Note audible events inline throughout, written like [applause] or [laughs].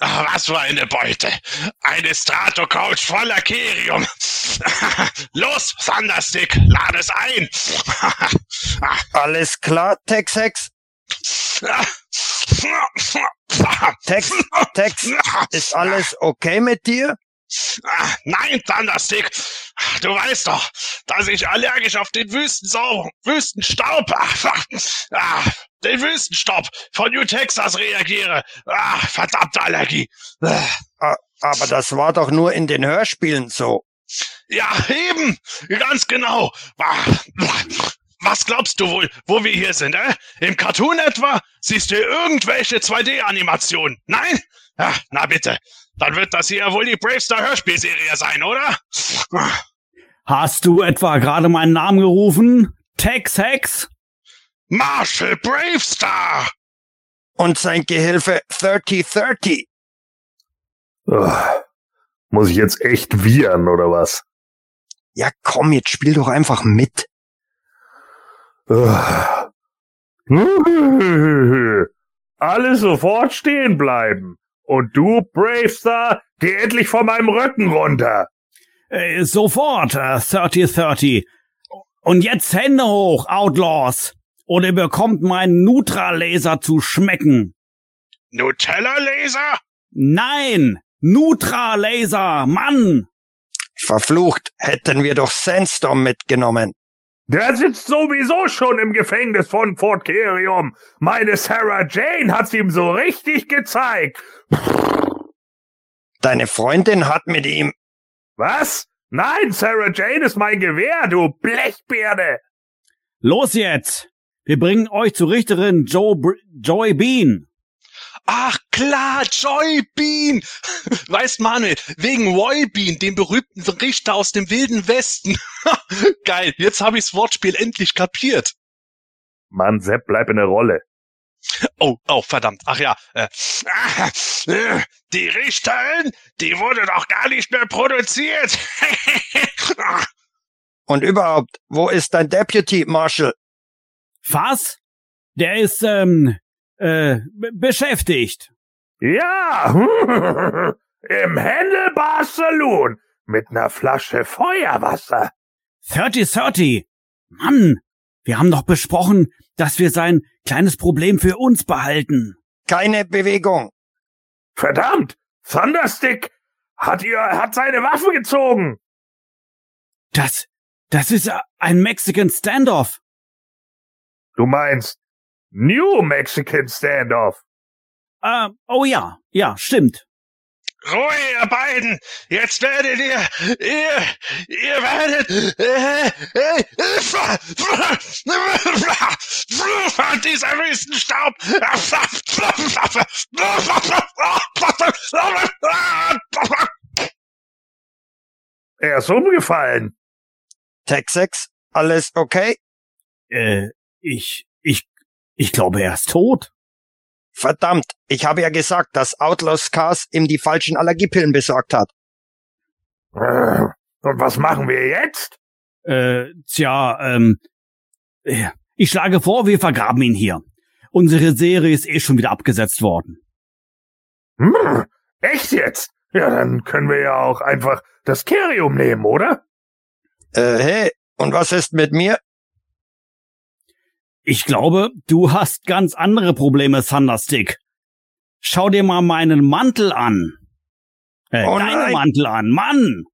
Ah, was für eine Beute. Eine Strato-Couch voller Kerium. Los, Thunderstick, lade es ein. Alles klar, Tex-Hex? Tex, Tex, ist alles okay mit dir? Ah, nein, Thunderstick. Du weißt doch, dass ich allergisch auf den Wüstensau Wüstenstaub, ah, den Wüstenstaub von New Texas reagiere. Ah, verdammte Allergie. Ah, aber das war doch nur in den Hörspielen so. Ja, eben, ganz genau. Was glaubst du wohl, wo wir hier sind, äh? Im Cartoon etwa? Siehst du irgendwelche 2D-Animationen? Nein? Ja, na bitte. Dann wird das hier wohl die Bravestar Hörspielserie sein, oder? Hast du etwa gerade meinen Namen gerufen? Tex Hex? Marshall Bravestar! Und sein Gehilfe 3030. Ugh. Muss ich jetzt echt wiehern, oder was? Ja, komm, jetzt spiel doch einfach mit. Ugh. Alle sofort stehen bleiben. Und du, Bravestar, geh endlich von meinem Rücken runter. Äh, sofort, äh, 3030. Und jetzt Hände hoch, Outlaws. Oder bekommt meinen Nutra-Laser zu schmecken. Nutella-Laser? Nein, Nutra-Laser, Mann. Verflucht, hätten wir doch Sandstorm mitgenommen. Der sitzt sowieso schon im Gefängnis von Fort Kerium. Meine Sarah Jane hat's ihm so richtig gezeigt. Deine Freundin hat mit ihm. Was? Nein, Sarah Jane ist mein Gewehr, du Blechbirne. Los jetzt. Wir bringen euch zur Richterin Joe Br Joy Bean. Ach klar, Joy Bean. [laughs] Weißt Manuel, wegen Roy Bean, dem berühmten Richter aus dem wilden Westen. [laughs] Geil, jetzt habe ichs Wortspiel endlich kapiert. Mann, Sepp, bleib in der Rolle. Oh, oh, verdammt. Ach ja. Äh, [laughs] die Richterin, die wurde doch gar nicht mehr produziert. Und überhaupt, wo ist dein Deputy, Marshall? Was? Der ist, ähm, äh, beschäftigt. Ja, [laughs] im Handlebar Saloon mit ner Flasche Feuerwasser. 3030. Mann, wir haben doch besprochen, dass wir sein kleines Problem für uns behalten. Keine Bewegung. Verdammt! Thunderstick hat ihr, hat seine Waffe gezogen. Das, das ist ein Mexican Standoff. Du meinst New Mexican Standoff? Äh, oh ja, ja, stimmt. Ruhe, ihr beiden! Jetzt werdet ihr, ihr, ihr werdet, äh, äh, äh, dieser Wüstenstaub! Er ist umgefallen. Texex, alles okay? Äh, ich, ich, ich glaube, er ist tot. Verdammt, ich habe ja gesagt, dass Outlaws Cars ihm die falschen Allergiepillen besorgt hat. Und was machen wir jetzt? Äh, tja, ähm, ich schlage vor, wir vergraben ihn hier. Unsere Serie ist eh schon wieder abgesetzt worden. Hm, echt jetzt? Ja, dann können wir ja auch einfach das Kerium nehmen, oder? Äh, hey, und was ist mit mir? Ich glaube, du hast ganz andere Probleme, Thunderstick. Schau dir mal meinen Mantel an. Äh, Oh deinen nein. Mantel an, Mann!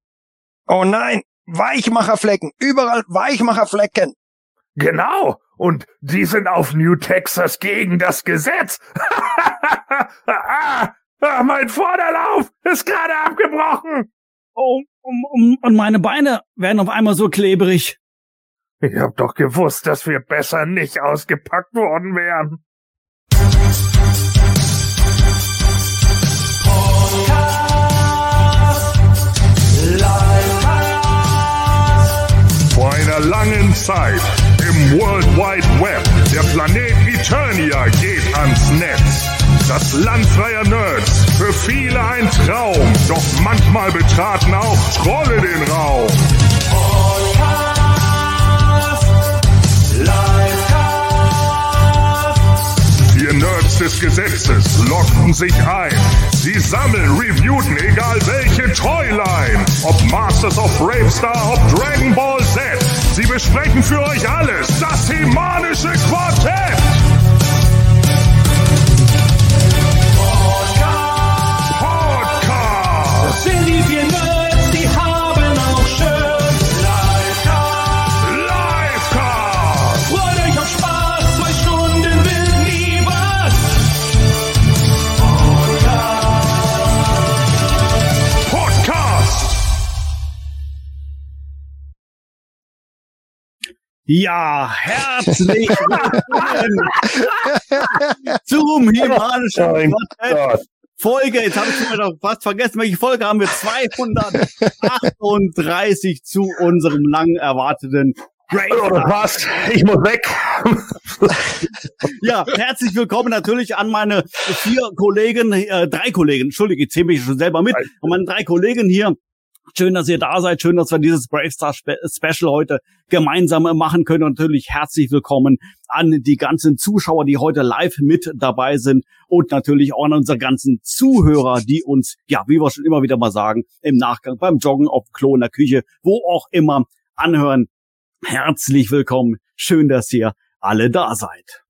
Oh nein, Weichmacherflecken, überall Weichmacherflecken. Genau. Und die sind auf New Texas gegen das Gesetz. ah, [laughs] mein Vorderlauf ist gerade abgebrochen. Oh, um, um, und meine Beine werden auf einmal so klebrig. Ich hab doch gewusst, dass wir besser nicht ausgepackt worden wären. Vor einer langen Zeit im World Wide Web, der Planet Eternia geht ans Netz. Das Land freier Nerds, für viele ein Traum, doch manchmal betraten auch Trolle den Raum. Gesetzes lockten sich ein. Sie sammeln, reviewten, egal welche Toyline. Ob Masters of Bravestar, ob Dragon Ball Z. Sie besprechen für euch alles. Das Himanische Quartett. Ja, herzlich willkommen [laughs] zum Himalischen Quartett. Folge, jetzt habe ich schon wieder fast vergessen, welche Folge haben wir? 238 zu unserem lang erwarteten Oh, Great. was? Ich muss weg. Ja, herzlich willkommen natürlich an meine vier Kollegen, äh, drei Kollegen, Entschuldige, ich zähle mich schon selber mit, an meine drei Kollegen hier. Schön, dass ihr da seid. Schön, dass wir dieses Brave Star Spe Special heute gemeinsam machen können. Und natürlich herzlich willkommen an die ganzen Zuschauer, die heute live mit dabei sind. Und natürlich auch an unsere ganzen Zuhörer, die uns, ja, wie wir schon immer wieder mal sagen, im Nachgang beim Joggen auf Klo in der Küche, wo auch immer anhören. Herzlich willkommen. Schön, dass ihr alle da seid.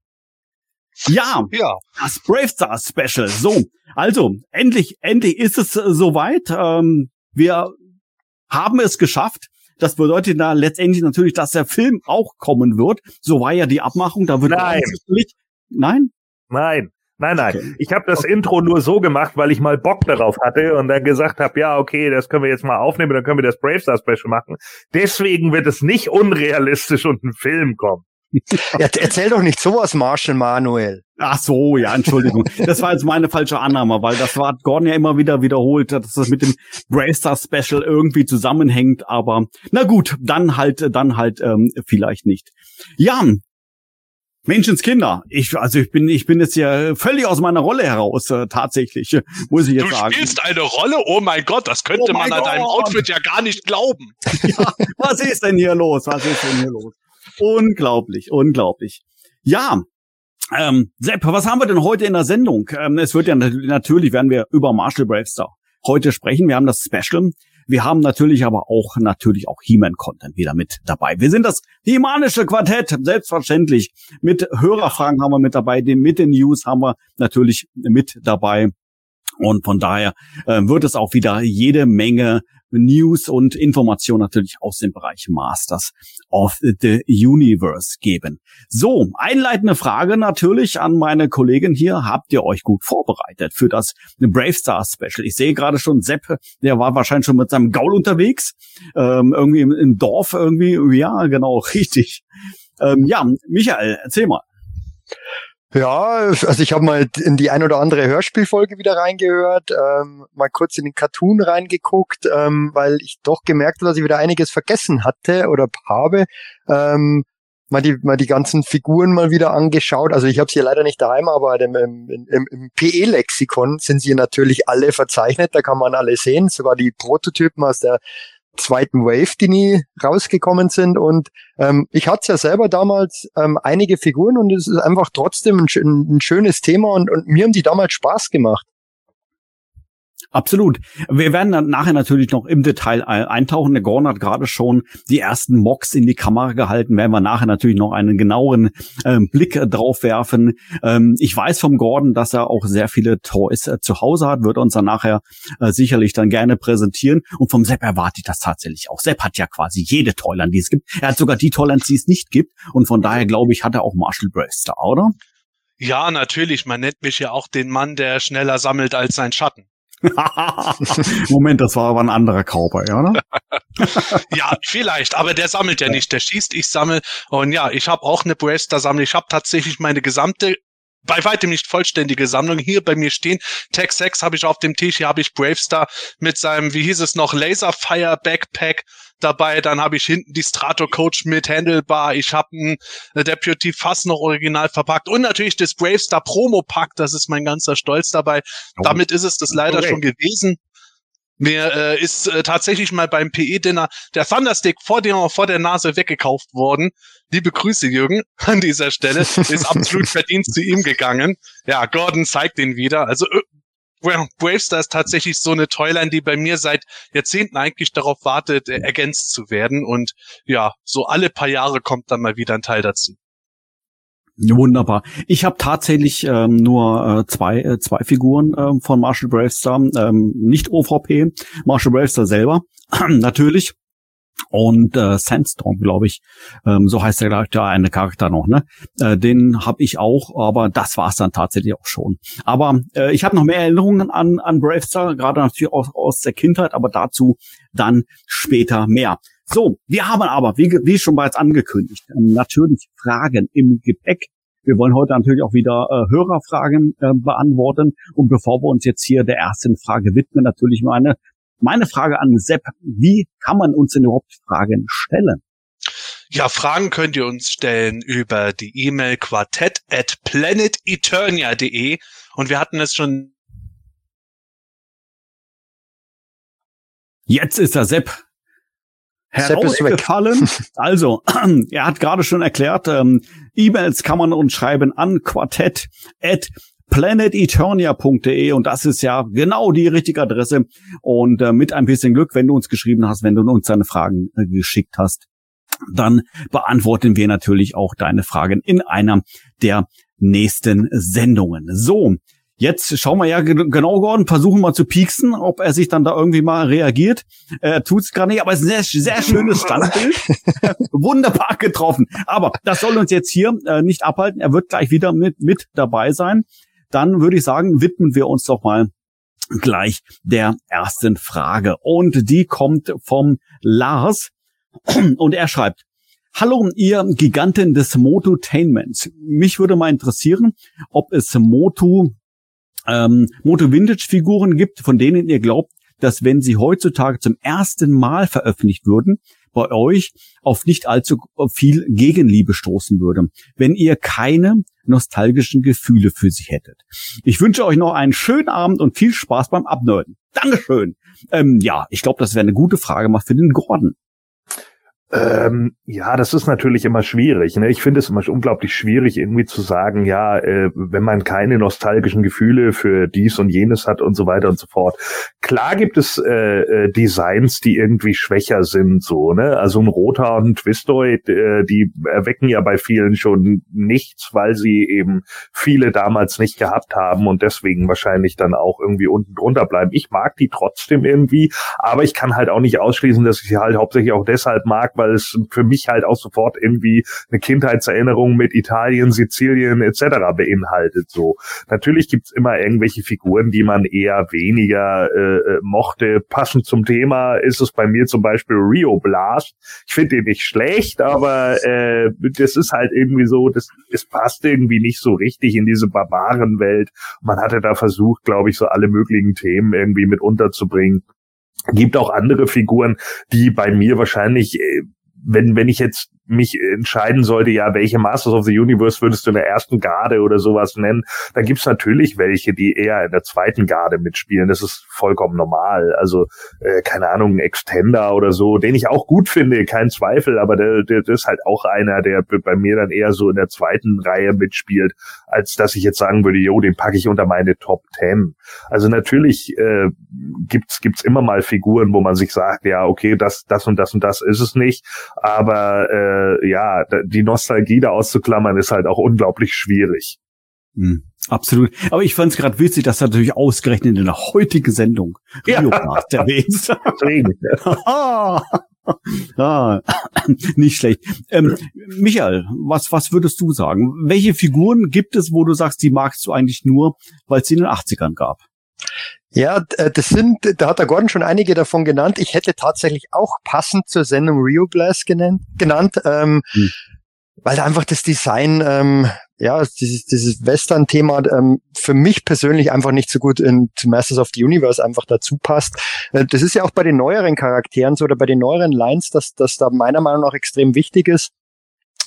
Ja, Ja, das Brave Star Special. So, also endlich, endlich ist es äh, soweit. Ähm, wir haben es geschafft. Das bedeutet da letztendlich natürlich, dass der Film auch kommen wird. So war ja die Abmachung. Da wird Nein. nein. Nein. Nein, nein. Okay. Ich habe das Intro nur so gemacht, weil ich mal Bock darauf hatte und dann gesagt habe, ja, okay, das können wir jetzt mal aufnehmen, dann können wir das Brave Star Special machen. Deswegen wird es nicht unrealistisch und ein Film kommen. Erzähl doch nicht sowas, Marshall Manuel. Ach so, ja, Entschuldigung. Das war jetzt meine falsche Annahme, weil das war Gordon ja immer wieder wiederholt, dass das mit dem Brave Star Special irgendwie zusammenhängt. Aber na gut, dann halt, dann halt ähm, vielleicht nicht. Ja, Menschenskinder. Ich, also ich bin, ich bin jetzt ja völlig aus meiner Rolle heraus, äh, tatsächlich, muss ich du jetzt sagen. spielst eine Rolle? Oh mein Gott, das könnte Oh man an deinem Gott. Outfit ja gar nicht glauben. [laughs] Ja, was ist denn hier los? Was ist denn hier los? Unglaublich, unglaublich. Ja, ähm, Sepp, was haben wir denn heute in der Sendung? Ähm, es wird ja nat- natürlich werden wir über Marshall Bravestar heute sprechen. Wir haben das Special. Wir haben natürlich aber auch natürlich auch He-Man-Content wieder mit dabei. Wir sind das Himanische Quartett, selbstverständlich. Mit Hörerfragen haben wir mit dabei, den, mit den News haben wir natürlich mit dabei. Und von daher äh, wird es auch wieder jede Menge News und Informationen natürlich aus dem Bereich Masters of the Universe geben. So, einleitende Frage natürlich an meine Kollegin hier. Habt ihr euch gut vorbereitet für das Brave Star Special? Ich sehe gerade schon Sepp, der war wahrscheinlich schon mit seinem Gaul unterwegs. Ähm, irgendwie im, im Dorf irgendwie. Ja, genau, [laughs] richtig. Ähm, ja, Michael, erzähl mal. Ja, also ich habe mal in die ein oder andere Hörspielfolge wieder reingehört, ähm, mal kurz in den Cartoon reingeguckt, ähm, weil ich doch gemerkt habe, dass ich wieder einiges vergessen hatte oder habe. Ähm, mal die, mal die ganzen Figuren mal wieder angeschaut. Also ich habe sie ja leider nicht daheim, aber im, im, im, im PE-Lexikon sind sie natürlich alle verzeichnet. Da kann man alle sehen, sogar die Prototypen aus der zweiten Wave, die nie rausgekommen sind. Und ähm, ich hatte ja selber damals ähm, einige Figuren und es ist einfach trotzdem ein, ein schönes Thema und, und mir haben die damals Spaß gemacht. Absolut. Wir werden dann nachher natürlich noch im Detail ein- eintauchen. Der Gordon hat gerade schon die ersten Mocks in die Kamera gehalten. Werden wir nachher natürlich noch einen genaueren ähm, Blick drauf werfen. Ähm, ich weiß vom Gordon, dass er auch sehr viele Toys äh, zu Hause hat. Wird uns dann nachher äh, sicherlich dann gerne präsentieren. Und vom Sepp erwarte ich das tatsächlich auch. Sepp hat ja quasi jede Toyland, die es gibt. Er hat sogar die Toylands, die es nicht gibt. Und von daher glaube ich, hat er auch Marshall Bravestar, oder? Ja, natürlich. Man nennt mich ja auch den Mann, der schneller sammelt als sein Schatten. [laughs] Moment, das war aber ein anderer Cowboy, oder? [laughs] Ja, vielleicht, aber der sammelt ja nicht, der schießt, ich sammel. Und ja, ich habe auch eine Braster-Sammlung. Ich habe tatsächlich meine gesamte, bei weitem nicht vollständige Sammlung hier bei mir stehen. Tech 6 habe ich auf dem Tisch, hier habe ich Bravestar mit seinem, wie hieß es noch, Laserfire Backpack dabei. Dann habe ich hinten die Strato Coach mit Handlebar. Ich habe ein Deputy Fass noch original verpackt und natürlich das Bravestar Promo Pack. Das ist mein ganzer Stolz dabei. Oh. Damit ist es das leider Okay. schon gewesen. Mir äh, ist äh, tatsächlich mal beim PE-Dinner der Thunderstick vor der, vor der Nase weggekauft worden. Liebe Grüße, Jürgen, [laughs] an dieser Stelle. Ist absolut verdient zu ihm gegangen. Ja, Gordon zeigt ihn wieder. Also äh, Bravestar ist tatsächlich so eine Toyline, die bei mir seit Jahrzehnten eigentlich darauf wartet, äh, ergänzt zu werden. Und ja, so alle paar Jahre kommt dann mal wieder ein Teil dazu. Wunderbar. Ich habe tatsächlich ähm, nur äh, zwei, äh, zwei Figuren ähm, von Marshall Bravestar, ähm, nicht OVP, Marshall Bravestar selber, [clears throat] natürlich. Und äh, Sandstorm, glaube ich, ähm, so heißt der Charakter, eine Charakter noch, ne? Äh, den habe ich auch, aber das war's dann tatsächlich auch schon. Aber äh, ich habe noch mehr Erinnerungen an, an Bravestar, gerade natürlich aus, aus der Kindheit, aber dazu dann später mehr. So, wir haben aber, wie, wie schon bereits angekündigt, ähm, natürlich Fragen im Gepäck. Wir wollen heute natürlich auch wieder äh, Hörerfragen äh, beantworten. Und bevor wir uns jetzt hier der ersten Frage widmen, natürlich meine, meine Frage an Sepp. Wie kann man uns denn überhaupt Fragen stellen? Ja, Fragen könnt ihr uns stellen über die E-Mail quartett at planeteternia.de und wir hatten es schon. Jetzt ist der Sepp herausgefallen. [laughs] Also, [clears throat] er hat gerade schon erklärt, ähm, E-Mails kann man uns schreiben an quartett at planeteternia.de und das ist ja genau die richtige Adresse. Und äh, mit ein bisschen Glück, wenn du uns geschrieben hast, wenn du uns deine Fragen äh, geschickt hast, dann beantworten wir natürlich auch deine Fragen in einer der nächsten Sendungen. So, Jetzt schauen wir ja genau, Gordon, versuchen mal zu pieksen, ob er sich dann da irgendwie mal reagiert. Er tut es gerade nicht, aber es ist ein sehr, sehr schönes [laughs] Standbild. Wunderbar getroffen. Aber das soll uns jetzt hier äh, nicht abhalten. Er wird gleich wieder mit, mit dabei sein. Dann würde ich sagen, widmen wir uns doch mal gleich der ersten Frage. Und die kommt vom Lars. Und er schreibt, Hallo, ihr Giganten des Mototainments. Mich würde mal interessieren, ob es Moto ähm, Moto-Vintage-Figuren gibt, von denen ihr glaubt, dass wenn sie heutzutage zum ersten Mal veröffentlicht würden, bei euch auf nicht allzu viel Gegenliebe stoßen würde, wenn ihr keine nostalgischen Gefühle für sie hättet. Ich wünsche euch noch einen schönen Abend und viel Spaß beim Abnörden. Dankeschön. Ähm, ja, ich glaube, das wäre eine gute Frage mal für den Gordon. Ähm, ja, das ist natürlich immer schwierig. Ne? Ich finde es immer unglaublich schwierig, irgendwie zu sagen, ja, äh, wenn man keine nostalgischen Gefühle für dies und jenes hat und so weiter und so fort. Klar gibt es äh, äh, Designs, die irgendwie schwächer sind, so, ne? Also ein roter und ein Twistoid, äh, die erwecken ja bei vielen schon nichts, weil sie eben viele damals nicht gehabt haben und deswegen wahrscheinlich dann auch irgendwie unten drunter bleiben. Ich mag die trotzdem irgendwie, aber ich kann halt auch nicht ausschließen, dass ich sie halt hauptsächlich auch deshalb mag, weil es für mich halt auch sofort irgendwie eine Kindheitserinnerung mit Italien, Sizilien etc. beinhaltet. So natürlich gibt's immer irgendwelche Figuren, die man eher weniger äh, mochte. Passend zum Thema ist es bei mir zum Beispiel Rio Blast. Ich finde den nicht schlecht, aber äh, das ist halt irgendwie so, das es passt irgendwie nicht so richtig in diese Barbarenwelt. Man hatte da versucht, glaube ich, so alle möglichen Themen irgendwie mit unterzubringen gibt auch andere Figuren, die bei mir wahrscheinlich, äh, wenn, wenn ich jetzt mich entscheiden sollte, ja, welche Masters of the Universe würdest du in der ersten Garde oder sowas nennen, dann gibt's natürlich welche, die eher in der zweiten Garde mitspielen. Das ist vollkommen normal. Also, äh, keine Ahnung, ein Extender oder so, den ich auch gut finde, kein Zweifel, aber der, der, der ist halt auch einer, der bei mir dann eher so in der zweiten Reihe mitspielt, als dass ich jetzt sagen würde, jo, den packe ich unter meine Top Ten. Also natürlich äh, gibt's gibt's immer mal Figuren, wo man sich sagt, ja, okay, das, das und das und das ist es nicht, aber äh, äh, ja, die Nostalgie da auszuklammern, ist halt auch unglaublich schwierig. Mhm. Absolut. Aber ich fand es gerade witzig, dass er natürlich ausgerechnet in der heutigen Sendung ja. Rio erwähnt. [laughs] [laughs] ah, nicht schlecht. Ähm, Michael, was, was würdest du sagen? Welche Figuren gibt es, wo du sagst, die magst du eigentlich nur, weil es sie in den 80ern gab? Ja, äh, das sind, da hat der Gordon schon einige davon genannt. Ich hätte tatsächlich auch passend zur Sendung Rio Blast genannt, genannt ähm, hm. weil da einfach das Design, ähm, ja, dieses, dieses Western-Thema ähm, für mich persönlich einfach nicht so gut in zu Masters of the Universe einfach dazu passt. Äh, das ist ja auch bei den neueren Charakteren so oder bei den neueren Lines, dass das da meiner Meinung nach extrem wichtig ist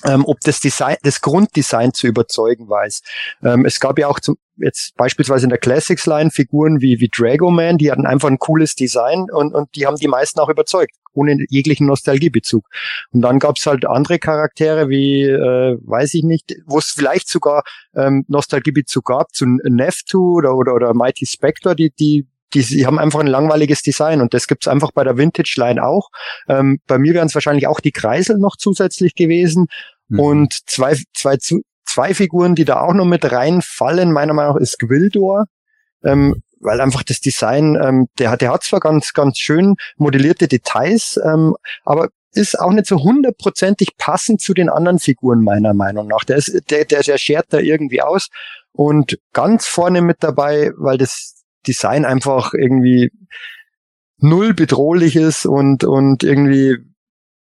ähm, ob das Design, das Grunddesign zu überzeugen weiß. Ähm, es gab ja auch zum, jetzt beispielsweise in der Classics Line Figuren wie, wie Dragoman, die hatten einfach ein cooles Design und, und die haben die meisten auch überzeugt, ohne jeglichen Nostalgiebezug. Und dann gab's halt andere Charaktere wie, äh, weiß ich nicht, wo es vielleicht sogar ähm, Nostalgiebezug gab, zu Neftu oder, oder, oder Mighty Spectre, die, die die, die haben einfach ein langweiliges Design und das gibt's einfach bei der Vintage Line auch. Ähm, bei mir wären es wahrscheinlich auch die Kreisel noch zusätzlich gewesen mhm. und zwei, zwei, zwei Figuren, die da auch noch mit reinfallen, meiner Meinung nach, ist Gwildor. Ähm, weil einfach das Design, ähm, der hat, der hat zwar ganz, ganz schön modellierte Details, ähm, aber ist auch nicht so hundertprozentig passend zu den anderen Figuren meiner Meinung nach. Der ist, der, der, der schert da irgendwie aus und ganz vorne mit dabei, weil das Design einfach irgendwie null bedrohlich ist und, und irgendwie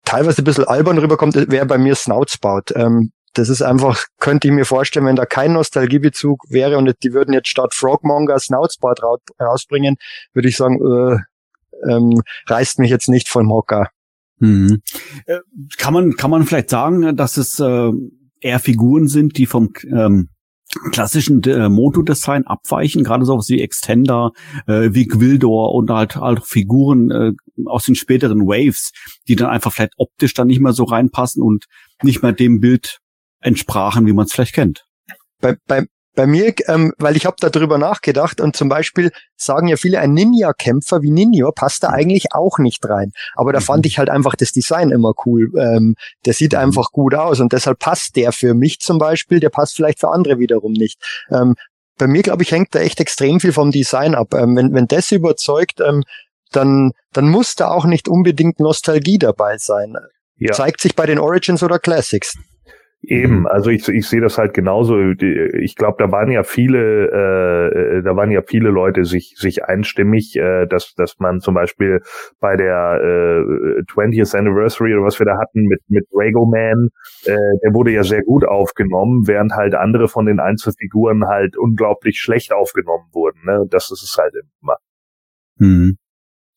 teilweise ein bisschen albern rüberkommt, wäre bei mir Snoutspout. Ähm, das ist einfach, könnte ich mir vorstellen, wenn da kein Nostalgiebezug wäre und die würden jetzt statt Frogmonger Snoutspout rausbringen, würde ich sagen, äh, ähm, reißt mich jetzt nicht vom Hocker. Mhm. Äh, kann man kann man vielleicht sagen, dass es äh, eher Figuren sind, die vom ähm, klassischen äh, Moto-Design abweichen, gerade so wie Extender, äh, wie Gwildor und halt, halt Figuren äh, aus den späteren Waves, die dann einfach vielleicht optisch dann nicht mehr so reinpassen und nicht mehr dem Bild entsprachen, wie man es vielleicht kennt. Bei, bei, bei mir, ähm, weil ich habe darüber nachgedacht und zum Beispiel sagen ja viele, ein Ninja-Kämpfer wie Ninja passt da eigentlich auch nicht rein. Aber da fand mhm. ich halt einfach das Design immer cool. Ähm, der sieht mhm. einfach gut aus und deshalb passt der für mich zum Beispiel, der passt vielleicht für andere wiederum nicht. Ähm, bei mir, glaube ich, hängt da echt extrem viel vom Design ab. Ähm, wenn, wenn das überzeugt, ähm, dann, dann muss da auch nicht unbedingt Nostalgie dabei sein. Ja. Zeigt sich bei den Origins oder Classics. Eben, mhm. also ich, ich sehe das halt genauso. Ich glaube, da waren ja viele, äh, da waren ja viele Leute sich sich einstimmig, äh, dass dass man zum Beispiel bei der äh, 20th Anniversary oder was wir da hatten mit mit Drago Man, äh, der wurde ja sehr gut aufgenommen, während halt andere von den Einzelfiguren halt unglaublich schlecht aufgenommen wurden. Ne? Das ist es halt immer. Mhm.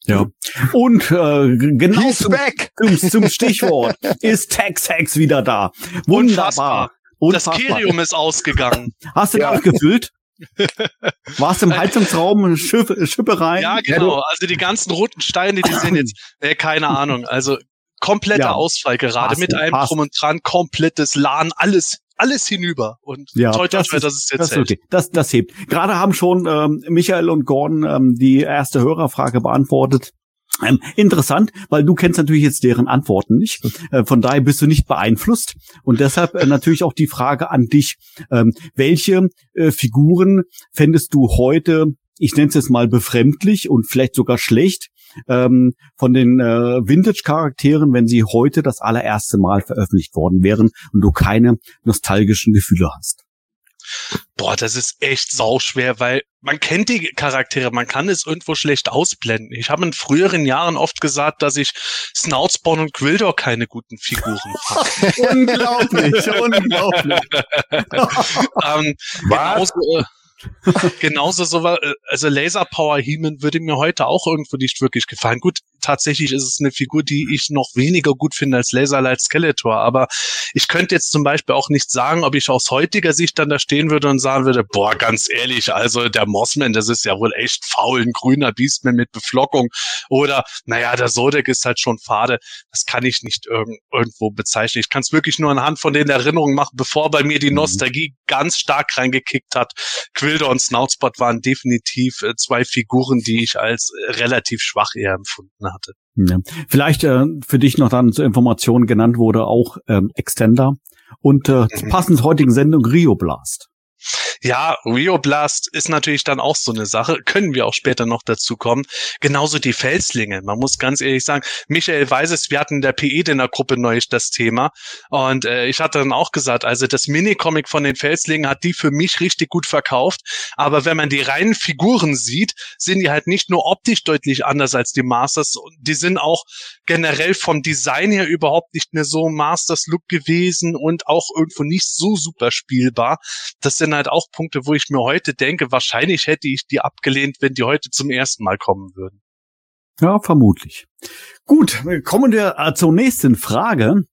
Ja. Und äh, genau zum, zum, zum, Stichwort [laughs] ist Tex-Hex wieder da. Wunderbar. Unfassbar. Das Kerium ist ausgegangen. Hast du ja. den ausgefüllt? [laughs] Warst du im Heizungsraum, Schippe, Schippe rein? Ja, genau. Also die ganzen roten Steine, die sind jetzt, [laughs] äh, keine Ahnung. Also kompletter ja. Ausfall gerade passt, mit einem passt. Drum und Dran, komplettes LAN, alles alles hinüber. Und ja, toi, toi, das, ist, das ist jetzt das, okay. das, das hebt. Gerade haben schon ähm, Michael und Gordon ähm, die erste Hörerfrage beantwortet. Ähm, interessant, weil du kennst natürlich jetzt deren Antworten nicht. Äh, von daher bist du nicht beeinflusst. Und deshalb äh, natürlich auch die Frage an dich. Ähm, welche äh, Figuren fändest du heute, ich nenne es jetzt mal befremdlich und vielleicht sogar schlecht, ähm, von den äh, Vintage-Charakteren, wenn sie heute das allererste Mal veröffentlicht worden wären und du keine nostalgischen Gefühle hast? Boah, das ist echt sauschwer, weil man kennt die Charaktere, man kann es irgendwo schlecht ausblenden. Ich habe in früheren Jahren oft gesagt, dass ich Snoutspawn und Gwildor keine guten Figuren [laughs] fand. unglaublich, unglaublich. [laughs] ähm, genauso, äh, [laughs] Genauso so äh, also Laser Power Heeman würde mir heute auch irgendwo nicht wirklich gefallen. Gut, tatsächlich ist es eine Figur, die ich noch weniger gut finde als Laser Light Skeletor, aber ich könnte jetzt zum Beispiel auch nicht sagen, ob ich aus heutiger Sicht dann da stehen würde und sagen würde, boah, ganz ehrlich, also der Mossman, das ist ja wohl echt faul, ein grüner Beastman mit Beflockung oder, naja, der Sodek ist halt schon fade. Das kann ich nicht irg irgendwo bezeichnen. Ich kann es wirklich nur anhand von den Erinnerungen machen, bevor bei mir die mhm. Nostalgie ganz stark reingekickt hat. Quilder und Snoutspot waren definitiv äh, zwei Figuren, die ich als äh, relativ schwach eher empfunden hatte. Ja. Vielleicht äh, für dich noch dann zur Information genannt wurde auch ähm, Extender und äh, mhm. passend zur heutigen Sendung Rio Blast. Ja, Rio Blast ist natürlich dann auch so eine Sache. Können wir auch später noch dazu kommen. Genauso die Felslinge. Man muss ganz ehrlich sagen, Michael weiß es, wir hatten in der PE in der Gruppe neulich das Thema. Und äh, ich hatte dann auch gesagt, also das Minicomic von den Felslingen hat die für mich richtig gut verkauft. Aber wenn man die reinen Figuren sieht, sind die halt nicht nur optisch deutlich anders als die Masters. Die sind auch generell vom Design her überhaupt nicht mehr so Masters Look gewesen und auch irgendwo nicht so super spielbar. Das sind halt auch Punkte, wo ich mir heute denke, wahrscheinlich hätte ich die abgelehnt, wenn die heute zum ersten Mal kommen würden. Ja, vermutlich. Gut, kommen wir äh, zur nächsten Frage.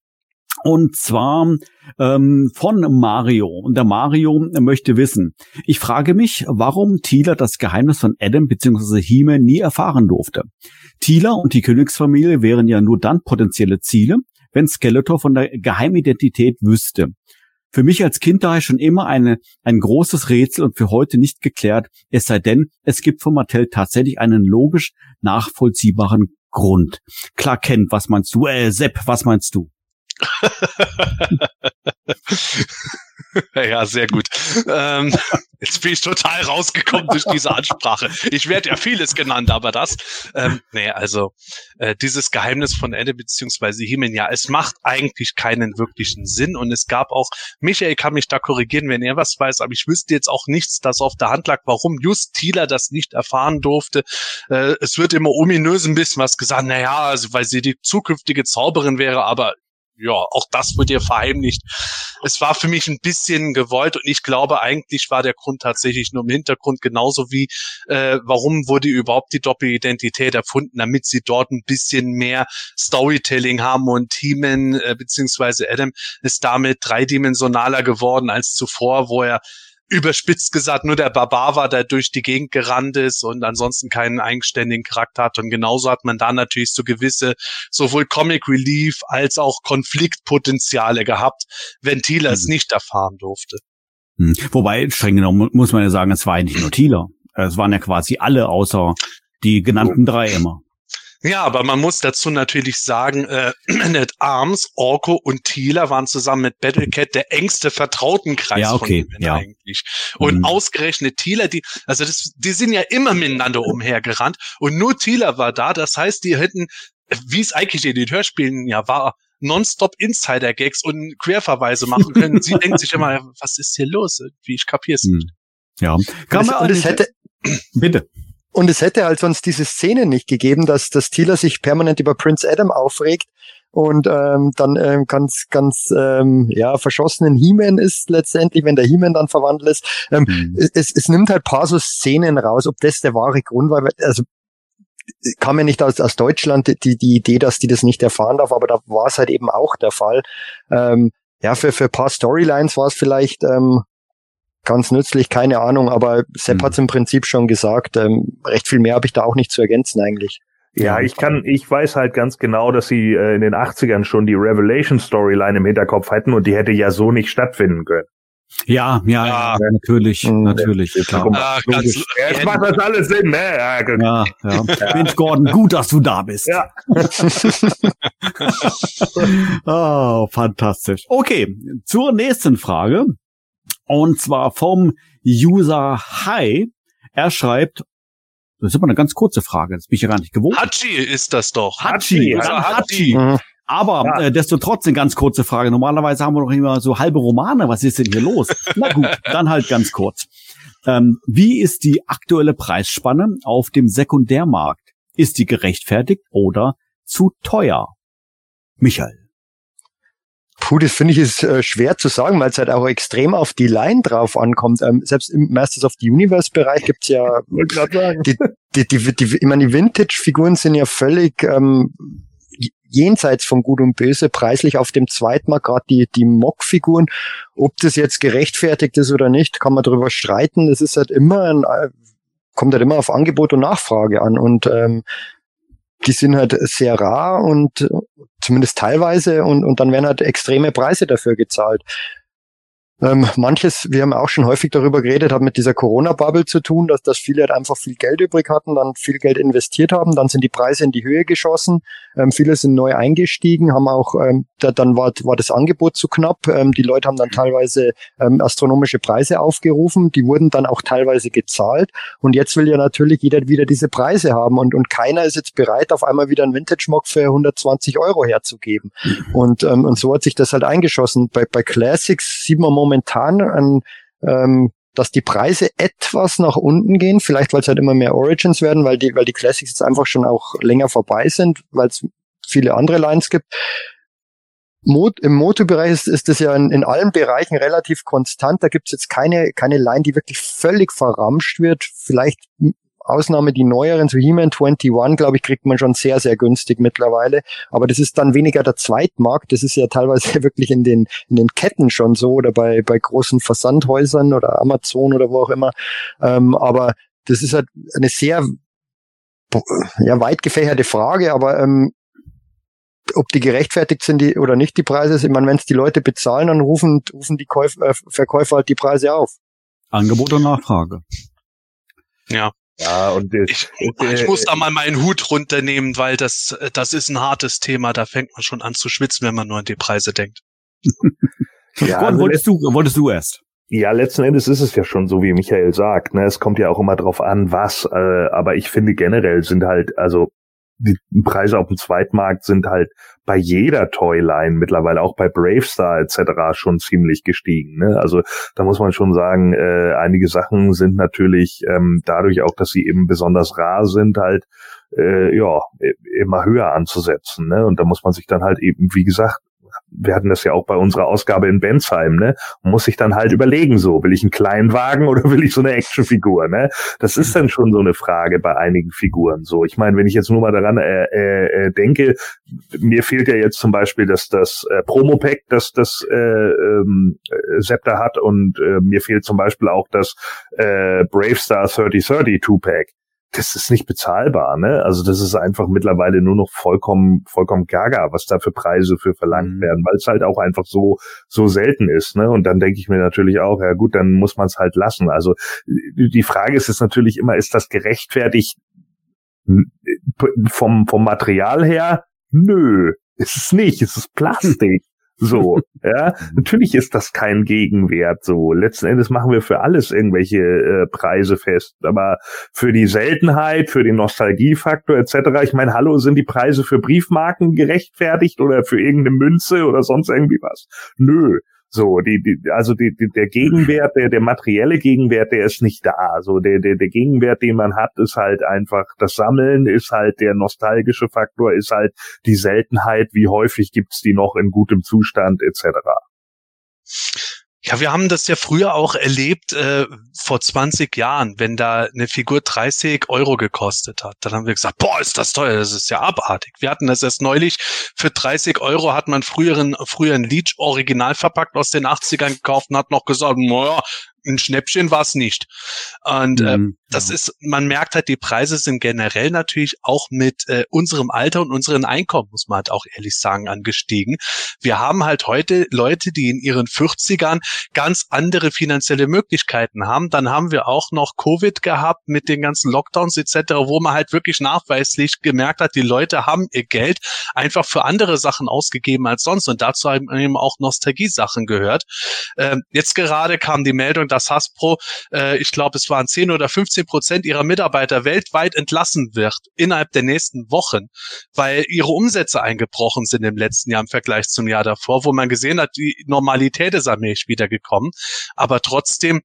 Und zwar ähm, von Mario. Und der Mario möchte wissen, ich frage mich, warum Thieler das Geheimnis von Adam bzw. Hime nie erfahren durfte. Thieler und die Königsfamilie wären ja nur dann potenzielle Ziele, wenn Skeletor von der Geheimidentität wüsste. Für mich als Kind daher schon immer eine, ein großes Rätsel und für heute nicht geklärt, es sei denn, es gibt von Mattel tatsächlich einen logisch nachvollziehbaren Grund. Klar kennt, was meinst du? Äh, Sepp, was meinst du? [laughs] ja, sehr gut. Ähm, jetzt bin ich total rausgekommen durch diese Ansprache. Ich werde ja vieles genannt, aber das, ähm, nee, also äh, dieses Geheimnis von Ende beziehungsweise Himen, ja, es macht eigentlich keinen wirklichen Sinn und es gab auch, Michael kann mich da korrigieren, wenn er was weiß, aber ich wüsste jetzt auch nichts, das auf der Hand lag, warum just Thieler das nicht erfahren durfte. Äh, es wird immer ominös ein bisschen was gesagt, naja, also weil sie die zukünftige Zauberin wäre, aber ja, auch das wird ihr verheimlicht. Es war für mich ein bisschen gewollt und ich glaube, eigentlich war der Grund tatsächlich nur im Hintergrund genauso wie, äh, warum wurde überhaupt die Doppelidentität erfunden, damit sie dort ein bisschen mehr Storytelling haben und Heeman äh, beziehungsweise Adam ist damit dreidimensionaler geworden als zuvor, wo er überspitzt gesagt nur der Barbar war, der durch die Gegend gerannt ist und ansonsten keinen eigenständigen Charakter hat. Und genauso hat man da natürlich so gewisse sowohl Comic Relief als auch Konfliktpotenziale gehabt, wenn Thieler mhm. es nicht erfahren durfte. Mhm. Wobei, streng genommen muss man ja sagen, es war ja nicht nur Thieler. Es waren ja quasi alle außer die genannten drei immer. Ja, aber man muss dazu natürlich sagen, äh, [clears throat] Manet Arms, Orko und Thieler waren zusammen mit Battlecat der engste Vertrautenkreis ja, okay. von ja. eigentlich. Und mhm. ausgerechnet Thieler, die, also das, die sind ja immer miteinander umhergerannt und nur Thieler war da. Das heißt, die hätten, wie es eigentlich in den Hörspielen ja war, nonstop Insider-Gags und Querverweise machen können. Sie [laughs] denkt sich immer, was ist hier los? Wie ich kapier's mhm. nicht. Ja, kann man, und es hätte, [clears throat] bitte. Und es hätte halt sonst diese Szene nicht gegeben, dass das Thieler sich permanent über Prince Adam aufregt und ähm, dann ähm, ganz, ganz ähm, ja, verschossenen He-Man ist letztendlich, wenn der He-Man dann verwandelt ist. Ähm, mhm. es, es nimmt halt paar so Szenen raus, ob das der wahre Grund war. Also kam ja nicht aus, aus Deutschland die, die Idee, dass die das nicht erfahren darf, aber da war es halt eben auch der Fall. Ähm, ja, für, für paar Storylines war es vielleicht ähm, ganz nützlich, keine Ahnung, aber Sepp mhm. hat es im Prinzip schon gesagt. Ähm, recht viel mehr habe ich da auch nicht zu ergänzen eigentlich. Ja, ich kann, ich weiß halt ganz genau, dass sie äh, in den 80ern schon die Revelation Storyline im Hinterkopf hatten und die hätte ja so nicht stattfinden können. Ja, ja, ja, natürlich, mhm. natürlich. Klar. Ah, ganz, Jetzt macht das alles Sinn, ne? Ja, ja, [laughs] ja. Mensch, Gordon, gut, dass du da bist. Ja. oh, [laughs] fantastisch. Okay, zur nächsten Frage. Und zwar vom User Hi. Er schreibt, das ist immer eine ganz kurze Frage, das bin ich ja gar nicht gewohnt. Hachi ist das doch. Hachi, Hachi. Ja, Hachi. Mhm. Aber ja. äh, desto trotzdem ganz kurze Frage. Normalerweise haben wir doch immer so halbe Romane. Was ist denn hier los? Na gut, dann halt ganz kurz. Ähm, wie ist die aktuelle Preisspanne auf dem Sekundärmarkt? Ist die gerechtfertigt oder zu teuer? Michael. Puh, das finde ich ist äh, schwer zu sagen, weil es halt auch extrem auf die Line drauf ankommt. Ähm, selbst im Masters of the Universe Bereich gibt's ja [laughs] die, die, die, die, ich meine, die Vintage-Figuren sind ja völlig ähm, jenseits von Gut und Böse preislich auf dem Zweitmarkt, gerade die, die Mock-Figuren. Ob das jetzt gerechtfertigt ist oder nicht, kann man darüber streiten. Das ist halt immer ein, äh, kommt halt immer auf Angebot und Nachfrage an. Und ähm, die sind halt sehr rar und zumindest teilweise und, und dann werden halt extreme Preise dafür gezahlt. Ähm, manches, wir haben auch schon häufig darüber geredet, hat mit dieser Corona-Bubble zu tun, dass, dass viele halt einfach viel Geld übrig hatten, dann viel Geld investiert haben, dann sind die Preise in die Höhe geschossen, ähm, viele sind neu eingestiegen, haben auch, ähm, da, dann war, war das Angebot zu knapp, ähm, die Leute haben dann teilweise ähm, astronomische Preise aufgerufen, die wurden dann auch teilweise gezahlt und jetzt will ja natürlich jeder wieder diese Preise haben und, und keiner ist jetzt bereit, auf einmal wieder einen Vintage-Mock für 120 Euro herzugeben. Und, ähm, und so hat sich das halt eingeschossen. Bei, bei Classics sieht man momentan an, ähm, dass die Preise etwas nach unten gehen, vielleicht weil es halt immer mehr Origins werden, weil die, weil die Classics jetzt einfach schon auch länger vorbei sind, weil es viele andere Lines gibt. Mot Im Motobereich ist, ist das ja in, in allen Bereichen relativ konstant. Da gibt es jetzt keine, keine Line, die wirklich völlig verramscht wird. Vielleicht Ausnahme die neueren, so He-Man 21, glaube ich, kriegt man schon sehr, sehr günstig mittlerweile. Aber das ist dann weniger der Zweitmarkt. Das ist ja teilweise [laughs] wirklich in den, in den Ketten schon so oder bei, bei großen Versandhäusern oder Amazon oder wo auch immer. Ähm, aber das ist halt eine sehr ja, weit gefächerte Frage, aber ähm, ob die gerechtfertigt sind die, oder nicht, die Preise. Ich meine, wenn es die Leute bezahlen, dann rufen, rufen die Käuf, äh, Verkäufer halt die Preise auf. Angebot und Nachfrage. Ja. Ja, und Ich, ich muss da mal meinen Hut runternehmen, weil das, das ist ein hartes Thema. Da fängt man schon an zu schwitzen, wenn man nur an die Preise denkt. [laughs] ja, also wolltest, du, wolltest du erst? Ja, letzten Endes ist es ja schon so, wie Michael sagt. Ne? Es kommt ja auch immer drauf an, was. Äh, aber ich finde generell sind halt, also die Preise auf dem Zweitmarkt sind halt bei jeder Toyline mittlerweile, auch bei Bravestar etc. schon ziemlich gestiegen. Ne? Also da muss man schon sagen, äh, einige Sachen sind natürlich ähm, dadurch auch, dass sie eben besonders rar sind, halt äh, ja immer höher anzusetzen. Ne? Und da muss man sich dann halt eben, wie gesagt, wir hatten das ja auch bei unserer Ausgabe in Bensheim, ne? Man muss sich dann halt überlegen, so, will ich einen kleinen Wagen oder will ich so eine Actionfigur, ne? Das ist dann schon so eine Frage bei einigen Figuren, so. Ich meine, wenn ich jetzt nur mal daran äh, äh, denke, mir fehlt ja jetzt zum Beispiel das, das äh, Promo-Pack, das das äh, ähm, Scepter hat und äh, mir fehlt zum Beispiel auch das äh, Bravestar 3030 Two-Pack das ist nicht bezahlbar, ne? Also das ist einfach mittlerweile nur noch vollkommen, vollkommen gaga, was da für Preise für verlangt Mhm. werden, weil es halt auch einfach so, so selten ist, ne? Und dann denke ich mir natürlich auch, ja gut, dann muss man es halt lassen. Also die Frage ist jetzt natürlich immer, ist das gerechtfertigt N- vom, vom Material her? Nö, ist es nicht, es ist Plastik. So, [laughs] ja, natürlich ist das kein Gegenwert so. Letzten Endes machen wir für alles irgendwelche äh, Preise fest, aber für die Seltenheit, für den Nostalgiefaktor etc. Ich meine, hallo, sind die Preise für Briefmarken gerechtfertigt oder für irgendeine Münze oder sonst irgendwie was? Nö. So, die, die, also die, die, der Gegenwert, der, der materielle Gegenwert, der ist nicht da. So, der, der, der Gegenwert, den man hat, ist halt einfach das Sammeln, ist halt der nostalgische Faktor, ist halt die Seltenheit, wie häufig gibt's die noch in gutem Zustand etc. Ja, wir haben das ja früher auch erlebt, äh, vor 20 Jahren, wenn da eine Figur 30 Euro gekostet hat. Dann haben wir gesagt, boah, ist das teuer, das ist ja abartig. Wir hatten das erst neulich, für 30 Euro hat man früheren, früheren Leech original verpackt aus den 80ern gekauft und hat noch gesagt, naja, ein Schnäppchen war es nicht. Und äh, Mhm, das ja. ist, man merkt halt, die Preise sind generell natürlich auch mit äh, unserem Alter und unseren Einkommen, muss man halt auch ehrlich sagen, angestiegen. Wir haben halt heute Leute, die in ihren 40ern ganz andere finanzielle Möglichkeiten haben. Dann haben wir auch noch Covid gehabt mit den ganzen Lockdowns etc., wo man halt wirklich nachweislich gemerkt hat, die Leute haben ihr Geld einfach für andere Sachen ausgegeben als sonst. Und dazu haben eben auch Nostalgie-Sachen gehört. Ähm, jetzt gerade kam die Meldung, dass Hasbro, äh, ich glaube, es waren 10 oder 15 Prozent ihrer Mitarbeiter weltweit entlassen wird innerhalb der nächsten Wochen, weil ihre Umsätze eingebrochen sind im letzten Jahr im Vergleich zum Jahr davor, wo man gesehen hat, die Normalität ist allmählich wieder gekommen. Aber trotzdem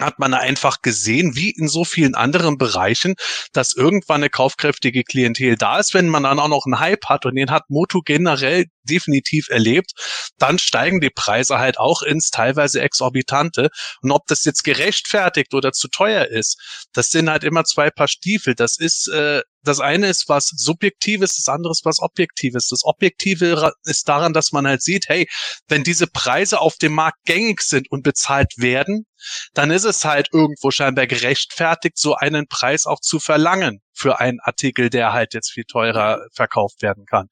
hat man einfach gesehen, wie in so vielen anderen Bereichen, dass irgendwann eine kaufkräftige Klientel da ist, wenn man dann auch noch einen Hype hat und den hat Moto generell definitiv erlebt, dann steigen die Preise halt auch ins teilweise exorbitante. Und ob das jetzt gerechtfertigt oder zu teuer ist, das sind halt immer zwei Paar Stiefel. Das ist äh, das eine ist was Subjektives, das andere ist was Objektives. Das Objektive ist daran, dass man halt sieht, hey, wenn diese Preise auf dem Markt gängig sind und bezahlt werden, dann ist es halt irgendwo scheinbar gerechtfertigt, so einen Preis auch zu verlangen für einen Artikel, der halt jetzt viel teurer verkauft werden kann.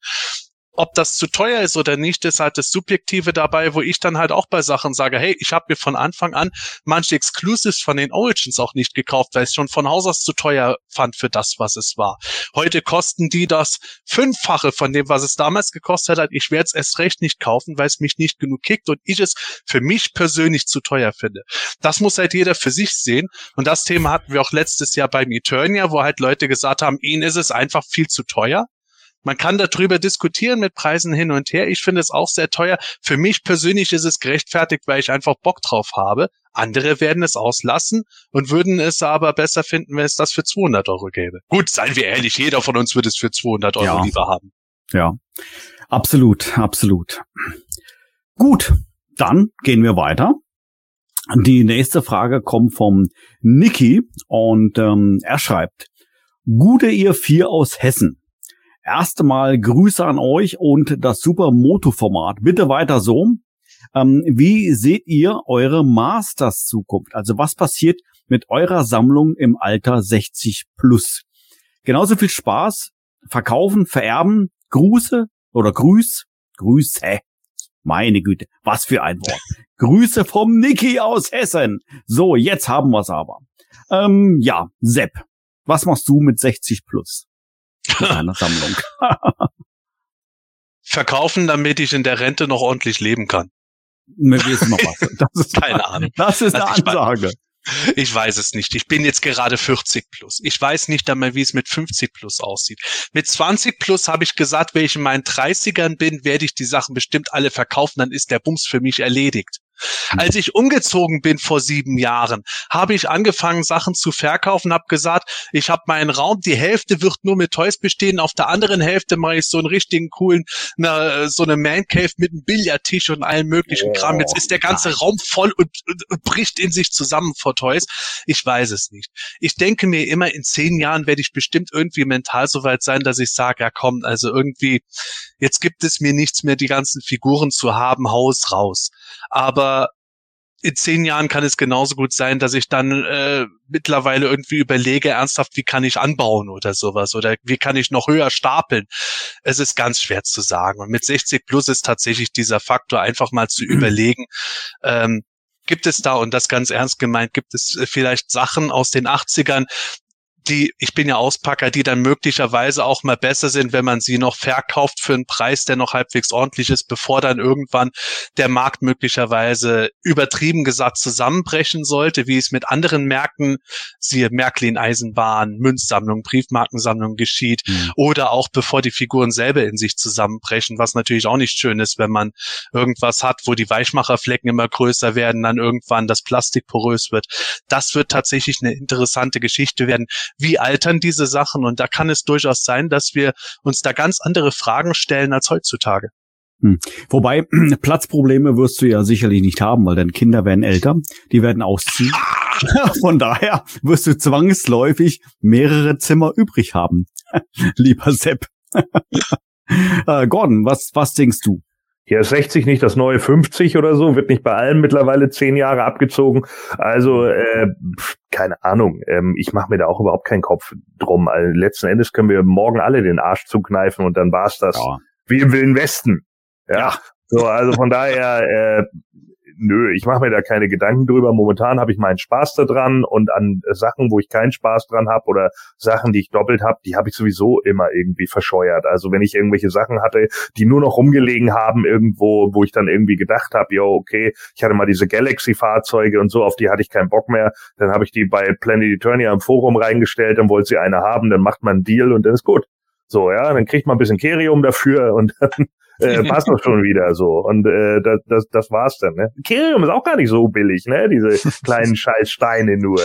Ob das zu teuer ist oder nicht, ist halt das Subjektive dabei, wo ich dann halt auch bei Sachen sage, hey, ich habe mir von Anfang an manche Exclusives von den Origins auch nicht gekauft, weil ich schon von Haus aus zu teuer fand für das, was es war. Heute kosten die das Fünffache von dem, was es damals gekostet hat. Ich werde es erst recht nicht kaufen, weil es mich nicht genug kickt und ich es für mich persönlich zu teuer finde. Das muss halt jeder für sich sehen. Und das Thema hatten wir auch letztes Jahr beim Eternia, wo halt Leute gesagt haben, ihnen ist es einfach viel zu teuer. Man kann darüber diskutieren mit Preisen hin und her. Ich finde es auch sehr teuer. Für mich persönlich ist es gerechtfertigt, weil ich einfach Bock drauf habe. Andere werden es auslassen und würden es aber besser finden, wenn es das für 200 Euro gäbe. Gut, seien wir ehrlich, jeder von uns würde es für 200 Euro Ja. lieber haben. Ja, absolut, absolut. Gut, dann gehen wir weiter. Die nächste Frage kommt vom Niki und ähm, er schreibt, Gute ihr vier aus Hessen. Erste Mal Grüße an euch und das super Moto-Format. Bitte weiter so. Ähm, wie seht ihr eure Masters-Zukunft? Also was passiert mit eurer Sammlung im Alter 60 plus? Genauso viel Spaß, verkaufen, vererben, Grüße oder Grüß, Grüße. Meine Güte, was für ein Wort. [laughs] Grüße vom Niki aus Hessen. So, jetzt haben wir's aber. Ähm, ja, Sepp, was machst du mit 60 plus? Mit Sammlung. [laughs] Verkaufen, damit ich in der Rente noch ordentlich leben kann. Wir wissen noch was. [laughs] Das ist, Keine Ahnung. das ist eine Also mein- Ansage. Ich weiß es nicht. Ich bin jetzt gerade 40 plus. Ich weiß nicht einmal, wie es mit 50 plus aussieht. Mit 20 plus habe ich gesagt, wenn ich in meinen 30ern bin, werde ich die Sachen bestimmt alle verkaufen, dann ist der Bums für mich erledigt. Als ich umgezogen bin vor sieben Jahren, habe ich angefangen, Sachen zu verkaufen, habe gesagt, ich habe meinen Raum, die Hälfte wird nur mit Toys bestehen, auf der anderen Hälfte mache ich so einen richtigen coolen, na, so eine Man Cave mit einem Billardtisch und allem möglichen Oh, Kram. Jetzt ist der ganze Raum voll und, und, und bricht in sich zusammen vor Toys. Ich weiß es nicht. Ich denke mir immer, in zehn Jahren werde ich bestimmt irgendwie mental so weit sein, dass ich sage, ja komm, also irgendwie, jetzt gibt es mir nichts mehr, die ganzen Figuren zu haben, Haus raus. Aber in zehn Jahren kann es genauso gut sein, dass ich dann äh, mittlerweile irgendwie überlege, ernsthaft, wie kann ich anbauen oder sowas oder wie kann ich noch höher stapeln. Es ist ganz schwer zu sagen. Und mit 60 plus ist tatsächlich dieser Faktor, einfach mal zu [clears throat] überlegen, ähm, gibt es da, und das ganz ernst gemeint, gibt es äh, vielleicht Sachen aus den 80ern, die, ich bin ja Auspacker, die dann möglicherweise auch mal besser sind, wenn man sie noch verkauft für einen Preis, der noch halbwegs ordentlich ist, bevor dann irgendwann der Markt möglicherweise übertrieben gesagt zusammenbrechen sollte, wie es mit anderen Märkten, siehe Märklin Eisenbahn, Münzsammlung, Briefmarkensammlung geschieht, Mhm. oder auch bevor die Figuren selber in sich zusammenbrechen, was natürlich auch nicht schön ist, wenn man irgendwas hat, wo die Weichmacherflecken immer größer werden, dann irgendwann das Plastik porös wird. Das wird tatsächlich eine interessante Geschichte werden. Wie altern diese Sachen? Und da kann es durchaus sein, dass wir uns da ganz andere Fragen stellen als heutzutage. Wobei, [clears throat] Platzprobleme wirst du ja sicherlich nicht haben, weil deine Kinder werden älter, die werden ausziehen. [laughs] Von daher wirst du zwangsläufig mehrere Zimmer übrig haben, [laughs] lieber Sepp. [laughs] äh, Gordon, was, was denkst du? Hier ist 60 nicht das neue 50 oder so, wird nicht bei allen mittlerweile zehn Jahre abgezogen. Also, äh, keine Ahnung. Ähm, ich mache mir da auch überhaupt keinen Kopf drum. Also, letzten Endes können wir morgen alle den Arsch zukneifen und dann war's das. Wie im Wilden Westen. Ja. So, also von daher, äh, nö, ich mache mir da keine Gedanken drüber. Momentan habe ich meinen Spaß da dran und an Sachen, wo ich keinen Spaß dran habe oder Sachen, die ich doppelt habe, die habe ich sowieso immer irgendwie verscheuert. Also wenn ich irgendwelche Sachen hatte, die nur noch rumgelegen haben irgendwo, wo ich dann irgendwie gedacht habe, yo, okay, ich hatte mal diese Galaxy-Fahrzeuge und so, auf die hatte ich keinen Bock mehr. Dann habe ich die bei Planet Eternia im Forum reingestellt, dann wollte sie eine haben, dann macht man einen Deal und dann ist gut. So, ja, dann kriegt man ein bisschen Kerium dafür und [laughs] dann äh, passt das schon wieder so. Und äh, das, das, das war's dann. Ne? Kerium ist auch gar nicht so billig, ne? Diese [laughs] kleinen scheiß Steine nur.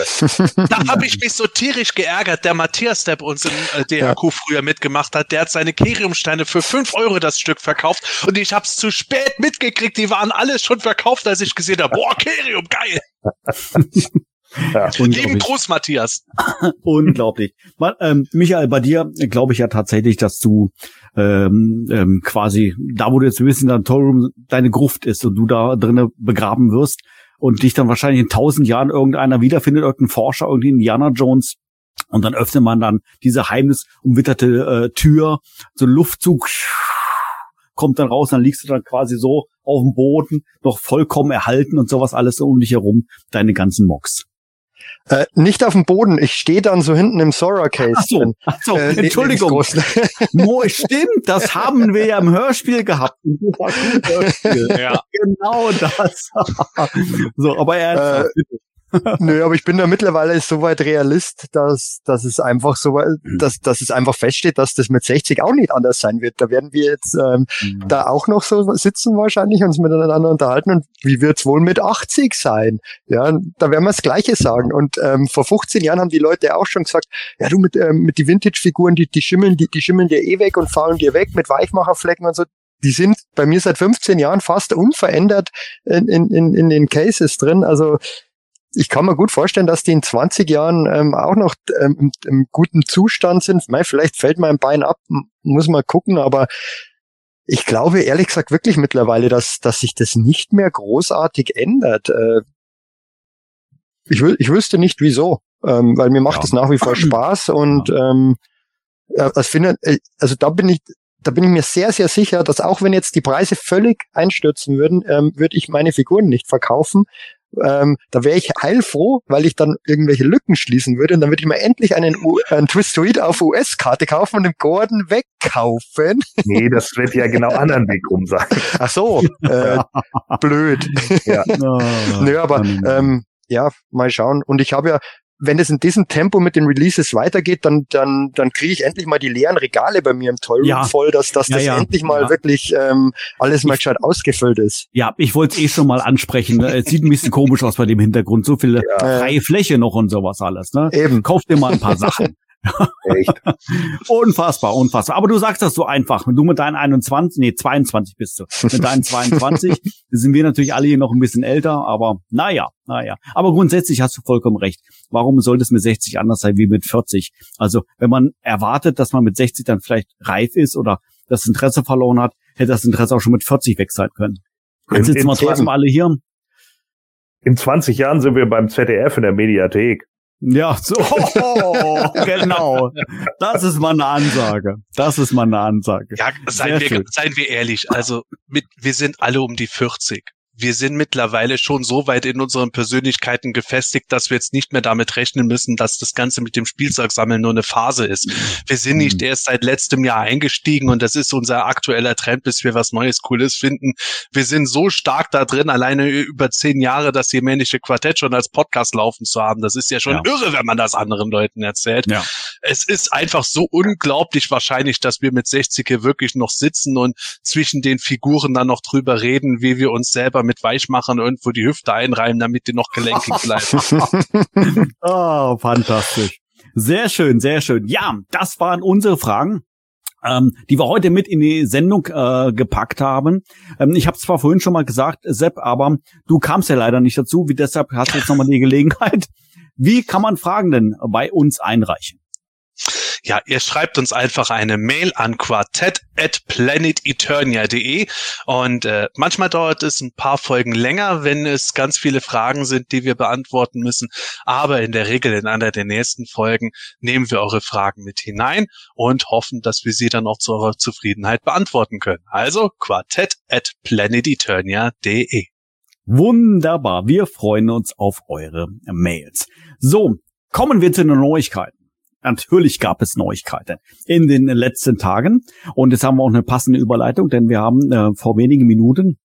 Da habe ich mich so tierisch geärgert. Der Matthias, der bei uns im äh, DRQ früher mitgemacht hat, der hat seine Keriumsteine für fünf Euro das Stück verkauft und ich habe es zu spät mitgekriegt. Die waren alle schon verkauft, als ich gesehen habe. Boah, Kerium, geil. [laughs] Ja. Lieben. Gruß, Matthias. [laughs] Unglaublich. Mal, ähm, Michael, bei dir glaube ich ja tatsächlich, dass du ähm, ähm, quasi da, wo du jetzt ein bisschen dein Tollroom deine Gruft ist und du da drinnen begraben wirst und dich dann wahrscheinlich in tausend Jahren irgendeiner wiederfindet, irgendein Forscher, irgendein Indiana Jones und dann öffnet man dann diese heimnisumwitterte äh, Tür, so ein Luftzug kommt dann raus, dann liegst du dann quasi so auf dem Boden, noch vollkommen erhalten und sowas alles um dich herum, deine ganzen Mocks. Äh, nicht auf dem Boden, ich stehe dann so hinten im Sora-Case Ach so, drin. ach so Äh, Entschuldigung. Mo, [laughs] stimmt, das haben wir ja im Hörspiel gehabt. Hörspiel. Ja. Genau das. [laughs] so, aber er Äh, [laughs] Nö, aber ich bin da mittlerweile so weit Realist, dass, dass es einfach so, weit- dass, dass es einfach feststeht, dass das mit 60 auch nicht anders sein wird. Da werden wir jetzt ähm, da auch noch so sitzen wahrscheinlich, uns miteinander unterhalten und wie wird's wohl mit 80 sein? Ja, da werden wir das Gleiche sagen. Und ähm, vor 15 Jahren haben die Leute auch schon gesagt, ja du mit, ähm, mit die Vintage-Figuren, die, die schimmeln, die, die schimmeln dir eh weg und fallen dir weg mit Weichmacherflecken und so. die sind bei mir seit 15 Jahren fast unverändert in, in, in, in den Cases drin. Also ich kann mir gut vorstellen, dass die in 20 Jahren ähm, auch noch ähm, im, im guten Zustand sind. Mei, vielleicht fällt mein Bein ab, muss mal gucken, aber ich glaube ehrlich gesagt wirklich mittlerweile, dass, dass sich das nicht mehr großartig ändert. Äh, ich, ich wüsste nicht wieso, ähm, weil mir macht es ja. nach wie vor [clears throat] Spaß und ja. ähm, also, finde, äh, also da bin ich da bin ich mir sehr, sehr sicher, dass auch wenn jetzt die Preise völlig einstürzen würden, ähm, würde ich meine Figuren nicht verkaufen. Ähm, da wäre ich heilfroh, weil ich dann irgendwelche Lücken schließen würde und dann würde ich mir endlich einen, U einen Twistoid auf US-Karte kaufen und den Gordon wegkaufen. [laughs] Nee, das wird ja genau anderen Weg rum sein. Ach so, äh, [laughs] blöd. Ja. [laughs] Nö, aber ähm, ja, mal schauen. Und ich habe ja wenn es in diesem Tempo mit den Releases weitergeht, dann, dann, dann kriege ich endlich mal die leeren Regale bei mir im Tollroom ja. voll, dass, dass ja, das ja. endlich mal wirklich ähm, alles mal gescheit ausgefüllt ist. Ja, ich wollte es eh schon mal ansprechen. Es sieht ein bisschen komisch aus bei dem Hintergrund. So viele freie Fläche noch und sowas alles. Ne? Eben. Kauf dir mal ein paar Sachen. [laughs] Echt? unfassbar, unfassbar. Aber du sagst das so einfach. Du mit deinen 21, nee, 22 bist du. Mit [laughs] deinen 22 sind wir natürlich alle hier noch ein bisschen älter, aber naja, naja. Aber grundsätzlich hast du vollkommen recht. Warum sollte es mit 60 anders sein wie mit 40? Also, wenn man erwartet, dass man mit 60 dann vielleicht reif ist oder das Interesse verloren hat, hätte das Interesse auch schon mit 40 weg sein können. Jetzt sitzen wir trotzdem alle hier. In 20 Jahren sind wir beim ZDF in der Mediathek. Ja, so, [laughs] oh, genau. Das ist mal eine Ansage. Das ist mal eine Ansage. Ja, seien, wir, seien wir ehrlich. Also, mit, wir sind alle um die 40 wir sind mittlerweile schon so weit in unseren Persönlichkeiten gefestigt, dass wir jetzt nicht mehr damit rechnen müssen, dass das Ganze mit dem Spielzeugsammeln nur eine Phase ist. Wir sind nicht mhm. erst seit letztem Jahr eingestiegen und das ist unser aktueller Trend, bis wir was Neues, Cooles finden. Wir sind so stark da drin, alleine über zehn Jahre das jemänische Quartett schon als Podcast laufen zu haben. Das ist ja schon ja. irre, wenn man das anderen Leuten erzählt. Ja. Es ist einfach so unglaublich wahrscheinlich, dass wir mit 60 hier wirklich noch sitzen und zwischen den Figuren dann noch drüber reden, wie wir uns selber mit Weichmachern irgendwo die Hüfte einreiben, damit die noch gelenkig bleiben. [laughs] oh, fantastisch. Sehr schön, sehr schön. Ja, das waren unsere Fragen. Ähm, die wir heute mit in die Sendung äh, gepackt haben. Ähm, ich habe zwar vorhin schon mal gesagt, Sepp, aber du kamst ja leider nicht dazu, wie deshalb hast du jetzt nochmal die Gelegenheit. Wie kann man Fragen denn bei uns einreichen? Ja, ihr schreibt uns einfach eine Mail an quartett@planeteternia.de und äh, manchmal dauert es ein paar Folgen länger, wenn es ganz viele Fragen sind, die wir beantworten müssen, aber in der Regel in einer der nächsten Folgen nehmen wir eure Fragen mit hinein und hoffen, dass wir sie dann auch zu eurer Zufriedenheit beantworten können. Also quartett@planeteternia.de. Wunderbar, wir freuen uns auf eure Mails. So, kommen wir zu den Neuigkeiten. Natürlich gab es Neuigkeiten in den letzten Tagen. Und jetzt haben wir auch eine passende Überleitung, denn wir haben äh, vor wenigen Minuten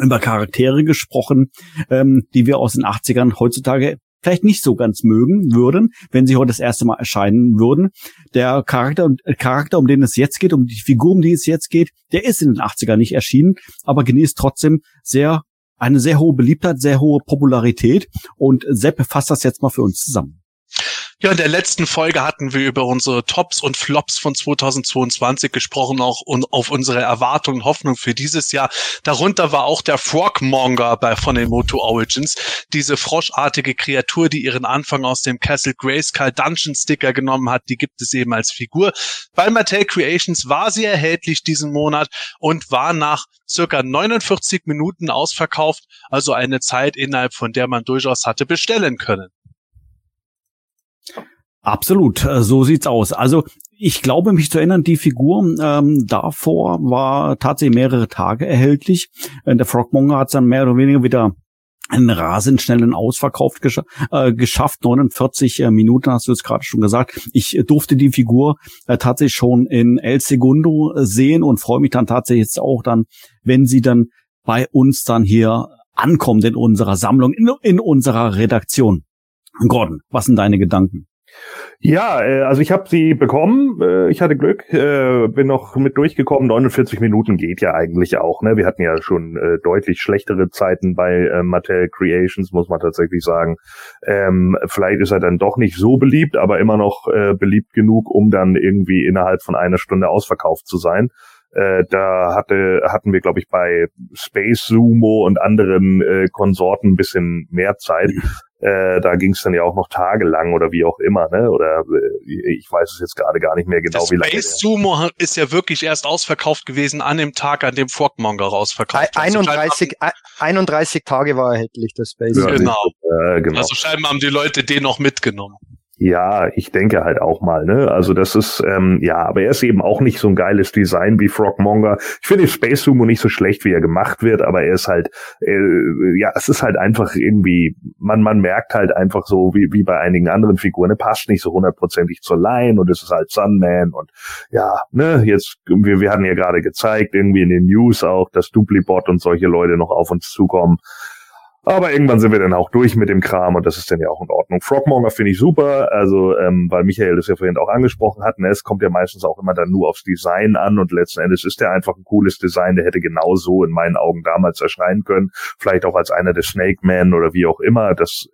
über Charaktere gesprochen, ähm, die wir aus den 80ern heutzutage vielleicht nicht so ganz mögen würden, wenn sie heute das erste Mal erscheinen würden. Der Charakter, äh, Charakter, um den es jetzt geht, um die Figur, um die es jetzt geht, der ist in den 80ern nicht erschienen, aber genießt trotzdem sehr eine sehr hohe Beliebtheit, sehr hohe Popularität. Und Sepp fasst das jetzt mal für uns zusammen. Ja, in der letzten Folge hatten wir über unsere Tops und Flops von 2022 gesprochen, auch auf unsere Erwartungen und Hoffnung für dieses Jahr. Darunter war auch der Frogmonger bei von den Moto Origins, diese froschartige Kreatur, die ihren Anfang aus dem Castle Grayskull Dungeon Sticker genommen hat. Die gibt es eben als Figur. Bei Mattel Creations war sie erhältlich diesen Monat und war nach circa 49 Minuten ausverkauft, also eine Zeit innerhalb von der man durchaus hatte bestellen können. Absolut, äh, so sieht's aus. Also ich glaube mich zu erinnern, die Figur ähm, davor war tatsächlich mehrere Tage erhältlich. Äh, der Frogmonger hat dann mehr oder weniger wieder einen rasend schnellen Ausverkauf gesch äh, geschafft. 49 äh, Minuten hast du es gerade schon gesagt. Ich äh, durfte die Figur äh, tatsächlich schon in El Segundo sehen und freue mich dann tatsächlich jetzt auch dann, wenn sie dann bei uns dann hier ankommt in unserer Sammlung, in, in unserer Redaktion. Gordon, was sind deine Gedanken? Ja, äh, also ich habe sie bekommen. Äh, ich hatte Glück, äh, bin noch mit durchgekommen. 49 Minuten geht ja eigentlich auch. Ne? Wir hatten ja schon äh, deutlich schlechtere Zeiten bei äh, Mattel Creations, muss man tatsächlich sagen. Ähm, vielleicht ist er dann doch nicht so beliebt, aber immer noch äh, beliebt genug, um dann irgendwie innerhalb von einer Stunde ausverkauft zu sein. Äh, da hatte, hatten wir, glaube ich, bei Space Sumo und anderen äh, Konsorten ein bisschen mehr Zeit. Äh, da ging es dann ja auch noch tagelang oder wie auch immer, ne? Oder äh, ich weiß es jetzt gerade gar nicht mehr genau, das wie lange. Space Sumo ist ja wirklich erst ausverkauft gewesen an dem Tag, an dem Frogmonger rausverkauft Ei- war. Also 31, ei- 31 Tage war erhältlich, das Space. Ja, Genau. Äh, genau. Also scheinbar haben die Leute den noch mitgenommen. Ja, ich denke halt auch mal, ne? Also das ist, ähm, ja, aber er ist eben auch nicht so ein geiles Design wie Frogmonger. Ich finde Space Sumo nicht so schlecht, wie er gemacht wird, aber er ist halt, äh, ja, es ist halt einfach irgendwie, man, man merkt halt einfach so, wie, wie bei einigen anderen Figuren, er passt nicht so hundertprozentig zur Line und es ist halt Sunman und ja, ne, jetzt, wir, wir hatten ja gerade gezeigt, irgendwie in den News auch, dass Duplibot und solche Leute noch auf uns zukommen. Aber irgendwann sind wir dann auch durch mit dem Kram und das ist dann ja auch in Ordnung. Frogmonger finde ich super, also ähm, weil Michael das ja vorhin auch angesprochen hat, ne, es kommt ja meistens auch immer dann nur aufs Design an und letzten Endes ist der einfach ein cooles Design, der hätte genauso in meinen Augen damals erscheinen können, vielleicht auch als einer der Snake Man oder wie auch immer, das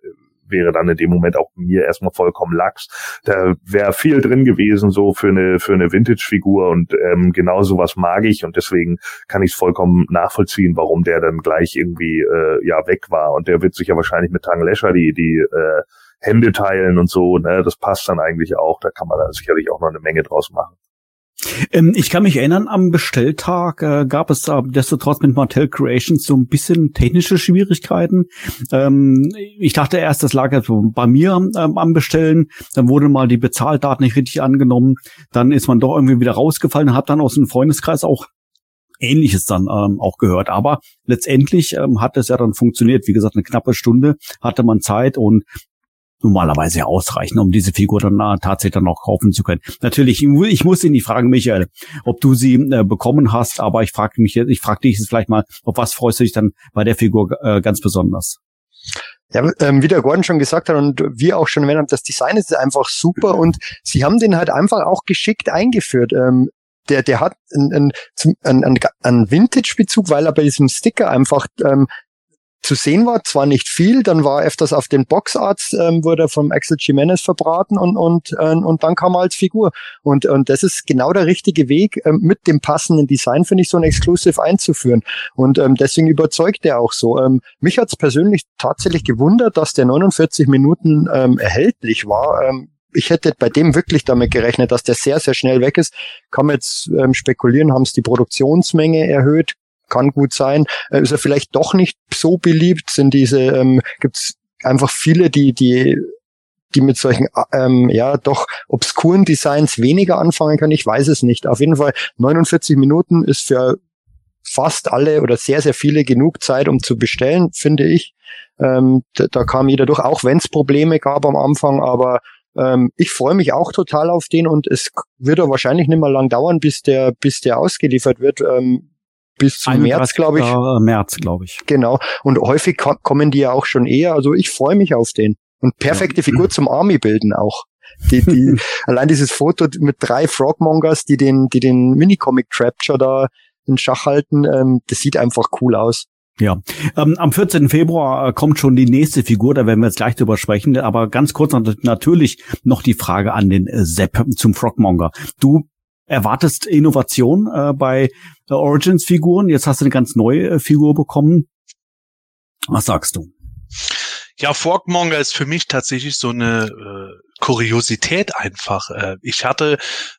wäre dann in dem Moment auch mir erstmal vollkommen lax. Da wäre viel drin gewesen so für eine für eine Vintage-Figur und ähm, genau sowas mag ich und deswegen kann ich es vollkommen nachvollziehen, warum der dann gleich irgendwie äh, ja weg war. Und der wird sich ja wahrscheinlich mit Tang Lescher die die äh, Hände teilen und so. Ne, das passt dann eigentlich auch. Da kann man dann sicherlich auch noch eine Menge draus machen. Ähm, ich kann mich erinnern, am Bestelltag äh, gab es äh, destotrotz mit Mattel Creations so ein bisschen technische Schwierigkeiten. Ähm, ich dachte erst, das lag jetzt bei mir ähm, am Bestellen. Dann wurde mal die Bezahldaten nicht richtig angenommen. Dann ist man doch irgendwie wieder rausgefallen, hat dann aus dem Freundeskreis auch Ähnliches dann ähm, auch gehört. Aber letztendlich ähm, hat es ja dann funktioniert. Wie gesagt, eine knappe Stunde hatte man Zeit und normalerweise ausreichen, um diese Figur dann äh, tatsächlich dann auch kaufen zu können. Natürlich, ich mu- ich muss ihn nicht fragen, Michael, ob du sie äh, bekommen hast, aber ich frage mich jetzt, ich frage dich jetzt vielleicht mal, auf was freust du dich dann bei der Figur äh, ganz besonders? Ja, ähm, wie der Gordon schon gesagt hat und wir auch schon erwähnt haben, das Design ist einfach super und sie haben den halt einfach auch geschickt eingeführt. Ähm, der, der hat einen, einen, einen, einen Vintage-Bezug, weil er bei diesem Sticker einfach ähm, zu sehen war, zwar nicht viel, dann war öfters auf den Boxarts, ähm, wurde er vom Axel Jimenez verbraten und, und, äh, und dann kam er als Figur. Und, und das ist genau der richtige Weg, ähm, mit dem passenden Design, finde ich, so ein Exclusive einzuführen. Und ähm, deswegen überzeugt er auch so. Ähm, mich hat es persönlich tatsächlich gewundert, dass der 49 Minuten ähm, erhältlich war. Ähm, ich hätte bei dem wirklich damit gerechnet, dass der sehr, sehr schnell weg ist. Kann man jetzt ähm, spekulieren, haben es die Produktionsmenge erhöht, kann gut sein. Äh, ist er vielleicht doch nicht so beliebt? Sind diese, ähm, gibt es einfach viele, die, die, die mit solchen, ähm, ja, doch obskuren Designs weniger anfangen können? Ich weiß es nicht. Auf jeden Fall 49 Minuten ist für fast alle oder sehr, sehr viele genug Zeit, um zu bestellen, finde ich. Ähm, da, da kam jeder durch, auch wenn es Probleme gab am Anfang, aber ähm, ich freue mich auch total auf den und es wird ja wahrscheinlich nicht mehr lang dauern, bis der, bis der ausgeliefert wird. Ähm, bis zum März, glaube ich. März, glaube ich. Genau. Und häufig ko- kommen die ja auch schon eher. Also ich freue mich auf den. Und perfekte Figur [laughs] zum Army bilden auch. Die, die, [laughs] allein dieses Foto mit drei Frogmongers, die den, die den Minicomic Trapture da in Schach halten, ähm, das sieht einfach cool aus. Ja, ähm, am 14. Februar äh, kommt schon die nächste Figur, da werden wir jetzt gleich drüber sprechen, aber ganz kurz nat- natürlich noch die Frage an den äh, Sepp zum Frogmonger. Du erwartest Innovation äh, bei äh, Origins-Figuren, jetzt hast du eine ganz neue äh, Figur bekommen. Was sagst du? Ja, Forkmonger ist für mich tatsächlich so eine äh, Kuriosität einfach. Äh, ich hatte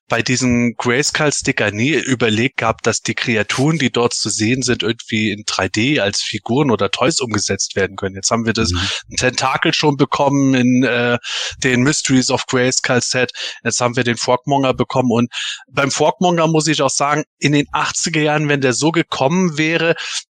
bei diesem Grayskull-Sticker nie überlegt gehabt, dass die Kreaturen, die dort zu sehen sind, irgendwie in 3D als Figuren oder Toys umgesetzt werden können. Jetzt haben wir das ein Tentakel schon bekommen in äh, den Mysteries of Grayskull Set. Jetzt haben wir den Forkmonger bekommen und beim Forkmonger muss ich auch sagen, in den 80er Jahren, wenn der so gekommen wäre,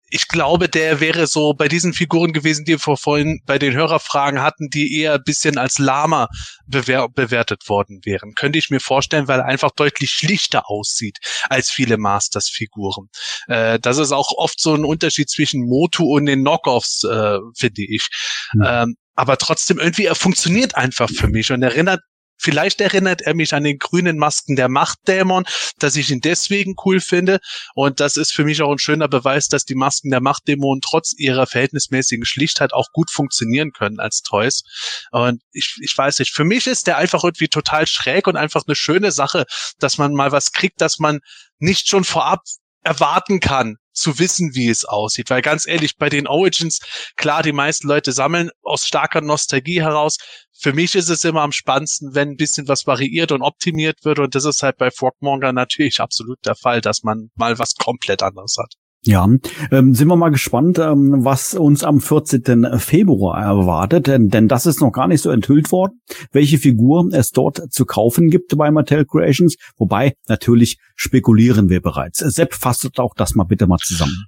ich glaube, der wäre so bei diesen Figuren gewesen, die wir vorhin bei den Hörerfragen hatten, die eher ein bisschen als Lama bewer bewertet worden wären. Könnte ich mir vorstellen, weil er einfach deutlich schlichter aussieht als viele Masters-Figuren. Äh, das ist auch oft so ein Unterschied zwischen Motu und den Knockoffs, äh, finde ich. Hm. Ähm, aber trotzdem irgendwie, er funktioniert einfach für mich und erinnert Vielleicht erinnert er mich an den grünen Masken der Machtdämon, dass ich ihn deswegen cool finde. Und das ist für mich auch ein schöner Beweis, dass die Masken der Machtdämonen trotz ihrer verhältnismäßigen Schlichtheit auch gut funktionieren können als Toys. Und ich, ich weiß nicht, für mich ist der einfach irgendwie total schräg und einfach eine schöne Sache, dass man mal was kriegt, dass man nicht schon vorab erwarten kann, zu wissen, wie es aussieht. Weil ganz ehrlich, bei den Origins, klar, die meisten Leute sammeln aus starker Nostalgie heraus. Für mich ist es immer am spannendsten, wenn ein bisschen was variiert und optimiert wird. Und das ist halt bei Frogmonger natürlich absolut der Fall, dass man mal was komplett anderes hat. Ja, ähm, sind wir mal gespannt, ähm, was uns am 14. Februar erwartet, denn, denn das ist noch gar nicht so enthüllt worden, welche Figur es dort zu kaufen gibt bei Mattel Creations, wobei natürlich spekulieren wir bereits. Sepp, fasst auch das mal bitte mal zusammen.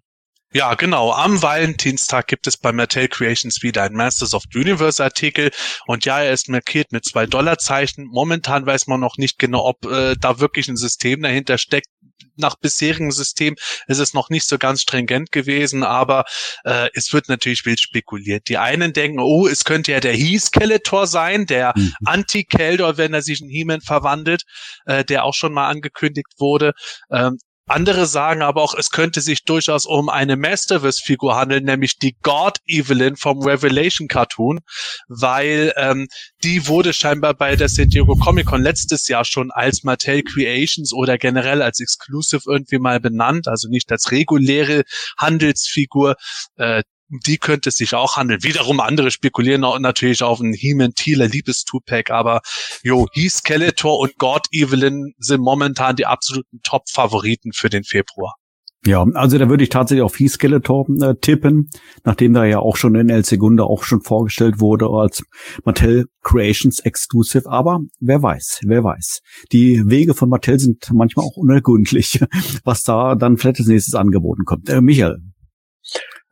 Ja, genau. Am Valentinstag gibt es bei Mattel Creations wieder ein Masters of the Universe Artikel. Und ja, er ist markiert mit zwei Dollarzeichen. Momentan weiß man noch nicht genau, ob äh, da wirklich ein System dahinter steckt. Nach bisherigem System ist es noch nicht so ganz stringent gewesen, aber äh, es wird natürlich wild spekuliert. Die einen denken, oh, es könnte ja der He-Skeletor sein, der mhm. Anti-Keldor, wenn er sich in He-Man verwandelt, äh, der auch schon mal angekündigt wurde. Ähm, andere sagen aber auch, es könnte sich durchaus um eine Masterverse-Figur handeln, nämlich die God Evelyn vom Revelation Cartoon, weil ähm, die wurde scheinbar bei der San Diego Comic Con letztes Jahr schon als Mattel Creations oder generell als Exclusive irgendwie mal benannt, also nicht als reguläre Handelsfigur. Äh, die könnte es sich auch handeln. Wiederum andere spekulieren auch natürlich auf einen He-Man Thieler Liebes-Two-Pack, aber jo, He Skeletor und God Evelyn sind momentan die absoluten Top-Favoriten für den Februar. Ja, also da würde ich tatsächlich auf He Skeletor äh, tippen, nachdem da ja auch schon in El Segundo auch schon vorgestellt wurde als Mattel Creations Exclusive. Aber wer weiß, wer weiß. Die Wege von Mattel sind manchmal auch unergründlich, [laughs] was da dann vielleicht als nächstes angeboten kommt. Äh, Michael,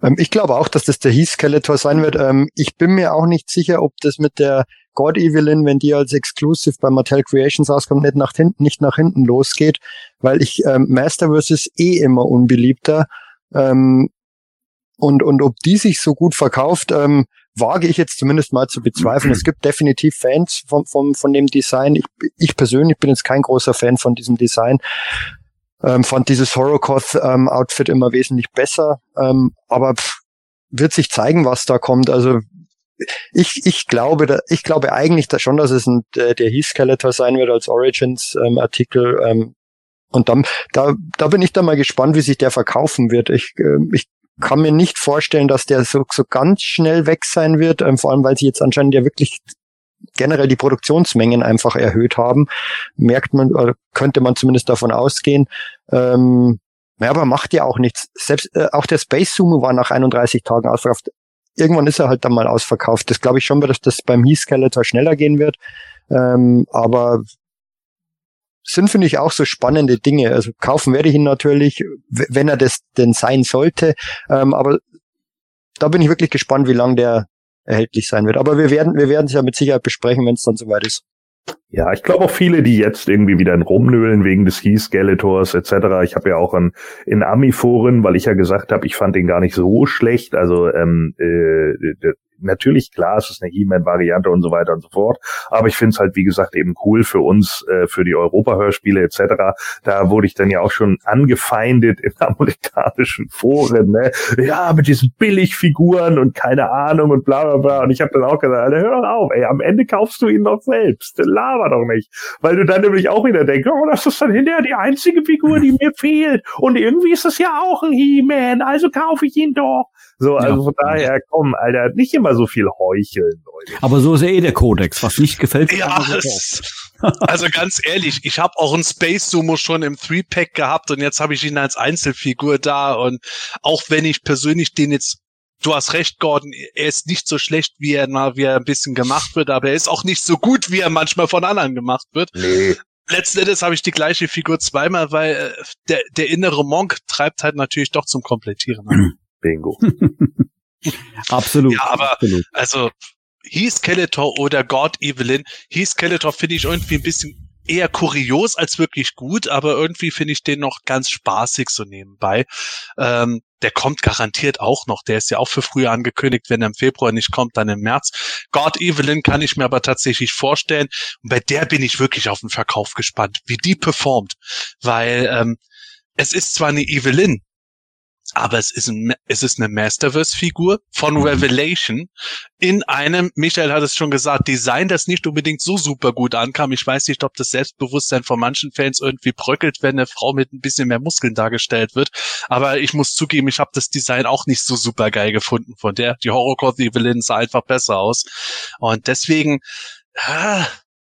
ähm, ich glaube auch, dass das der Heath Skeletor sein wird. Ähm, ich bin mir auch nicht sicher, ob das mit der God Evelyn, wenn die als Exclusive bei Mattel Creations rauskommt, nicht nach hinten, nicht nach hinten losgeht, weil ich ähm, Masterverse ist eh immer unbeliebter. Ähm, und, und ob die sich so gut verkauft, ähm, wage ich jetzt zumindest mal zu bezweifeln. Es gibt definitiv Fans von, von, von dem Design. Ich, ich persönlich bin jetzt kein großer Fan von diesem Design. Ähm, fand dieses Horrorcoth-Outfit ähm, immer wesentlich besser. Ähm, aber pff, wird sich zeigen, was da kommt. Also ich, ich glaube, da, ich glaube eigentlich da schon, dass es ein, der, der Heath Skeletor sein wird als Origins-Artikel. Ähm, und dann, da, da bin ich dann mal gespannt, wie sich der verkaufen wird. Ich, äh, ich kann mir nicht vorstellen, dass der so, so ganz schnell weg sein wird, ähm, vor allem weil sie jetzt anscheinend ja wirklich generell die Produktionsmengen einfach erhöht haben, merkt man, oder könnte man zumindest davon ausgehen. Ähm, ja, aber macht ja auch nichts. Selbst äh, auch der Space Sumo war nach 31 Tagen ausverkauft. Irgendwann ist er halt dann mal ausverkauft. Das glaube ich schon, dass das beim He Skeletor schneller gehen wird. Ähm, aber sind, finde ich, auch so spannende Dinge. Also kaufen werde ich ihn natürlich, wenn er das denn sein sollte. Ähm, aber da bin ich wirklich gespannt, wie lange der erhältlich sein wird. Aber wir werden, wir werden es ja mit Sicherheit besprechen, wenn es dann soweit ist. Ja, ich glaube auch viele, die jetzt irgendwie wieder in Rumnölen wegen des He Skeletors etc. Ich habe ja auch in, in Ami-Foren, weil ich ja gesagt habe, ich fand den gar nicht so schlecht. Also ähm, äh, natürlich, klar, es ist eine He-Man-Variante und so weiter und so fort. Aber ich finde es halt, wie gesagt, eben cool für uns, äh, für die Europa-Hörspiele etc. Da wurde ich dann ja auch schon angefeindet in [laughs] amerikanischen Foren. Ne? Ja, mit diesen Billigfiguren und keine Ahnung und bla bla bla. Und ich habe dann auch gesagt, Alter, hör doch auf, ey, am Ende kaufst du ihn doch selbst. Laber doch nicht. Weil du dann nämlich auch wieder denkst, oh, das ist dann hinterher die einzige Figur, die [laughs] mir fehlt. Und irgendwie ist es ja auch ein He-Man, also kaufe ich ihn doch. So, also ja. von daher, komm, Alter, nicht immer so viel heucheln, Leute. Aber so ist ja eh der Kodex. Was nicht gefällt, ja, [laughs] [laughs] also ganz ehrlich, ich habe auch einen Space Sumo schon im Three-Pack gehabt und jetzt habe ich ihn als Einzelfigur da und auch wenn ich persönlich den jetzt Du hast recht, Gordon. Er ist nicht so schlecht, wie er mal, wie er ein bisschen gemacht wird, aber er ist auch nicht so gut, wie er manchmal von anderen gemacht wird. Nee. Letzten Endes habe ich die gleiche Figur zweimal, weil äh, der, der innere Monk treibt halt natürlich doch zum Komplettieren. [clears throat] Bingo. [laughs] absolut. Ja, aber absolut. also He Skeletor oder God Evelyn. He Skeletor finde ich irgendwie ein bisschen eher kurios als wirklich gut, aber irgendwie finde ich den noch ganz spaßig so nebenbei. Ähm, der kommt garantiert auch noch. Der ist ja auch für früher angekündigt. Wenn er im Februar nicht kommt, dann im März. God Evelyn kann ich mir aber tatsächlich vorstellen. Und bei der bin ich wirklich auf den Verkauf gespannt, wie die performt. Weil ähm, es ist zwar eine Evelyn, aber es ist, ein, es ist eine Masterverse-Figur von Mhm. Revelation in einem, Michael hat es schon gesagt, Design, das nicht unbedingt so super gut ankam. Ich weiß nicht, ob das Selbstbewusstsein von manchen Fans irgendwie bröckelt, wenn eine Frau mit ein bisschen mehr Muskeln dargestellt wird. Aber ich muss zugeben, ich habe das Design auch nicht so super geil gefunden von der. Die Horrorcore Evelyn sah einfach besser aus. Und deswegen, ah,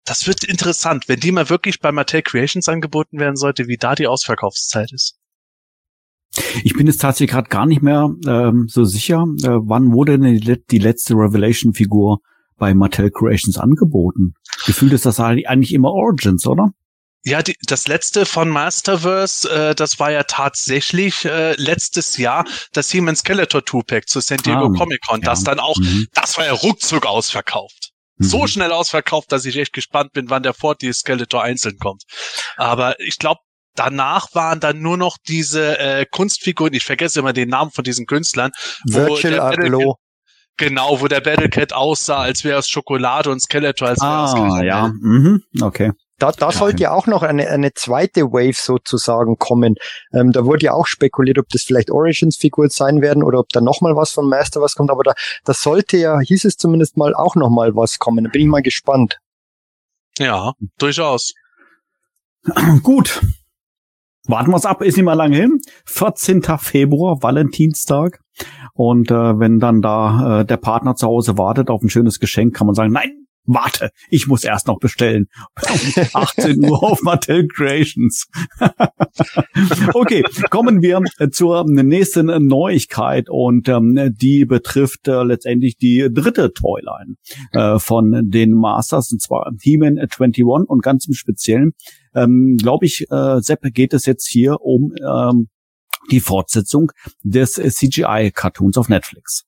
das wird interessant, wenn die mal wirklich bei Mattel Creations angeboten werden sollte, wie da die Ausverkaufszeit ist. Ich bin jetzt tatsächlich gerade gar nicht mehr ähm, so sicher, äh, wann wurde denn die, die letzte Revelation-Figur bei Mattel Creations angeboten? Gefühlt ist das eigentlich immer Origins, oder? Ja, die, das letzte von Masterverse, äh, das war ja tatsächlich äh, letztes Jahr das He-Man Skeletor 2-Pack zu San Diego Ah, Comic Con, das ja. dann auch, Mhm. das war ja ruckzuck ausverkauft. So Mhm. schnell ausverkauft, dass ich echt gespannt bin, wann der Ford die Skeletor einzeln kommt. Aber ich glaube, danach waren dann nur noch diese äh, Kunstfiguren, ich vergesse immer den Namen von diesen Künstlern, Virgil der Abloh. genau, wo der Battlecat aussah, als wäre es Schokolade und Skeletor, als wäre es Ah, ja. Mhm. Okay. Da, da sollte ja auch noch eine, eine zweite Wave sozusagen kommen. Ähm, da wurde ja auch spekuliert, ob das vielleicht Origins-Figuren sein werden oder ob da nochmal was von Master was kommt. Aber da, da sollte ja, hieß es zumindest mal, auch nochmal was kommen. Da bin ich mal gespannt. Ja, durchaus. Gut. Warten wir's ab, ist nicht mal lange hin. 14. Februar, Valentinstag. Und äh, wenn dann da äh, der Partner zu Hause wartet auf ein schönes Geschenk, kann man sagen, nein, warte, ich muss erst noch bestellen. Um 18 Uhr auf Mattel Creations. [laughs] okay, kommen wir äh, zur nächsten Neuigkeit und ähm, die betrifft äh, letztendlich die dritte Toyline äh, von den Masters, und zwar He-Man 21 und ganz im Speziellen ähm, glaube ich, äh, Sepp, geht es jetzt hier um ähm, die Fortsetzung des äh, CGI-Cartoons auf Netflix.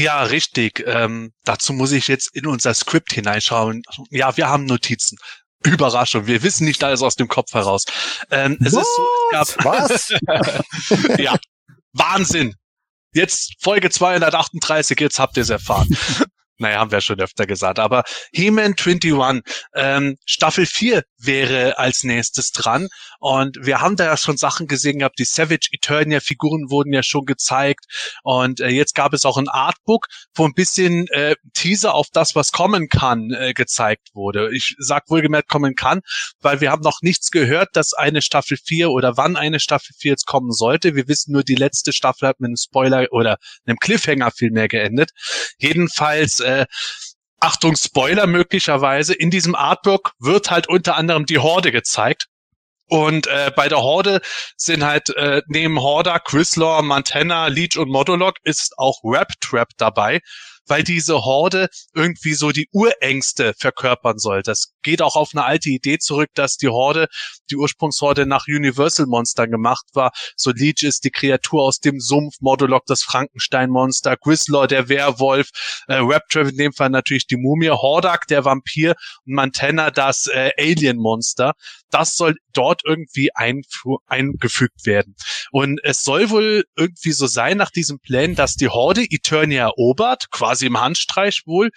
Ja, richtig. Ähm, dazu muss ich jetzt in unser Skript hineinschauen. Ja, wir haben Notizen. Überraschung, wir wissen nicht alles aus dem Kopf heraus. Ähm, es ist so, es gab, Was? [laughs] ja, Wahnsinn. Jetzt Folge 238, jetzt habt ihr es erfahren. Naja, haben wir schon öfter gesagt. Aber He-Man 21, ähm, Staffel 4 wäre als nächstes dran. Und wir haben da ja schon Sachen gesehen gehabt. Die Savage Eternia Figuren wurden ja schon gezeigt. Und äh, jetzt gab es auch ein Artbook, wo ein bisschen äh, Teaser auf das, was kommen kann, äh, gezeigt wurde. Ich sag wohlgemerkt kommen kann, weil wir haben noch nichts gehört, dass eine Staffel 4 oder wann eine Staffel 4 jetzt kommen sollte. Wir wissen nur, die letzte Staffel hat mit einem Spoiler oder einem Cliffhanger vielmehr geendet. Jedenfalls, äh, Achtung, Spoiler möglicherweise, in diesem Artbook wird halt unter anderem die Horde gezeigt. Und äh, bei der Horde sind halt äh, neben Horda, Quizlor, Montana, Leech und Modulok ist auch Rap Trap dabei, weil diese Horde irgendwie so die Urängste verkörpern soll. Das geht auch auf eine alte Idee zurück, dass die Horde, die Ursprungshorde nach Universal Monstern gemacht war. So Leech ist die Kreatur aus dem Sumpf, Modulok das Frankenstein-Monster, Quizlor der Werwolf, äh, Rap Trap in dem Fall natürlich die Mumie, Hordak der Vampir und Montana das äh, Alien-Monster das soll dort irgendwie eingefügt werden. Und es soll wohl irgendwie so sein nach diesem Plan, dass die Horde Eternia erobert, quasi im Handstreich wohl,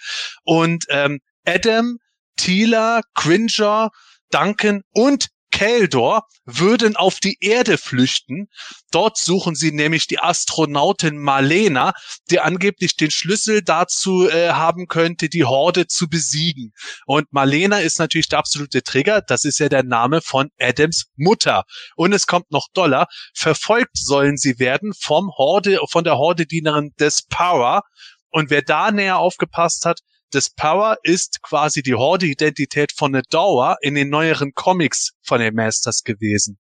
und ähm, Adam, Tila, Cringer, Duncan und Keldor würden auf die Erde flüchten. Dort suchen sie nämlich die Astronautin Marlena, die angeblich den Schlüssel dazu äh, haben könnte, die Horde zu besiegen. Und Marlena ist natürlich der absolute Trigger. Das ist ja der Name von Adams Mutter. Und es kommt noch doller. Verfolgt sollen sie werden vom Horde, von der Horde-Dienerin des Power. Und wer da näher aufgepasst hat, des Power ist quasi die Horde-Identität von Adora in den neueren Comics von den Masters gewesen.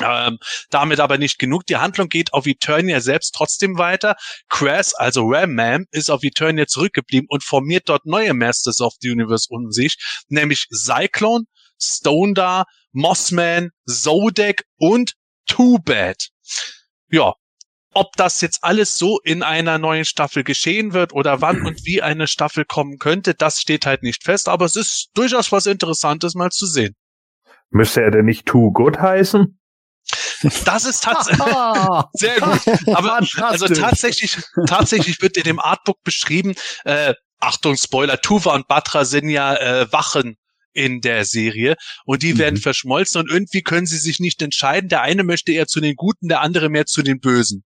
Ähm, damit aber nicht genug. Die Handlung geht auf Eternia selbst trotzdem weiter. Crass, also Ram-Man, ist auf Eternia zurückgeblieben und formiert dort neue Masters of the Universe um sich, nämlich Cyclone, Stone Mossman, Zodek und Two-Bad. Ja, ob das jetzt alles so in einer neuen Staffel geschehen wird oder wann und wie eine Staffel kommen könnte, das steht halt nicht fest, aber es ist durchaus was Interessantes mal zu sehen. Müsste er denn nicht Too Good heißen? Das ist tatsächlich [laughs] sehr gut. Aber also tatsächlich, tatsächlich wird in dem Artbook beschrieben, äh, Achtung, Spoiler, Tuva und Batra sind ja äh, Wachen in der Serie und die werden Mhm. verschmolzen und irgendwie können sie sich nicht entscheiden. Der eine möchte eher zu den Guten, der andere mehr zu den Bösen.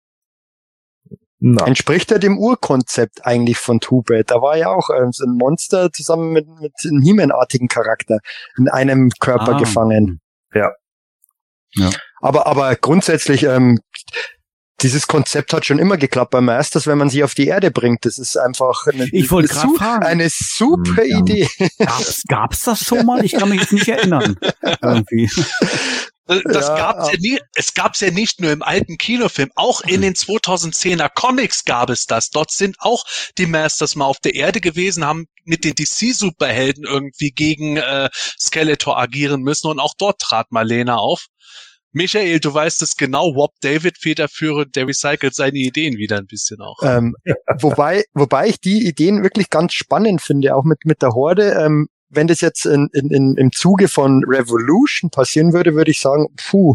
Na, Entspricht ja dem Urkonzept eigentlich von Two-Bad. Da war ja auch ähm, so ein Monster zusammen mit, mit einem He-Man-artigen Charakter in einem Körper Ah. gefangen. Ja. Ja. Aber, aber grundsätzlich, ähm, dieses Konzept hat schon immer geklappt bei Masters, wenn man sie auf die Erde bringt. Das ist einfach eine, Ich eine su- fragen. eine super Ja. Idee. Gab's, gab's das schon mal? Ich kann mich jetzt nicht erinnern. [laughs] Irgendwie. Äh, Das Ja, gab's ja nie, es gab's ja nicht nur im alten Kinofilm, auch in den 2010er Comics gab es das. Dort sind auch die Masters mal auf der Erde gewesen, haben mit den DC-Superhelden irgendwie gegen äh, Skeletor agieren müssen und auch dort trat Marlena auf. Michael, du weißt es genau, Wop David federführend, der recycelt seine Ideen wieder ein bisschen auch. Ähm, wobei, wobei ich die Ideen wirklich ganz spannend finde, auch mit, mit der Horde. Ähm, wenn das jetzt in, in, in, im Zuge von Revolution passieren würde, würde ich sagen, puh,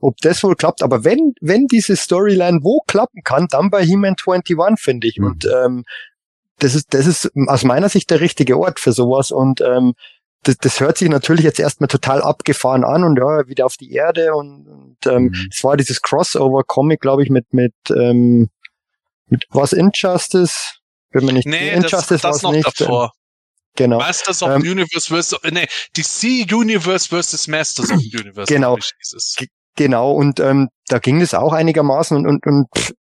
ob das wohl klappt. Aber wenn, wenn diese Storyline wo klappen kann, dann bei He-Man 21, finde ich. Mhm. Und ähm, das ist, das ist aus meiner Sicht der richtige Ort für sowas. Und ähm, das, das hört sich natürlich jetzt erstmal total abgefahren an und ja, wieder auf die Erde und, und ähm, Mhm. es war dieses Crossover-Comic, glaube ich, mit, mit, ähm, mit was Injustice? Bin mir nicht nee, das, Injustice das war's noch nicht. davor. Genau. Masters of Ähm, the Universe versus, nee, DC Universe versus Masters of the [clears throat] Universe. Genau. Genau, und ähm, da ging es auch einigermaßen und, und, und pff,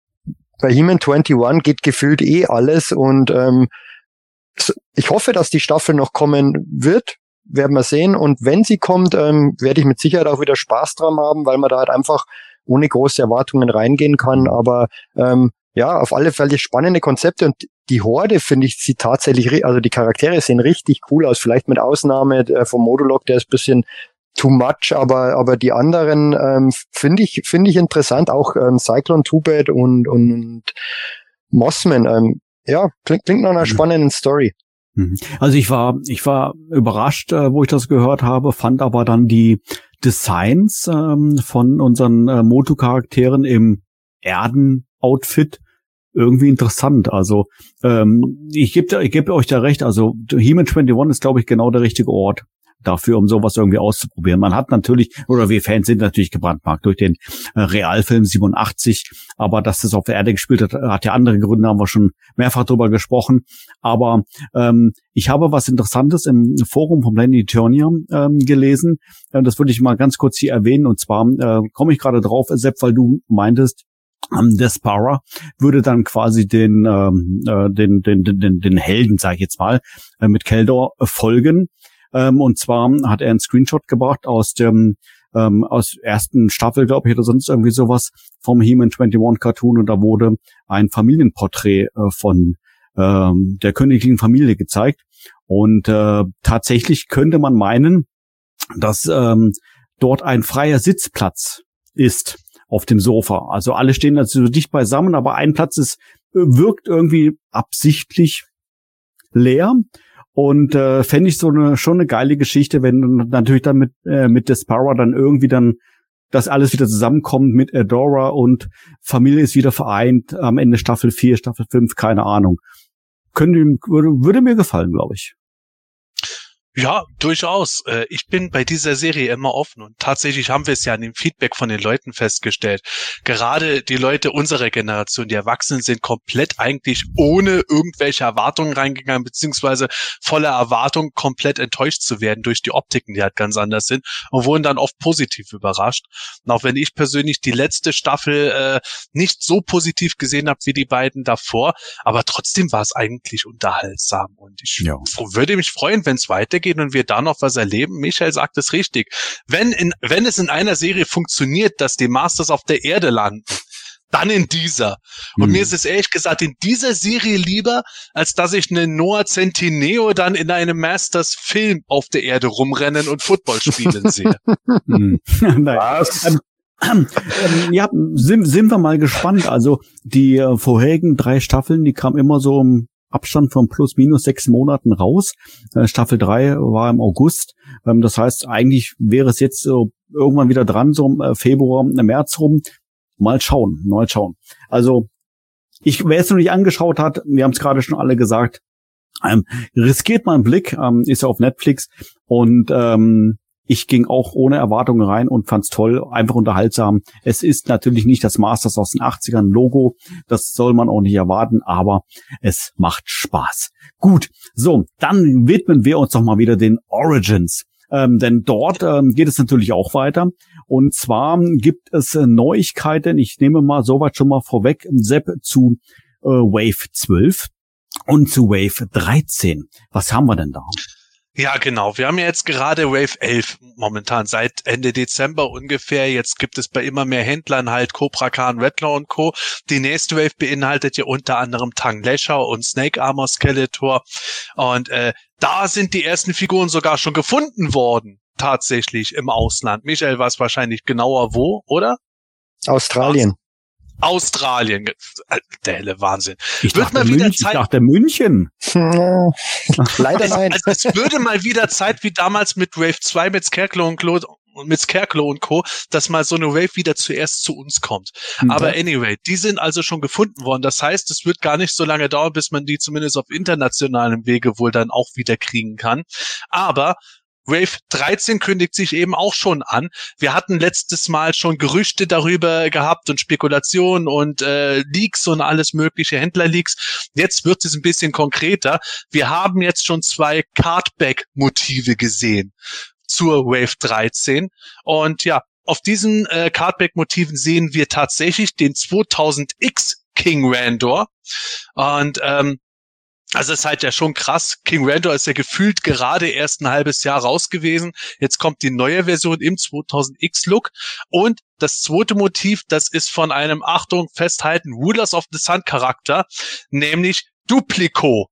bei He-Man 21 geht gefühlt eh alles und ähm, so- ich hoffe, dass die Staffel noch kommen wird, werden wir sehen und wenn sie kommt, ähm, werde ich mit Sicherheit auch wieder Spaß dran haben, weil man da halt einfach ohne große Erwartungen reingehen kann, aber ähm, ja, auf alle Fälle spannende Konzepte und die Horde finde ich sieht tatsächlich, also die Charaktere sehen richtig cool aus, vielleicht mit Ausnahme äh, vom Modulok, der ist ein bisschen too much, aber aber die anderen ähm, finde ich finde ich interessant, auch ähm, Cyclone Two-Bad und und Mossman. Ähm, ja, klingt, klingt nach einer Mhm. spannenden Story. Mhm. Also ich war, ich war überrascht, äh, wo ich das gehört habe, fand aber dann die Designs ähm, von unseren äh, Moto-Charakteren im Erden-Outfit irgendwie interessant. Also ähm, ich gebe ich geb euch da recht, also He-Man 21 ist, glaube ich, genau der richtige Ort dafür, um sowas irgendwie auszuprobieren. Man hat natürlich, oder wir Fans sind natürlich gebrandmarkt durch den äh, Realfilm 87, aber dass das auf der Erde gespielt hat, hat ja andere Gründe, haben wir schon mehrfach drüber gesprochen. Aber ähm, ich habe was Interessantes im Forum von Planet Eternia ähm, gelesen. Äh, das würde ich mal ganz kurz hier erwähnen. Und zwar äh, komme ich gerade drauf, Sepp, weil du meintest, ähm, der Sparrow würde dann quasi den, ähm, äh, den, den, den, den, den Helden, sage ich jetzt mal, äh, mit Keldor folgen. Ähm, und zwar hat er einen Screenshot gebracht aus dem ähm, aus ersten Staffel, glaube ich, oder sonst irgendwie sowas vom He-Man 21 Cartoon und da wurde ein Familienporträt äh, von ähm, der königlichen Familie gezeigt. Und äh, tatsächlich könnte man meinen, dass ähm, dort ein freier Sitzplatz ist auf dem Sofa. Also alle stehen da so dicht beisammen, aber ein Platz ist äh, wirkt irgendwie absichtlich leer. Und äh, fände ich so eine schon eine geile Geschichte, wenn natürlich dann mit äh, mit Despara dann irgendwie dann das alles wieder zusammenkommt mit Adora und Familie ist wieder vereint am Ende Staffel 4, Staffel 5, keine Ahnung. Könnte, würde, würde mir gefallen, glaube ich. Ja, durchaus. Äh, Ich bin bei dieser Serie immer offen und tatsächlich haben wir es ja an dem Feedback von den Leuten festgestellt. Gerade die Leute unserer Generation, die Erwachsenen sind komplett eigentlich ohne irgendwelche Erwartungen reingegangen, beziehungsweise voller Erwartung komplett enttäuscht zu werden durch die Optiken, die halt ganz anders sind und wurden dann oft positiv überrascht. Und auch wenn ich persönlich die letzte Staffel äh, nicht so positiv gesehen habe wie die beiden davor, aber trotzdem war es eigentlich unterhaltsam und ich Ja. würde mich freuen, wenn es weitergeht und wir da noch was erleben. Michael sagt es richtig. Wenn in, wenn es in einer Serie funktioniert, dass die Masters auf der Erde landen, [laughs] dann in dieser. Und Hm. mir ist es ehrlich gesagt in dieser Serie lieber, als dass ich einen Noah Centineo dann in einem Masters-Film auf der Erde rumrennen und Football spielen [laughs] sehe. Hm. [laughs] Nein. Was? Ähm, ähm, ja, sind, sind wir mal gespannt. Also die äh, vorherigen drei Staffeln, die kamen immer so um Abstand von plus minus sechs Monaten raus. Äh, Staffel 3 war im August. Ähm, das heißt, eigentlich wäre es jetzt so irgendwann wieder dran, so im äh, Februar, im März rum. Mal schauen, mal schauen. Also, ich, wer es noch nicht angeschaut hat, wir haben es gerade schon alle gesagt, ähm, riskiert mal einen Blick, ähm, ist ja auf Netflix und ähm, ich ging auch ohne Erwartungen rein und fand's toll, einfach unterhaltsam. Es ist natürlich nicht das Masters aus den 80ern Logo, das soll man auch nicht erwarten, aber es macht Spaß. Gut, so, dann widmen wir uns doch mal wieder den Origins. Ähm, denn dort ähm, geht es natürlich auch weiter. Und zwar gibt es äh, Neuigkeiten, ich nehme mal soweit schon mal vorweg, Sepp, zu äh, Wave 12 und zu Wave 13. Was haben wir denn da? Ja, genau. Wir haben ja jetzt gerade Wave 11 momentan seit Ende Dezember ungefähr. Jetzt gibt es bei immer mehr Händlern halt Cobra Khan, Redlaw und Co. Die nächste Wave beinhaltet ja unter anderem Tang Lesher und Snake Armor Skeletor. Und äh, da sind die ersten Figuren sogar schon gefunden worden. Tatsächlich im Ausland. Michael weiß wahrscheinlich genauer wo, oder? Australien. Australien. Der helle Wahnsinn. Ich Wird mal wieder München, Zeit. Ich dachte München. [laughs] Leider es, nein. Also es würde mal wieder Zeit wie damals mit Wave 2 mit Scarecrow und Claude mit Scarecrow und Co., dass mal so eine Wave wieder zuerst zu uns kommt. Mhm. Aber anyway, die sind also schon gefunden worden. Das heißt, es wird gar nicht so lange dauern, bis man die zumindest auf internationalem Wege wohl dann auch wieder kriegen kann. Aber Wave 13 kündigt sich eben auch schon an. Wir hatten letztes Mal schon Gerüchte darüber gehabt und Spekulationen und äh, Leaks und alles mögliche, Händlerleaks. Jetzt wird es ein bisschen konkreter. Wir haben jetzt schon zwei Cardback-Motive gesehen zur Wave 13. Und ja, auf diesen äh, Cardback-Motiven sehen wir tatsächlich den 2000X King Randor. Und ähm, also es ist halt ja schon krass. King Randor ist ja gefühlt gerade erst ein halbes Jahr raus gewesen. Jetzt kommt die neue Version im 2000X-Look. Und das zweite Motiv, das ist von einem, Achtung, festhalten, Rulers of the Sun Charakter, nämlich Duplico.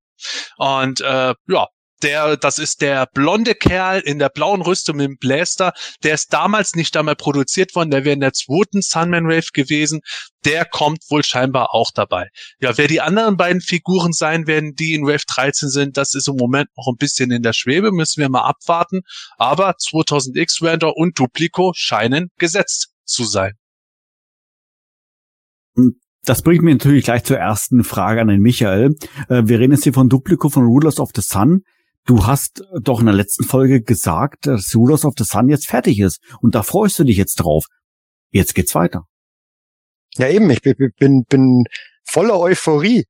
Und äh, ja, der, das ist der blonde Kerl in der blauen Rüstung mit dem Blaster. Der ist damals nicht einmal produziert worden. Der wäre in der zweiten Sunman Rave gewesen. Der kommt wohl scheinbar auch dabei. Ja, wer die anderen beiden Figuren sein werden, die in Wave 13 sind, das ist im Moment noch ein bisschen in der Schwebe. Müssen wir mal abwarten. Aber 2000X Render und Duplico scheinen gesetzt zu sein. Das bringt mich natürlich gleich zur ersten Frage an den Michael. Äh, wir reden jetzt hier von Duplico von Rulers of the Sun. Du hast doch in der letzten Folge gesagt, dass Rulers of the Sun jetzt fertig ist. Und da freust du dich jetzt drauf. Jetzt geht's weiter. Ja, eben. Ich bin, bin voller Euphorie.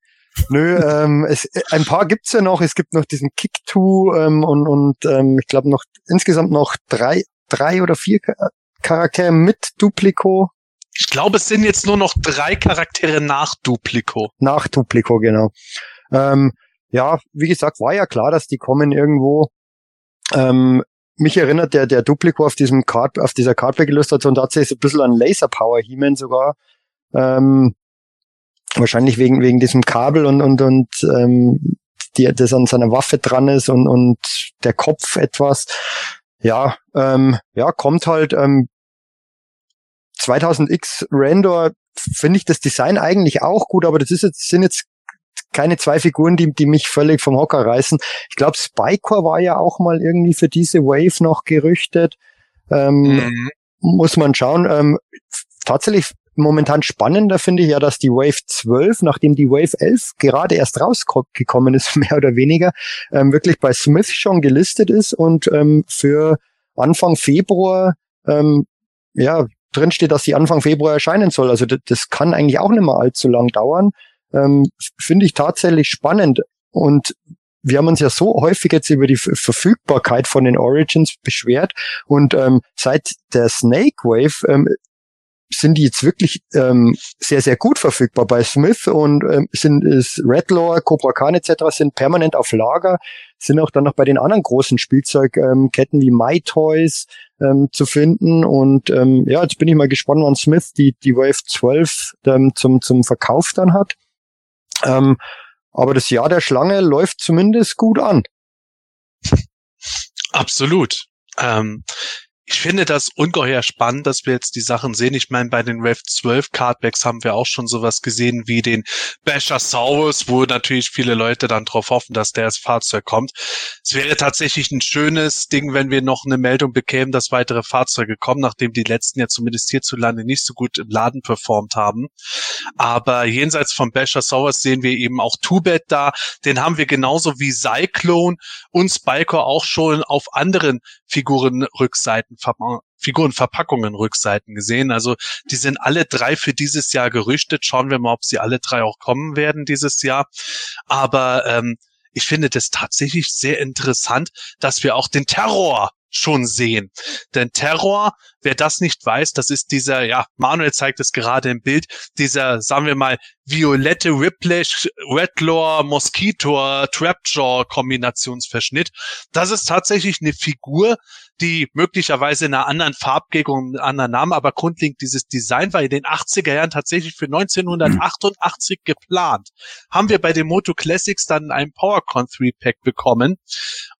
Nö, [laughs] ähm, es, ein paar gibt's ja noch. Es gibt noch diesen Kick-To ähm, und, und ähm, ich glaube noch insgesamt noch drei, drei oder vier Charaktere mit Duplico. Ich glaube, es sind jetzt nur noch drei Charaktere nach Duplico. Nach Duplico, genau. Ähm, ja, wie gesagt, war ja klar, dass die kommen irgendwo. Ähm, mich erinnert der, der Duplico auf diesem Card, auf dieser Cardback-Illustration tatsächlich ein bisschen an Laser Power He-Man sogar. Ähm, wahrscheinlich wegen, wegen diesem Kabel und, und, und, ähm, die, das an seiner Waffe dran ist und, und der Kopf etwas. Ja, ähm, ja, kommt halt, ähm, 2000X Randor finde ich das Design eigentlich auch gut, aber das ist jetzt, sind jetzt keine zwei Figuren, die, die mich völlig vom Hocker reißen. Ich glaube, Spycore war ja auch mal irgendwie für diese Wave noch gerüchtet. Ähm, mhm. Muss man schauen. Ähm, tatsächlich momentan spannender finde ich ja, dass die Wave 12, nachdem die Wave 11 gerade erst rausgekommen ist, [laughs] mehr oder weniger, ähm, wirklich bei Smith schon gelistet ist und ähm, für Anfang Februar ähm, ja drin steht, dass sie Anfang Februar erscheinen soll. Also das, das kann eigentlich auch nicht mehr allzu lang dauern ähm, finde ich tatsächlich spannend. Und wir haben uns ja so häufig jetzt über die Verfügbarkeit von den Origins beschwert und ähm, seit der Snake Wave ähm, sind die jetzt wirklich ähm, sehr, sehr gut verfügbar. Bei Smith und ähm, sind ist Redlaw, Cobra Khan etc. sind permanent auf Lager, sind auch dann noch bei den anderen großen Spielzeugketten ähm, wie My Toys ähm, zu finden. Und ähm, ja, jetzt bin ich mal gespannt, wann Smith die, die Wave 12 ähm, zum, zum Verkauf dann hat. Ähm, aber das Jahr der Schlange läuft zumindest gut an. Absolut. Ähm, ich finde das ungeheuer spannend, dass wir jetzt die Sachen sehen. Ich meine, bei den Rev 12 Cardbacks haben wir auch schon sowas gesehen wie den Bashasaurus, wo natürlich viele Leute dann drauf hoffen, dass der als Fahrzeug kommt. Es wäre tatsächlich ein schönes Ding, wenn wir noch eine Meldung bekämen, dass weitere Fahrzeuge kommen, nachdem die letzten ja zumindest hierzulande nicht so gut im Laden performt haben. Aber jenseits von Bashasaurus sehen wir eben auch Tubet da. Den haben wir genauso wie Cyclone und Spiker auch schon auf anderen Figurenrückseiten, Figurenverpackungen Rückseiten gesehen. Also die sind alle drei für dieses Jahr gerüstet. Schauen wir mal, ob sie alle drei auch kommen werden dieses Jahr. Aber ähm, ich finde das tatsächlich sehr interessant, dass wir auch den Terror schon sehen. Denn Terror, wer das nicht weiß, das ist dieser, ja, Manuel zeigt es gerade im Bild, dieser, sagen wir mal, violette Whiplash, Redlaw, Mosquito, Trapjaw Kombinationsverschnitt. Das ist tatsächlich eine Figur, die möglicherweise in einer anderen Farbgebung, einem anderen Namen, aber grundlegend dieses Design war in den 80er Jahren tatsächlich für 1988 geplant. Haben wir bei den Moto Classics dann ein PowerCon 3 Pack bekommen.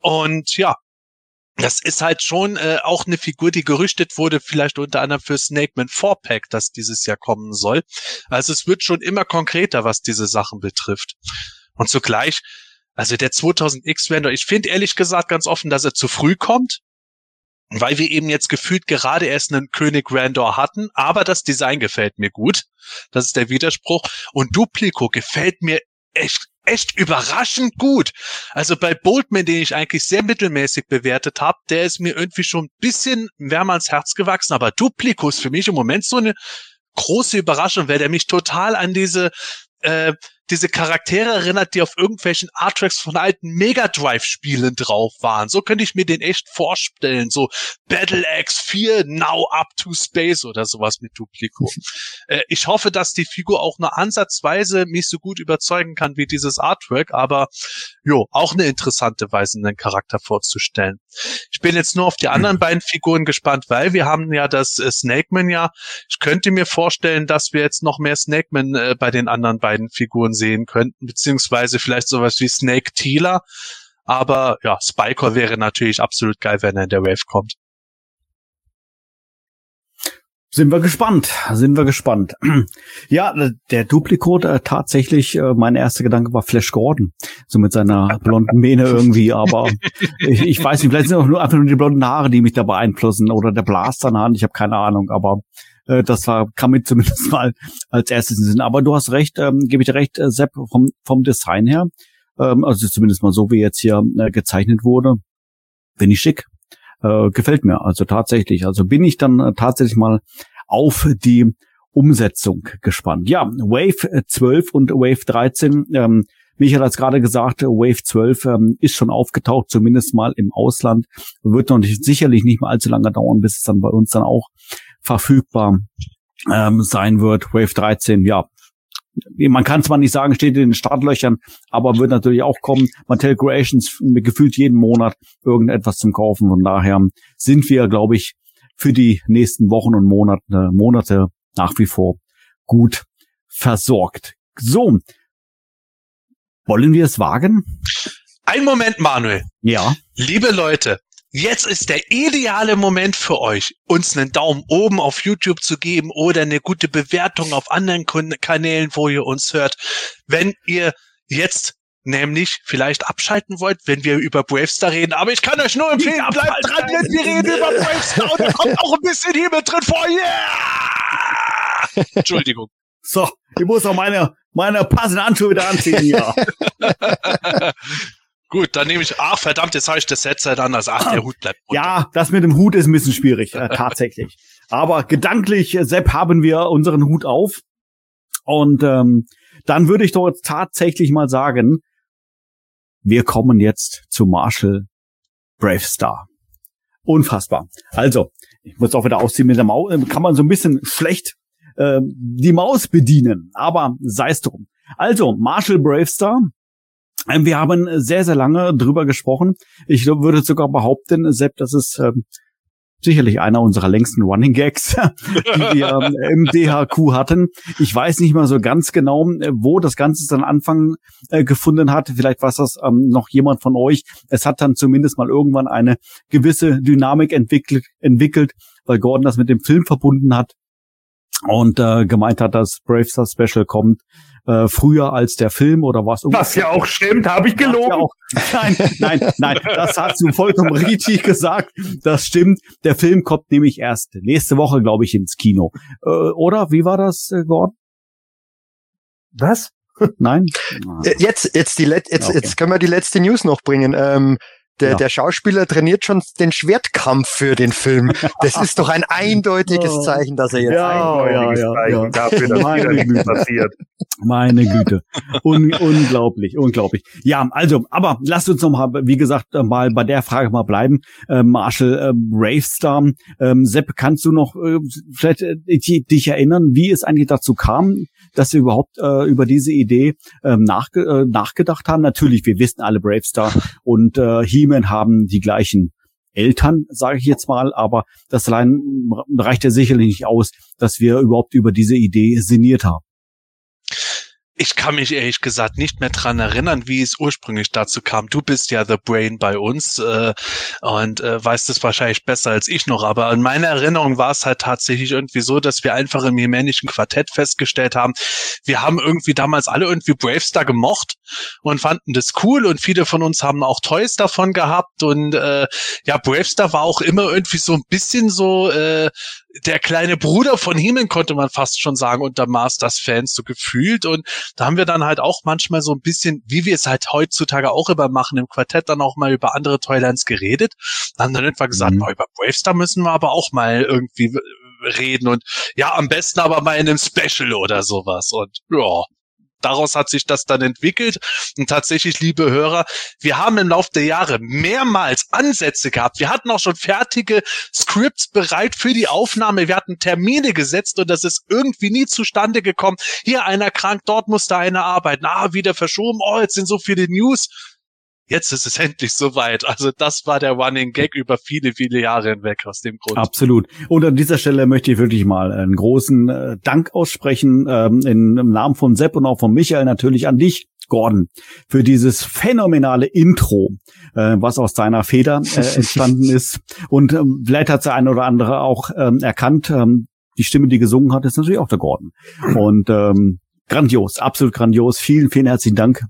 Und ja, das ist halt schon äh, auch eine Figur, die gerüchtet wurde, vielleicht unter anderem für Snakeman 4-Pack, das dieses Jahr kommen soll. Also es wird schon immer konkreter, was diese Sachen betrifft. Und zugleich, also der 2000X Vendor, ich finde ehrlich gesagt ganz offen, dass er zu früh kommt, weil wir eben jetzt gefühlt gerade erst einen König Randor hatten, aber das Design gefällt mir gut. Das ist der Widerspruch. Und Duplico gefällt mir echt echt überraschend gut. Also bei Boltman, den ich eigentlich sehr mittelmäßig bewertet habe, der ist mir irgendwie schon ein bisschen wärmer ans Herz gewachsen, aber Duplicus für mich im Moment so eine große Überraschung, weil der mich total an diese äh, diese Charaktere erinnert, die auf irgendwelchen Arttracks von alten Mega Drive Spielen drauf waren. So könnte ich mir den echt vorstellen. So Battle Axe 4 Now Up to Space oder sowas mit Duplico. [laughs] äh, ich hoffe, dass die Figur auch nur ansatzweise mich so gut überzeugen kann wie dieses Artwork, aber jo, auch eine interessante Weise, einen Charakter vorzustellen. Ich bin jetzt nur auf die anderen beiden Figuren gespannt, weil wir haben ja das äh, Snakeman ja. Ich könnte mir vorstellen, dass wir jetzt noch mehr Snakeman äh, bei den anderen beiden Figuren sehen könnten, beziehungsweise vielleicht sowas wie Snake Tealer. Aber ja, Spiker wäre natürlich absolut geil, wenn er in der Wave kommt. Sind wir gespannt, sind wir gespannt. [clears throat] Ja, der Duplikot äh, tatsächlich, äh, mein erster Gedanke war Flash Gordon, so mit seiner blonden Mähne irgendwie, aber [laughs] ich, ich weiß nicht, vielleicht sind auch nur einfach nur die blonden Haare, die mich da beeinflussen oder der Blaster in der Hand, ich habe keine Ahnung, aber äh, das war, kam mir [laughs] zumindest mal als erstes in den Sinn. Aber du hast recht, ähm, gebe ich dir recht, äh, Sepp, vom, vom Design her, ähm, also zumindest mal so, wie jetzt hier äh, gezeichnet wurde, bin ich schick. Äh, gefällt mir, also tatsächlich. Also bin ich dann äh, tatsächlich mal auf die Umsetzung gespannt. Ja, Wave 12 und Wave 13, ähm, Michael hat es gerade gesagt, Wave 12 ähm, ist schon aufgetaucht, zumindest mal im Ausland. Wird noch nicht, sicherlich nicht mal allzu lange dauern, bis es dann bei uns dann auch verfügbar ähm, sein wird. Wave 13, ja. Man kann zwar nicht sagen, steht in den Startlöchern, aber wird natürlich auch kommen. Mattel Creations gefühlt jeden Monat irgendetwas zum Kaufen. Von daher sind wir, glaube ich, für die nächsten Wochen und Monate, Monate nach wie vor gut versorgt. So. Wollen wir es wagen? Ein Moment, Manuel. Ja. Liebe Leute, Jetzt ist der ideale Moment für euch, uns einen Daumen oben auf YouTube zu geben oder eine gute Bewertung auf anderen Kanälen, wo ihr uns hört. Wenn ihr jetzt nämlich vielleicht abschalten wollt, wenn wir über Bravestar reden. Aber ich kann euch nur empfehlen, bleibt dran, denn wir reden über Bravestar und da kommt auch ein bisschen hier mit drin vor. Yeah! Entschuldigung. So, ich muss auch meine, meine passende Handschuhe wieder anziehen hier. [laughs] Gut, dann nehme ich, ach verdammt, jetzt habe ich das Set dann, also ach, der Hut bleibt runter. Ja, das mit dem Hut ist ein bisschen schwierig, äh, tatsächlich. Aber gedanklich, äh, Sepp, haben wir unseren Hut auf. Und ähm, dann würde ich doch jetzt tatsächlich mal sagen, wir kommen jetzt zu Marshall Brave Star. Unfassbar. Also, ich muss auch wieder ausziehen mit der Maus, äh, kann man so ein bisschen schlecht äh, die Maus bedienen, aber sei es drum. Also, Marshall Bravestar wir haben sehr, sehr lange drüber gesprochen. Ich würde sogar behaupten, Sepp, dass es ähm, sicherlich einer unserer längsten Running Gags, [laughs] die wir ähm, im DHQ hatten. Ich weiß nicht mal so ganz genau, äh, wo das Ganze dann Anfang äh, gefunden hat. Vielleicht war das ähm, noch jemand von euch. Es hat dann zumindest mal irgendwann eine gewisse Dynamik entwickelt, entwickelt, weil Gordon das mit dem Film verbunden hat und äh, gemeint hat, dass Brave Star Special kommt äh, früher als der Film oder was. Was ja auch stimmt, habe ich gelogen. Ja auch, nein, nein, nein, das hast du vollkommen [laughs] richtig gesagt. Das stimmt. Der Film kommt nämlich erst nächste Woche, glaube ich, ins Kino. Äh, oder wie war das, äh, Gordon? Was? Nein? Äh, Jetzt, jetzt, die Let jetzt, Okay. jetzt können wir die letzte News noch bringen. Ähm, der, Ja. der Schauspieler trainiert schon den Schwertkampf für den Film. Das [laughs] ist doch ein eindeutiges. Zeichen, dass er jetzt Ja, Eindeutiges ja, Zeichen ja. dafür, dass [laughs] Meine wieder nichts Güte. passiert. Meine Güte. Un unglaublich, unglaublich. Ja, also, aber lasst uns noch mal, wie gesagt, äh, mal bei der Frage mal bleiben. Äh, Marshall äh, Bravestar. Ähm, Sepp, kannst du noch äh, vielleicht äh, dich, dich erinnern, wie es eigentlich dazu kam, dass wir überhaupt äh, über diese Idee ähm, nachge äh, nachgedacht haben? Natürlich, wir wissen alle Bravestar und äh, He-Man haben die gleichen Eltern, sage ich jetzt mal, aber das allein reicht ja sicherlich nicht aus, dass wir überhaupt über diese Idee sinniert haben. Ich kann mich ehrlich gesagt nicht mehr dran erinnern, wie es ursprünglich dazu kam. Du bist ja The Brain bei uns äh, und äh, weißt es wahrscheinlich besser als ich noch. Aber in meiner Erinnerung war es halt tatsächlich irgendwie so, dass wir einfach im jemänischen Quartett festgestellt haben, wir haben irgendwie damals alle irgendwie Bravestar gemocht und fanden das cool und viele von uns haben auch Toys davon gehabt und äh, ja, Bravestar war auch immer irgendwie so ein bisschen so äh, der kleine Bruder von Heeman, konnte man fast schon sagen, unter Masters-Fans so gefühlt. Und da haben wir dann halt auch manchmal so ein bisschen, wie wir es halt heutzutage auch immer machen, im Quartett dann auch mal über andere Toylands geredet. Dann haben dann irgendwann gesagt, Mhm. boah, über Bravestar müssen wir aber auch mal irgendwie reden und ja, am besten aber mal in einem Special oder sowas. Und ja, daraus hat sich das dann entwickelt. Und tatsächlich, liebe Hörer, wir haben im Laufe der Jahre mehrmals Ansätze gehabt. Wir hatten auch schon fertige Scripts bereit für die Aufnahme. Wir hatten Termine gesetzt und das ist irgendwie nie zustande gekommen. Hier einer krank, dort musste einer arbeiten. Ah, wieder verschoben. Oh, jetzt sind so viele News. Jetzt ist es [laughs] endlich soweit. Also das war der Running Gag über viele, viele Jahre hinweg aus dem Grund. Absolut. Und an dieser Stelle möchte ich wirklich mal einen großen äh, Dank aussprechen, ähm, in, im Namen von Sepp und auch von Michael natürlich an dich, Gordon, für dieses phänomenale Intro, äh, was aus deiner Feder äh, [laughs] entstanden ist. Und ähm, vielleicht hat der eine oder andere auch ähm, erkannt, ähm, die Stimme, die gesungen hat, ist natürlich auch der Gordon. Und ähm, grandios, absolut grandios. Vielen, vielen herzlichen Dank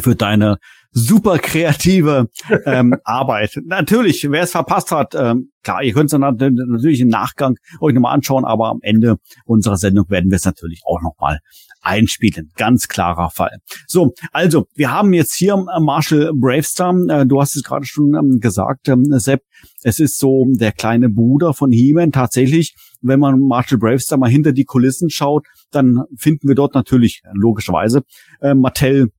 für deine super kreative ähm, Arbeit. Natürlich, wer es verpasst hat, ähm, klar, ihr könnt es dann nat- natürlich im Nachgang euch nochmal anschauen, aber am Ende unserer Sendung werden wir es natürlich auch nochmal einspielen. Ganz klarer Fall. So, also, wir haben jetzt hier äh, Marshall Bravestar. Äh, du hast es gerade schon ähm, gesagt, ähm, Sepp. Es ist so der kleine Bruder von He-Man. Tatsächlich, wenn man Marshall Bravestar mal hinter die Kulissen schaut, dann finden wir dort natürlich, äh, logischerweise, äh, Mattel,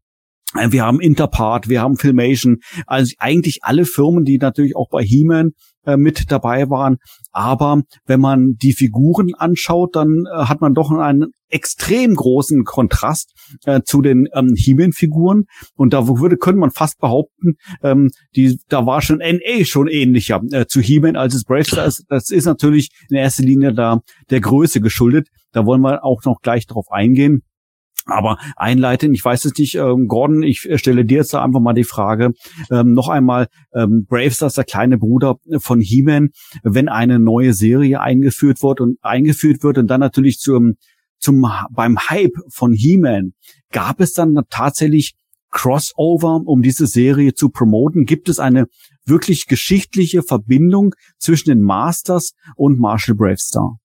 wir haben Interpart, wir haben Filmation, also eigentlich alle Firmen, die natürlich auch bei He-Man äh, mit dabei waren. Aber wenn man die Figuren anschaut, dann äh, hat man doch einen extrem großen Kontrast äh, zu den ähm, He-Man-Figuren. Und da würde, könnte man fast behaupten, ähm, die, da war schon NA schon ähnlicher äh, zu He-Man als es Bravestar ist. Das ist natürlich in erster Linie da der Größe geschuldet. Da wollen wir auch noch gleich drauf eingehen. Aber einleiten, ich weiß es nicht, ähm, Gordon, ich äh, stelle dir jetzt da einfach mal die Frage, ähm, noch einmal, ähm, Bravestar ist der kleine Bruder von He-Man, wenn eine neue Serie eingeführt wird und eingeführt wird und dann natürlich zum, zum, beim Hype von He-Man, gab es dann tatsächlich Crossover, um diese Serie zu promoten? Gibt es eine wirklich geschichtliche Verbindung zwischen den Masters und Marshall Bravestar?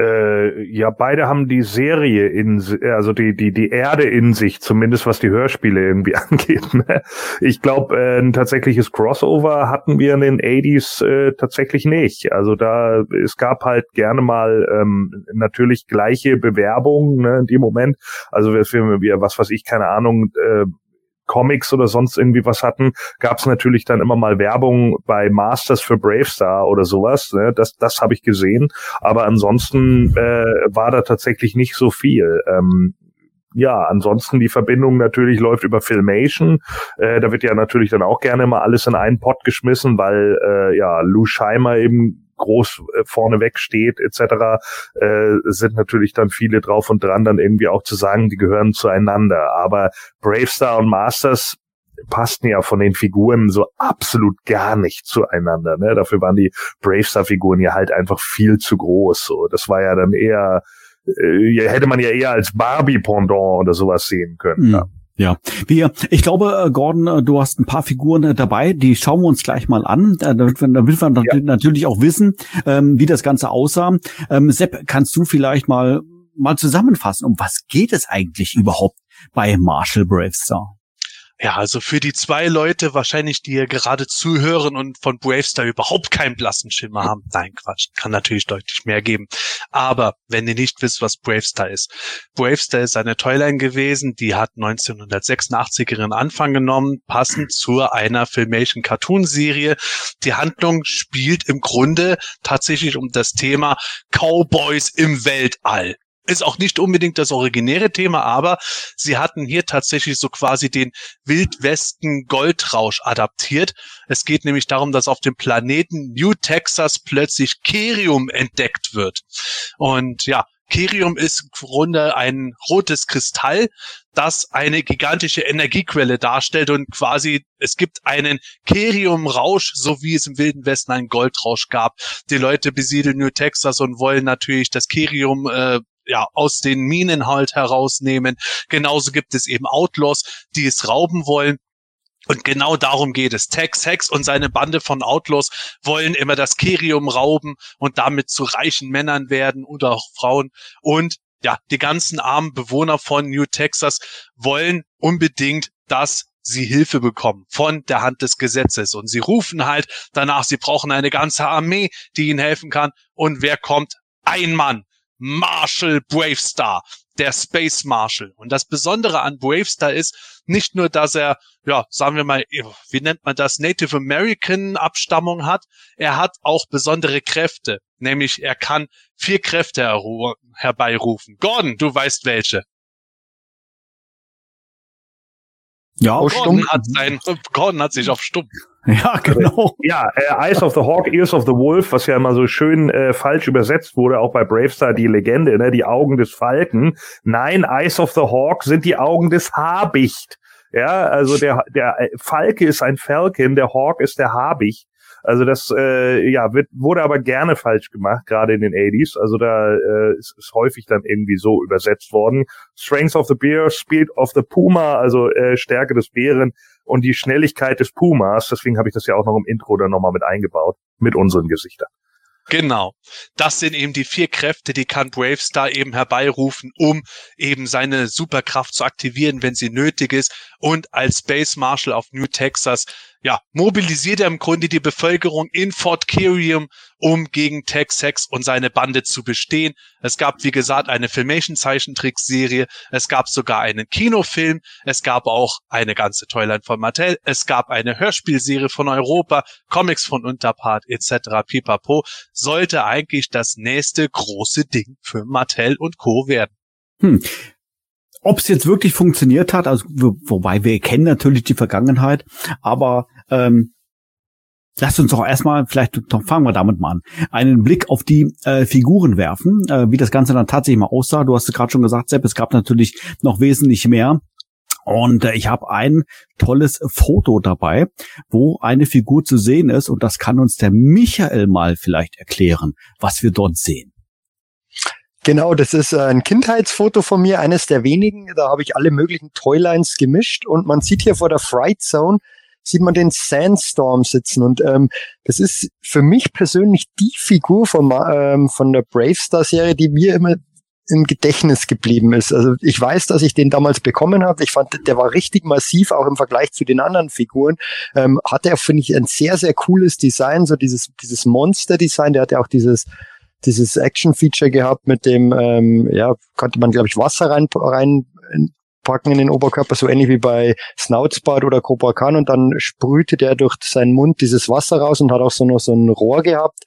Äh, ja, beide haben die Serie in, si- also die, die, die Erde in sich, zumindest was die Hörspiele irgendwie [laughs] angeht. Ne? Ich glaube, äh, ein tatsächliches Crossover hatten wir in den 80s äh, tatsächlich nicht. Also da, es gab halt gerne mal ähm, natürlich gleiche Bewerbungen ne, in dem Moment. Also wir, wir, was weiß ich, keine Ahnung, äh, Comics oder sonst irgendwie was hatten, gab es natürlich dann immer mal Werbung bei Masters für Bravestar oder sowas. Ne? Das, das habe ich gesehen. Aber ansonsten äh, war da tatsächlich nicht so viel. Ähm, ja, ansonsten die Verbindung natürlich läuft über Filmation. Äh, da wird ja natürlich dann auch gerne mal alles in einen Pott geschmissen, weil äh, ja Lou Scheimer eben groß äh, vorneweg steht etc., äh, sind natürlich dann viele drauf und dran, dann irgendwie auch zu sagen, die gehören zueinander. Aber Bravestar und Masters passten ja von den Figuren so absolut gar nicht zueinander. Ne? Dafür waren die Bravestar-Figuren ja halt einfach viel zu groß. So, das war ja dann eher äh, hätte man ja eher als Barbie-Pendant oder sowas sehen können. Mhm. Ja. Ja, wir, ich glaube, äh, Gordon, äh, du hast ein paar Figuren äh, dabei, die schauen wir uns gleich mal an, damit wir, damit wir ja. natürlich auch wissen, ähm, wie das Ganze aussah. Ähm, Sepp, kannst du vielleicht mal mal zusammenfassen, um was geht es eigentlich überhaupt bei Marshall Bravestar? Ja, also für die zwei Leute wahrscheinlich, die hier gerade zuhören und von Bravestar überhaupt keinen blassen Schimmer haben. Nein, Quatsch, kann natürlich deutlich mehr geben. Aber wenn ihr nicht wisst, was Bravestar ist. Bravestar ist eine Toyline gewesen, die hat 1986 ihren Anfang genommen, passend zu einer Filmation Cartoon Serie. Die Handlung spielt im Grunde tatsächlich um das Thema Cowboys im Weltall ist auch nicht unbedingt das originäre Thema, aber sie hatten hier tatsächlich so quasi den Wildwesten Goldrausch adaptiert. Es geht nämlich darum, dass auf dem Planeten New Texas plötzlich Kerium entdeckt wird. Und ja, Kerium ist im Grunde ein rotes Kristall, das eine gigantische Energiequelle darstellt und quasi es gibt einen Keriumrausch, so wie es im Wilden Westen einen Goldrausch gab. Die Leute besiedeln New Texas und wollen natürlich das Kerium äh, ja, aus den Minen halt herausnehmen. Genauso gibt es eben Outlaws, die es rauben wollen. Und genau darum geht es. Tex Hex und seine Bande von Outlaws wollen immer das Kerium rauben und damit zu reichen Männern werden oder auch Frauen. Und ja, die ganzen armen Bewohner von New Texas wollen unbedingt, dass sie Hilfe bekommen von der Hand des Gesetzes. Und sie rufen halt danach, sie brauchen eine ganze Armee, die ihnen helfen kann. Und wer kommt? Ein Mann. Marshall Bravestar, der Space Marshal. Und das Besondere an Bravestar ist nicht nur, dass er, ja, sagen wir mal, wie nennt man das, Native American Abstammung hat, er hat auch besondere Kräfte. Nämlich er kann vier Kräfte herbeirufen. Gordon, du weißt welche. Ja, Gordon hat, sein, Gordon hat sich auf stumm. [laughs] Ja, genau. Ja, äh, Eyes of the Hawk, Ears of the Wolf, was ja immer so schön äh, falsch übersetzt wurde, auch bei Bravestar die Legende, ne, die Augen des Falken. Nein, Eyes of the Hawk sind die Augen des Habicht. Ja, also der, der Falke ist ein Falcon, der Hawk ist der Habicht. Also das äh, ja wird, wurde aber gerne falsch gemacht, gerade in den 80s. Also da äh, ist, ist häufig dann irgendwie so übersetzt worden. Strength of the Bear, Speed of the Puma, also äh, Stärke des Bären und die Schnelligkeit des Pumas. Deswegen habe ich das ja auch noch im Intro dann nochmal mit eingebaut, mit unseren Gesichtern. Genau. Das sind eben die vier Kräfte, die kann Bravestar eben herbeirufen, um eben seine Superkraft zu aktivieren, wenn sie nötig ist. Und als Space Marshal auf New Texas ja, mobilisiert er im Grunde die Bevölkerung in Fort Kirium, um gegen Tex-Hex und seine Bande zu bestehen. Es gab, wie gesagt, eine Filmation-Zeichentrickserie. Es gab sogar einen Kinofilm. Es gab auch eine ganze Toyline von Mattel. Es gab eine Hörspielserie von Europa, Comics von Unterpart etc. Pipapo. Sollte eigentlich das nächste große Ding für Mattel und Co. werden. Hm. Ob es jetzt wirklich funktioniert hat, also wobei wir kennen natürlich die Vergangenheit, aber ähm, Lasst uns doch erstmal, vielleicht fangen wir damit mal an, einen Blick auf die äh, Figuren werfen, äh, wie das Ganze dann tatsächlich mal aussah. Du hast es gerade schon gesagt, Sepp, es gab natürlich noch wesentlich mehr. Und äh, ich habe ein tolles Foto dabei, wo eine Figur zu sehen ist. Und das kann uns der Michael mal vielleicht erklären, was wir dort sehen. Genau, das ist äh, ein Kindheitsfoto von mir, eines der wenigen. Da habe ich alle möglichen Toylines gemischt und man sieht hier vor der Fright Zone, sieht man den Sandstorm sitzen und ähm, das ist für mich persönlich die Figur von, ähm, von der Bravestar Serie, die mir immer im Gedächtnis geblieben ist. Also ich weiß, dass ich den damals bekommen habe. Ich fand, der war richtig massiv, auch im Vergleich zu den anderen Figuren. Ähm, hatte er, finde ich, ein sehr, sehr cooles Design, so dieses, dieses Monster-Design. Der hatte auch dieses dieses Action-Feature gehabt mit dem, ähm, ja, konnte man, glaube ich, Wasser rein, reinpacken in den Oberkörper, so ähnlich wie bei Snoutsbart oder Cobra Khan und dann sprühte der durch seinen Mund dieses Wasser raus und hat auch so noch so ein Rohr gehabt.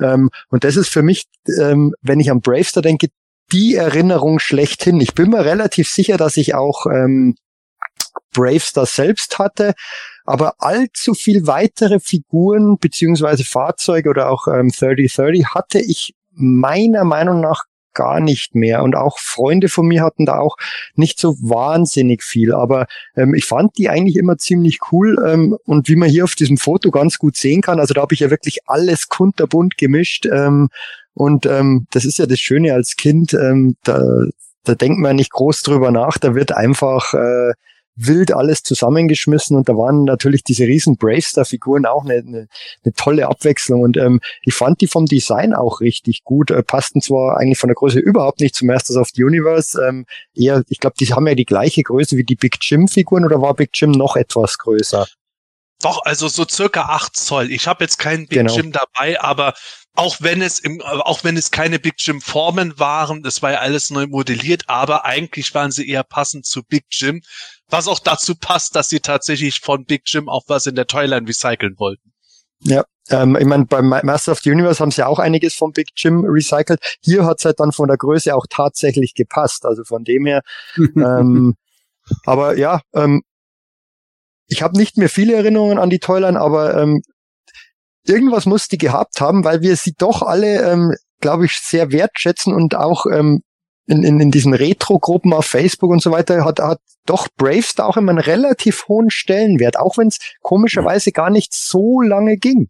Ähm, und das ist für mich, ähm, wenn ich an Bravestar denke, die Erinnerung schlechthin. Ich bin mir relativ sicher, dass ich auch ähm, Bravestar selbst hatte, aber allzu viel weitere Figuren beziehungsweise Fahrzeuge oder auch ähm, 3030 hatte ich meiner Meinung nach gar nicht mehr. Und auch Freunde von mir hatten da auch nicht so wahnsinnig viel. Aber ähm, ich fand die eigentlich immer ziemlich cool. Ähm, und wie man hier auf diesem Foto ganz gut sehen kann, also da habe ich ja wirklich alles kunterbunt gemischt. Ähm, und ähm, das ist ja das Schöne als Kind, ähm, da, da denkt man nicht groß drüber nach, da wird einfach äh, wild alles zusammengeschmissen und da waren natürlich diese riesen Bravestar-Figuren auch eine, eine, eine tolle Abwechslung und ähm, ich fand die vom Design auch richtig gut, äh, passten zwar eigentlich von der Größe überhaupt nicht zum Masters of the Universe, ähm, eher, ich glaube, die haben ja die gleiche Größe wie die Big Jim-Figuren oder war Big Jim noch etwas größer? Doch, also so circa acht Zoll. Ich habe jetzt keinen Big Genau. Jim dabei, aber auch wenn es im, auch wenn es keine Big Jim Formen waren, das war ja alles neu modelliert, aber eigentlich waren sie eher passend zu Big Jim, was auch dazu passt, dass sie tatsächlich von Big Jim auch was in der Toyline recyceln wollten. Ähm, ich meine, beim Master of the Universe haben sie ja auch einiges vom Big Jim recycelt. Hier hat es halt dann von der Größe auch tatsächlich gepasst. Also von dem her [laughs] ähm, aber ja, ähm, ich habe nicht mehr viele Erinnerungen an die Toyline, aber ähm, irgendwas muss die gehabt haben, weil wir sie doch alle, ähm, glaube ich, sehr wertschätzen und auch ähm, in, in, in diesen Retro-Gruppen auf Facebook und so weiter hat, hat doch Bravestar auch immer einen relativ hohen Stellenwert, auch wenn es komischerweise gar nicht so lange ging.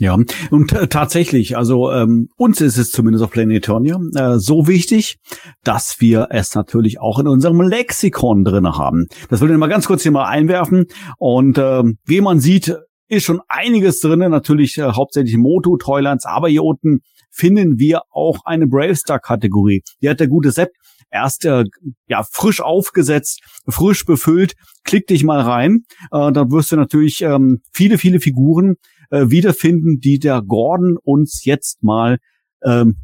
Ja, und äh, tatsächlich, also ähm, uns ist es zumindest auf Planetonia äh, so wichtig, dass wir es natürlich auch in unserem Lexikon drin haben. Das will ich mal ganz kurz hier mal einwerfen. Und ähm, wie man sieht, ist schon einiges drin, natürlich äh, hauptsächlich Moto, Toylands, aber hier unten finden wir auch eine Bravestar-Kategorie. Die hat der gute Sepp erst äh, ja frisch aufgesetzt, frisch befüllt. Klick dich mal rein, äh, da wirst du natürlich ähm, viele, viele Figuren äh, wiederfinden, die der Gordon uns jetzt mal ähm,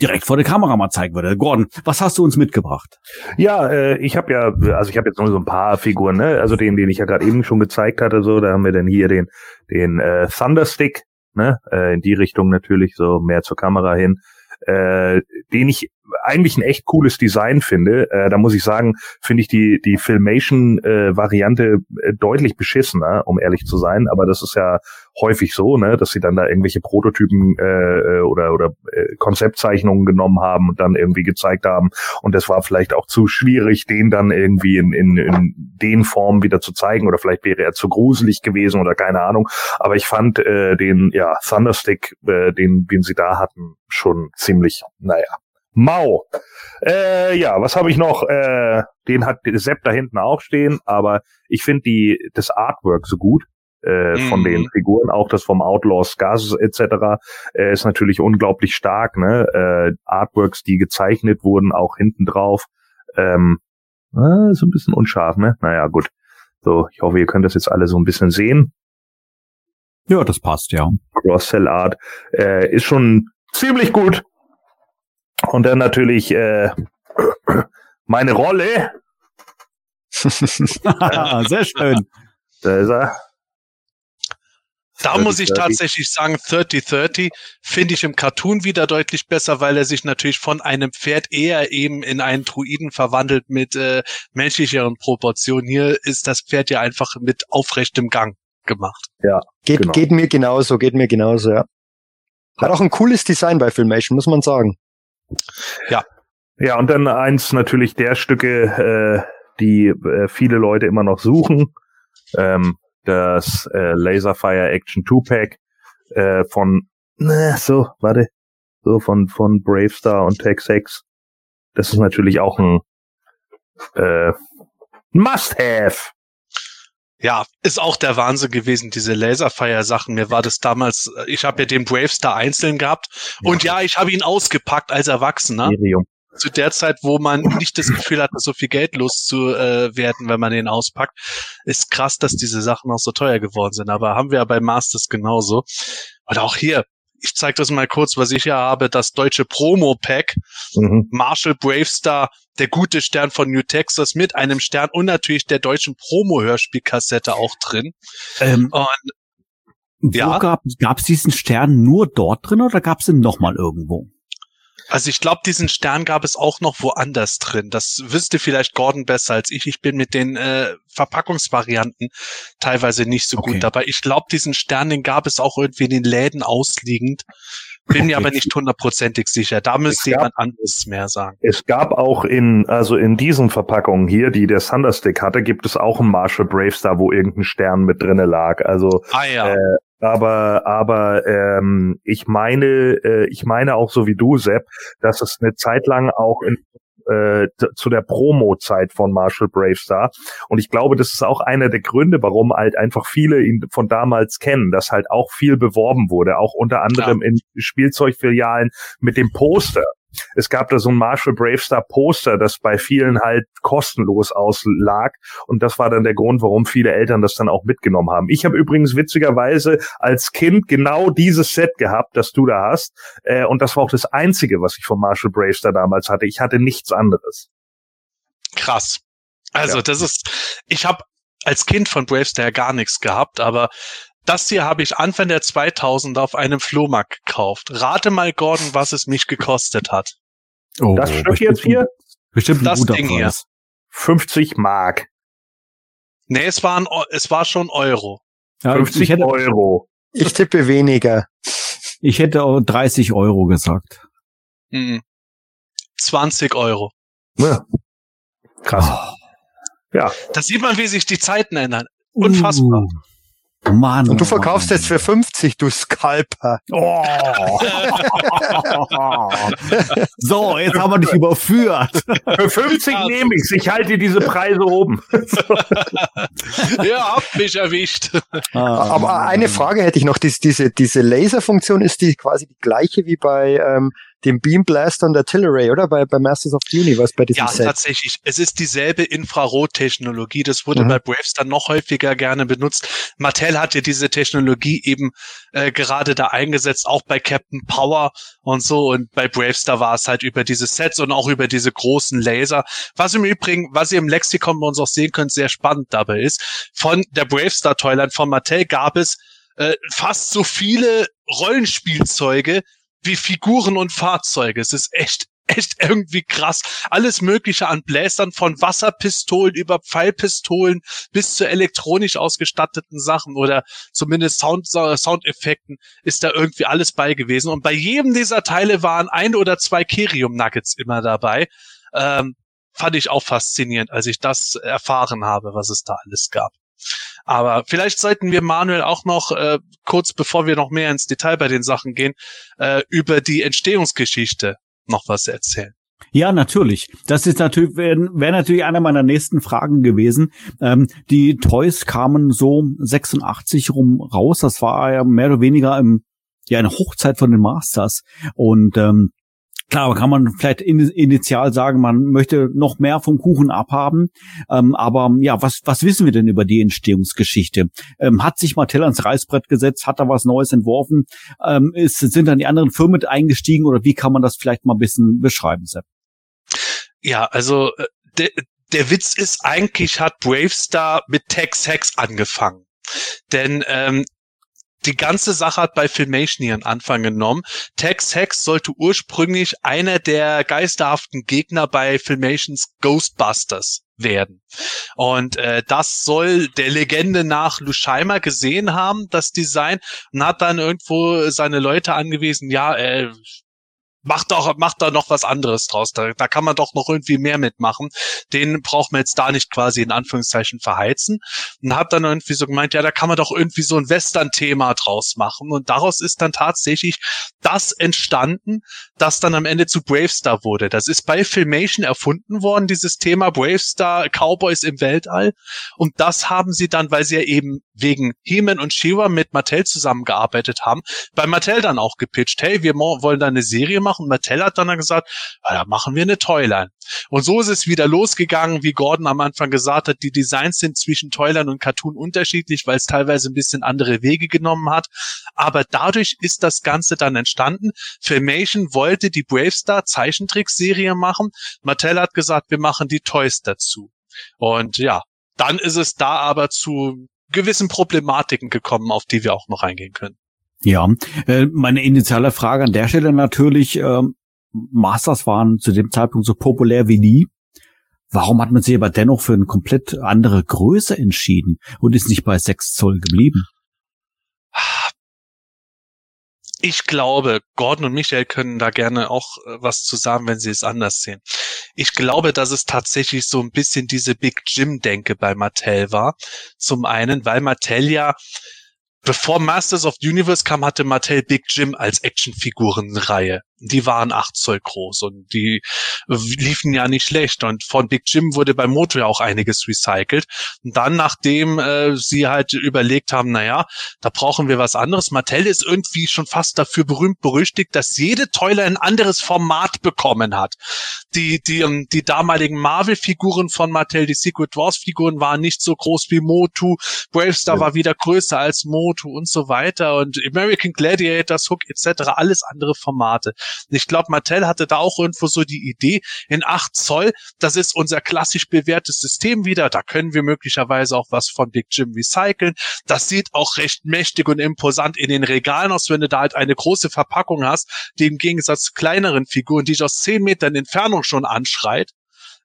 direkt vor der Kamera mal zeigen würde. Gordon, was hast du uns mitgebracht? Ja, äh, ich habe ja, also ich habe jetzt nur so ein paar Figuren, ne? Also den, den ich ja gerade eben schon gezeigt hatte, so, da haben wir dann hier den, den äh, Thunderstick, ne? Äh, in die Richtung natürlich, so mehr zur Kamera hin. Äh, den ich eigentlich ein echt cooles Design finde. Äh, da muss ich sagen, finde ich die die Filmation-Variante äh, deutlich beschissener, um ehrlich zu sein. Aber das ist ja häufig so, ne, dass sie dann da irgendwelche Prototypen äh, oder oder äh, Konzeptzeichnungen genommen haben und dann irgendwie gezeigt haben. Und das war vielleicht auch zu schwierig, den dann irgendwie in, in, in den Formen wieder zu zeigen. Oder vielleicht wäre er zu gruselig gewesen oder keine Ahnung. Aber ich fand äh, den ja Thunderstick, äh, den den sie da hatten, schon ziemlich, naja, mau. Äh, ja, was habe ich noch? Äh, den hat Sepp da hinten auch stehen, aber ich finde die das Artwork so gut äh, von Mhm. den Figuren, auch das vom Outlaw Scars etc. Äh, ist natürlich unglaublich stark. Ne? Äh, Artworks, die gezeichnet wurden, auch hinten drauf. Ähm, äh, so ein bisschen unscharf, ne? Naja, gut. So, ich hoffe, ihr könnt das jetzt alle so ein bisschen sehen. Ja, das passt, ja. Cross-Sell-Art äh, ist schon ziemlich gut. Und dann natürlich äh, meine Rolle. [laughs] Sehr schön. Da ist er. Da muss ich 30-30. tatsächlich sagen, 3030 finde ich im Cartoon wieder deutlich besser, weil er sich natürlich von einem Pferd eher eben in einen Druiden verwandelt mit äh, menschlicheren Proportionen. Hier ist das Pferd ja einfach mit aufrechtem Gang gemacht. Geht, Genau. geht mir genauso, geht mir genauso, ja. Hat auch ein cooles Design bei Filmation, muss man sagen. Ja, und dann eins natürlich der Stücke, äh, die äh, viele Leute immer noch suchen. Ähm, das äh, Laserfire Action 2-Pack äh, von, ne, so, warte, so von, von Bravestar und Tex-Hex. Das ist natürlich auch ein äh, Must-Have. Ja, ist auch der Wahnsinn gewesen, diese Laserfire-Sachen. Mir war das damals, äh, ich habe ja den Bravestar einzeln gehabt und ja, ich habe ihn ausgepackt als Erwachsener. Imperium. zu der Zeit, wo man nicht das Gefühl hat, so viel Geld loszuwerden, äh, wenn man den auspackt, ist krass, dass diese Sachen auch so teuer geworden sind. Aber haben wir ja bei Masters genauso. Und auch hier, ich zeige das mal kurz, was ich hier habe, das deutsche Promo-Pack, Mhm. Marshall Bravestar, der gute Stern von New Texas mit einem Stern und natürlich der deutschen Promo-Hörspielkassette auch drin. Ähm, Und Ja. gab es diesen Stern nur dort drin oder gab es ihn noch mal irgendwo? Also ich glaube, diesen Stern gab es auch noch woanders drin. Das wüsste vielleicht Gordon besser als ich. Ich bin mit den äh, Verpackungsvarianten teilweise nicht so Okay. gut dabei. Ich glaube, diesen Stern, den gab es auch irgendwie in den Läden ausliegend. Bin mir Okay. aber nicht hundertprozentig sicher. Da müsste gab- jemand anderes mehr sagen. Es gab auch in, also in diesen Verpackungen hier, die der Thunderstick hatte, gibt es auch einen Marshall Bravestar, wo irgendein Stern mit drinne lag. Also, Ah ja. äh, aber, aber ähm, ich meine, äh, ich meine auch so wie du, Sepp, dass es eine Zeit lang auch in, äh, zu der Promo-Zeit von Marshall Bravestar. Und ich glaube, das ist auch einer der Gründe, warum halt einfach viele ihn von damals kennen, dass halt auch viel beworben wurde, auch unter anderem in Spielzeugfilialen mit dem Poster. Es gab da so ein Marshall Bravestar Poster, das bei vielen halt kostenlos auslag. Und das war dann der Grund, warum viele Eltern das dann auch mitgenommen haben. Ich habe übrigens witzigerweise als Kind genau dieses Set gehabt, das du da hast. Äh, und das war auch das Einzige, was ich von Marshall Bravestar damals hatte. Ich hatte nichts anderes. Krass. Also Ja. das ist, ich habe als Kind von Bravestar ja gar nichts gehabt, aber das hier habe ich Anfang der 2000er auf einem Flohmarkt gekauft. Rate mal, Gordon, was es mich gekostet hat. Oh, Das Stück bestimmt jetzt hier? Bestimmt Das Ding hier. Preis. 50 Mark. Nee, es war, ein, es war schon Euro. Ja, 50 ich, hätte, Euro. Ich tippe weniger. ich hätte auch 30 Euro gesagt. Mhm. 20 Euro. Ja. Krass. Ja. Da sieht man, wie sich die Zeiten ändern. Unfassbar. Uh, Mann. Und du oh verkaufst Mann. jetzt für 50, du Scalper. Oh. [laughs] so, jetzt haben wir dich überführt. Für 50 Ja. nehme ich's. Ich halte diese Preise oben. [laughs] ja, hab mich erwischt. Ah, Aber eine Frage hätte ich noch. Dies, diese, diese Laserfunktion ist die quasi die gleiche wie bei ähm, dem Beam Blaster und der Artillery, oder? Bei, bei Masters of the Universe, bei diesem Ja, Set. tatsächlich. Es ist dieselbe Infrarottechnologie. Das wurde Mhm. bei Bravestar noch häufiger gerne benutzt. Mattel hat ja diese Technologie eben äh, gerade da eingesetzt, auch bei Captain Power und so. Und bei Bravestar war es halt über diese Sets und auch über diese großen Laser. Was im Übrigen, was ihr im Lexikon bei uns auch sehen könnt, sehr spannend dabei ist. Von der Bravestar Toyline von Mattel gab es äh, fast so viele Rollenspielzeuge wie Figuren und Fahrzeuge. Es ist echt echt irgendwie krass. Alles Mögliche an Bläsern von Wasserpistolen über Pfeilpistolen bis zu elektronisch ausgestatteten Sachen oder zumindest Sound, Soundeffekten ist da irgendwie alles bei gewesen. Und bei jedem dieser Teile waren ein oder zwei Kerium Nuggets immer dabei. Ähm, fand ich auch faszinierend, als ich das erfahren habe, was es da alles gab. Aber vielleicht sollten wir Manuel auch noch äh, kurz, bevor wir noch mehr ins Detail bei den Sachen gehen, äh, über die Entstehungsgeschichte noch was erzählen. Ja, natürlich. Das ist natürlich wäre wär natürlich einer meiner nächsten Fragen gewesen. Ähm, die Toys kamen so 86 rum raus. Das war ja mehr oder weniger im, ja eine Hochzeit von den Masters. Und ähm, klar, kann man vielleicht in, initial sagen, man möchte noch mehr vom Kuchen abhaben. Ähm, aber ja, was was wissen wir denn über die Entstehungsgeschichte? Ähm, hat sich Mattel ans Reißbrett gesetzt? Hat da was Neues entworfen? Ähm, ist, sind dann die anderen Firmen mit eingestiegen oder wie kann man das vielleicht mal ein bisschen beschreiben, Sepp? Ja, also äh, der, der Witz ist, eigentlich hat Bravestar mit Tex Hex angefangen. Denn ähm, die ganze Sache hat bei Filmation ihren Anfang genommen. Tex Hex sollte ursprünglich einer der geisterhaften Gegner bei Filmations Ghostbusters werden. Und äh, das soll der Legende nach Lusheimer gesehen haben, das Design, und hat dann irgendwo seine Leute angewiesen, ja, äh, macht doch, macht da noch was anderes draus. Da, da kann man doch noch irgendwie mehr mitmachen. Den braucht man jetzt da nicht quasi in Anführungszeichen verheizen. Und hat dann irgendwie so gemeint, ja, da kann man doch irgendwie so ein Western-Thema draus machen. Und daraus ist dann tatsächlich das entstanden, das dann am Ende zu Bravestar wurde. Das ist bei Filmation erfunden worden, dieses Thema Bravestar Cowboys im Weltall. Und das haben sie dann, weil sie ja eben wegen He-Man und She-Ra mit Mattel zusammengearbeitet haben, bei Mattel dann auch gepitcht, hey, wir wollen da eine Serie machen. Mattel hat dann gesagt, ja, da machen wir eine Toyline. Und so ist es wieder losgegangen, wie Gordon am Anfang gesagt hat, die Designs sind zwischen Toyline und Cartoon unterschiedlich, weil es teilweise ein bisschen andere Wege genommen hat. Aber dadurch ist das Ganze dann entstanden. Filmation wollte die Bravestar Zeichentrickserie machen. Mattel hat gesagt, wir machen die Toys dazu. Und ja, dann ist es da aber zu gewissen Problematiken gekommen, auf die wir auch noch eingehen können. Ja, äh, meine initiale Frage an der Stelle natürlich, ähm, Masters waren zu dem Zeitpunkt so populär wie nie. Warum hat man sich aber dennoch für eine komplett andere Größe entschieden und ist nicht bei 6 Zoll geblieben? Ich glaube, Gordon und Michael können da gerne auch äh, was zu sagen, wenn sie es anders sehen. Ich glaube, dass es tatsächlich so ein bisschen diese Big Jim-Denke bei Mattel war. Zum einen, weil Mattel ja bevor Masters of the Universe kam, hatte Mattel Big Jim als Actionfigurenreihe. Die waren acht Zoll groß und die liefen ja nicht schlecht. Und von Big Jim wurde bei Moto ja auch einiges recycelt. Und dann, nachdem äh, sie halt überlegt haben, naja, da brauchen wir was anderes. Mattel ist irgendwie schon fast dafür berühmt berüchtigt, dass jede Toiler ein anderes Format bekommen hat. Die, die, um, ähm, die damaligen Marvel-Figuren von Mattel, die Secret Wars-Figuren waren nicht so groß wie Motu. Bravestar ja. war wieder größer als Motu und so weiter. Und American Gladiators, Hook etc., alles andere Formate. Ich glaube, Mattel hatte da auch irgendwo so die Idee, in 8 Zoll, das ist unser klassisch bewährtes System wieder, da können wir möglicherweise auch was von Big Jim recyceln. Das sieht auch recht mächtig und imposant in den Regalen aus, wenn du da halt eine große Verpackung hast, die im Gegensatz zu kleineren Figuren, die dich aus 10 Metern Entfernung schon anschreit,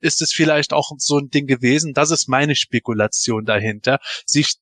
ist es vielleicht auch so ein Ding gewesen. Das ist meine Spekulation dahinter, sich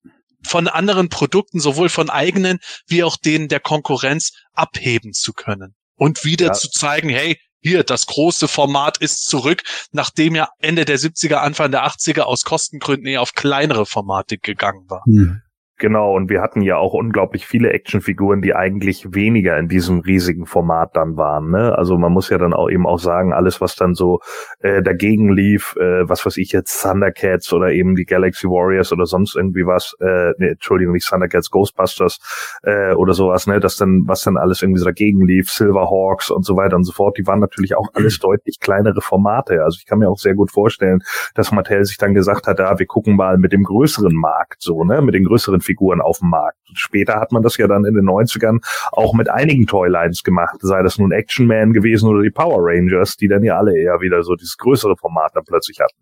von anderen Produkten, sowohl von eigenen wie auch denen der Konkurrenz, abheben zu können und wieder ja. zu zeigen, hey, hier, das große Format ist zurück, nachdem ja Ende der 70er, Anfang der 80er aus Kostengründen eher auf kleinere Formate gegangen war. Hm. Genau, und wir hatten ja auch unglaublich viele Actionfiguren, die eigentlich weniger in diesem riesigen Format dann waren. Ne? Also man muss ja dann auch eben auch sagen, alles, was dann so äh, dagegen lief, äh, was weiß ich jetzt, Thundercats oder eben die Galaxy Warriors oder sonst irgendwie was, äh, nee, Entschuldigung, nicht Thundercats, Ghostbusters äh, oder sowas, ne, das dann, was dann alles irgendwie so dagegen lief, Silverhawks und so weiter und so fort, die waren natürlich auch alles deutlich kleinere Formate. Also ich kann mir auch sehr gut vorstellen, dass Mattel sich dann gesagt hat, ja, wir gucken mal mit dem größeren Markt so, ne, mit den größeren Figuren auf dem Markt. Später hat man das ja dann in den 90ern auch mit einigen Toylines gemacht, sei das nun Action Man gewesen oder die Power Rangers, die dann ja alle eher wieder so dieses größere Format dann plötzlich hatten.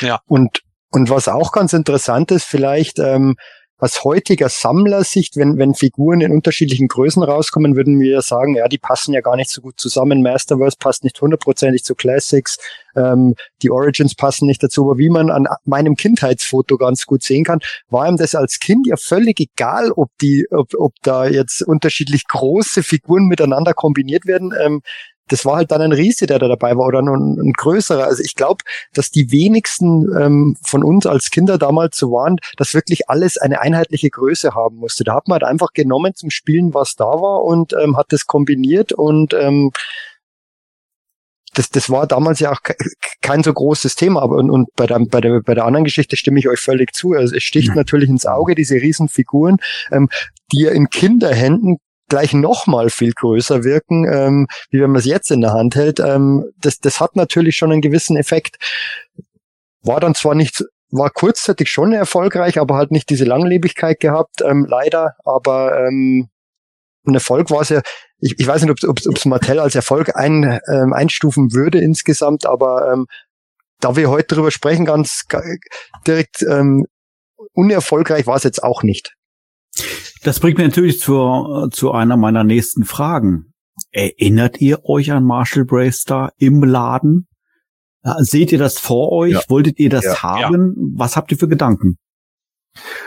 Ja. Und, und was auch ganz interessant ist, vielleicht, ähm, aus heutiger Sammlersicht, wenn, wenn Figuren in unterschiedlichen Größen rauskommen, würden wir sagen, ja, die passen ja gar nicht so gut zusammen. Masterverse passt nicht hundertprozentig zu Classics, ähm, die Origins passen nicht dazu. Aber wie man an meinem Kindheitsfoto ganz gut sehen kann, war ihm das als Kind ja völlig egal, ob die, ob, ob da jetzt unterschiedlich große Figuren miteinander kombiniert werden. Ähm, das war halt dann ein Riese, der da dabei war oder ein, ein größerer. Also ich glaube, dass die wenigsten ähm, von uns als Kinder damals so waren, dass wirklich alles eine einheitliche Größe haben musste. Da hat man halt einfach genommen zum Spielen, was da war und ähm, hat das kombiniert und ähm, das, das war damals ja auch kein so großes Thema, aber und, und bei, der, bei, der, bei der anderen Geschichte stimme ich euch völlig zu. Also es sticht mhm. natürlich ins Auge, diese Riesenfiguren, ähm, die ja in Kinderhänden gleich nochmal viel größer wirken, ähm, wie wenn man es jetzt in der Hand hält. Ähm, das, das hat natürlich schon einen gewissen Effekt. War dann zwar nicht, war kurzzeitig schon erfolgreich, aber halt nicht diese Langlebigkeit gehabt, ähm, leider. Aber ähm, ein Erfolg war es ja, ich, ich weiß nicht, ob es Mattel als Erfolg ein, ähm, einstufen würde insgesamt, aber ähm, da wir heute drüber sprechen, ganz direkt ähm, unerfolgreich war es jetzt auch nicht. Das bringt mir natürlich zu, zu einer meiner nächsten Fragen. Erinnert ihr euch an Marshall Bravestar im Laden? Seht ihr das vor euch? Ja. Wolltet ihr das ja. haben? Ja. Was habt ihr für Gedanken?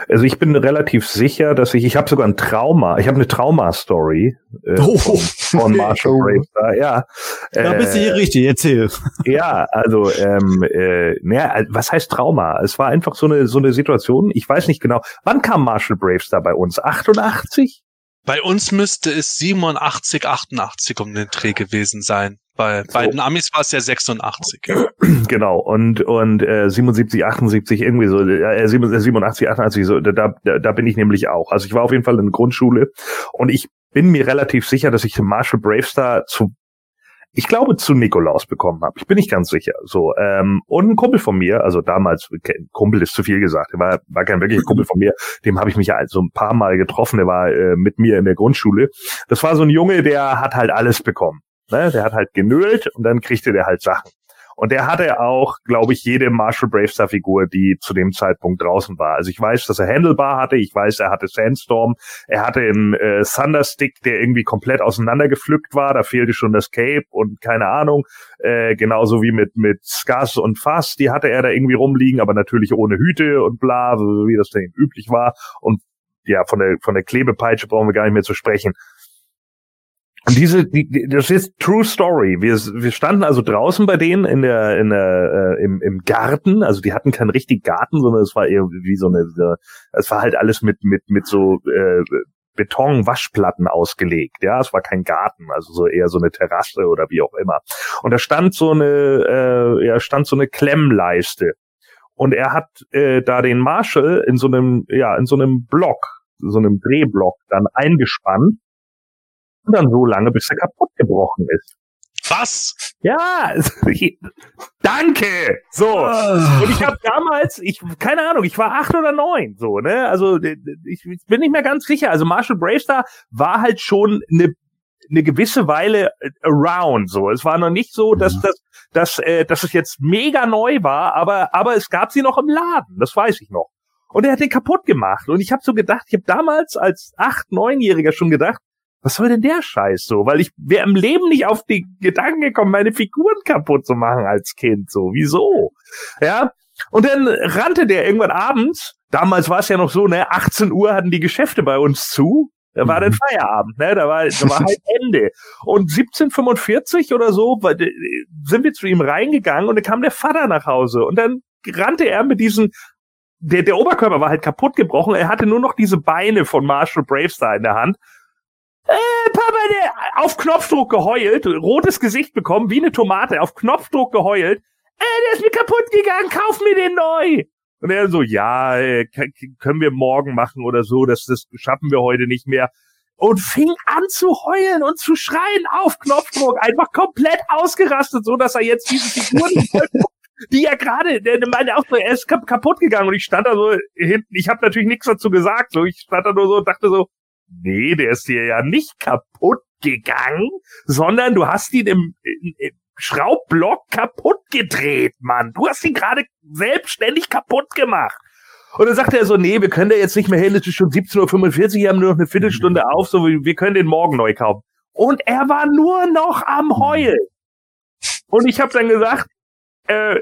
Also ich bin relativ sicher, dass ich, ich habe sogar ein Trauma, ich habe eine Trauma-Story äh, oh. von, von Marshall oh. Bravestar, ja. Da bist du hier äh, richtig, erzähl. Ja, also, ähm, äh, naja, was heißt Trauma? Es war einfach so eine, so eine Situation, ich weiß nicht genau, wann kam Marshall Bravestar bei uns? 88? Bei uns müsste es 87, 88 um den Dreh gewesen sein. Bei so. beiden Amis war es ja 86. [clears throat] Genau, und, und äh, 77, 78, irgendwie so, äh, 87, 88, so, da, da, da bin ich nämlich auch. Also ich war auf jeden Fall in der Grundschule und ich bin mir relativ sicher, dass ich Marshall Bravestar zu ich glaube, zu Nikolaus bekommen habe. Ich bin nicht ganz sicher. So ähm, und ein Kumpel von mir, also damals Kumpel ist zu viel gesagt, der war war kein wirklicher Kumpel von mir. Dem habe ich mich ja so ein paar Mal getroffen. Der war äh, mit mir in der Grundschule. Das war so ein Junge, der hat halt alles bekommen. Ne? Der hat halt genölt und dann kriegte der halt Sachen. Und er hatte auch, glaube ich, jede Marshall Bravestar Figur, die zu dem Zeitpunkt draußen war. Also ich weiß, dass er Handlebar hatte, ich weiß, er hatte Sandstorm, er hatte einen äh, Thunderstick, der irgendwie komplett auseinandergepflückt war, da fehlte schon das Cape und keine Ahnung, äh, genauso wie mit mit Scars und Fass, die hatte er da irgendwie rumliegen, aber natürlich ohne Hüte und bla, wie das dann üblich war und ja, von der von der Klebepeitsche brauchen wir gar nicht mehr zu sprechen. Und diese, die, das ist True Story. Wir, wir standen also draußen bei denen in der, in der, äh, im, im Garten. Also die hatten keinen richtigen Garten, sondern es war eher wie so eine, es war halt alles mit, mit, mit so äh, Betonwaschplatten ausgelegt. Ja, es war kein Garten, also so eher so eine Terrasse oder wie auch immer. Und da stand so eine, äh, ja, stand so eine Klemmleiste. Und er hat äh, da den Marshall in so einem, ja, in so einem Block, so einem Drehblock dann eingespannt und dann so lange, bis er kaputt gebrochen ist. Was? Ja, [laughs] danke. So. Und ich habe damals, ich keine Ahnung, ich war acht oder neun, so ne. Also ich bin nicht mehr ganz sicher. Also Marshall Bravestar war halt schon eine eine gewisse Weile around. So, es war noch nicht so, dass mhm. das, dass, äh, dass es jetzt mega neu war, aber aber es gab sie noch im Laden. Das weiß ich noch. Und er hat den kaputt gemacht. Und ich habe so gedacht, ich habe damals als acht, neunjähriger schon gedacht, was soll denn der Scheiß so? Weil ich wäre im Leben nicht auf die Gedanken gekommen, meine Figuren kaputt zu machen als Kind. So, wieso? Ja. Und dann rannte der irgendwann abends. Damals war es ja noch so, ne, 18 Uhr hatten die Geschäfte bei uns zu. Da war dann mhm. Feierabend, ne? Da war, da war halt [laughs] Ende. Und 1745 oder so sind wir zu ihm reingegangen und dann kam der Vater nach Hause und dann rannte er mit diesen der, der Oberkörper war halt kaputt gebrochen. Er hatte nur noch diese Beine von Marshall Bravestar in der Hand äh, Papa, der auf Knopfdruck geheult, rotes Gesicht bekommen, wie eine Tomate, auf Knopfdruck geheult. Äh, der ist mir kaputt gegangen, kauf mir den neu. Und er so, ja, äh, können wir morgen machen oder so, das, das schaffen wir heute nicht mehr. Und fing an zu heulen und zu schreien auf Knopfdruck, einfach komplett ausgerastet, so dass er jetzt diese Figuren, [laughs] die ja gerade, der meinte auch so, er ist kaputt gegangen und ich stand da so hinten, ich habe natürlich nichts dazu gesagt, so ich stand da nur so und dachte so, nee, der ist dir ja nicht kaputt gegangen, sondern du hast ihn im, im, im Schraubblock kaputt gedreht, Mann. Du hast ihn gerade selbstständig kaputt gemacht. Und dann sagt er so, nee, wir können da jetzt nicht mehr hin, es ist schon 17.45 Uhr, wir haben nur noch eine Viertelstunde auf, so wir können den morgen neu kaufen. Und er war nur noch am Heulen. Und ich habe dann gesagt, äh,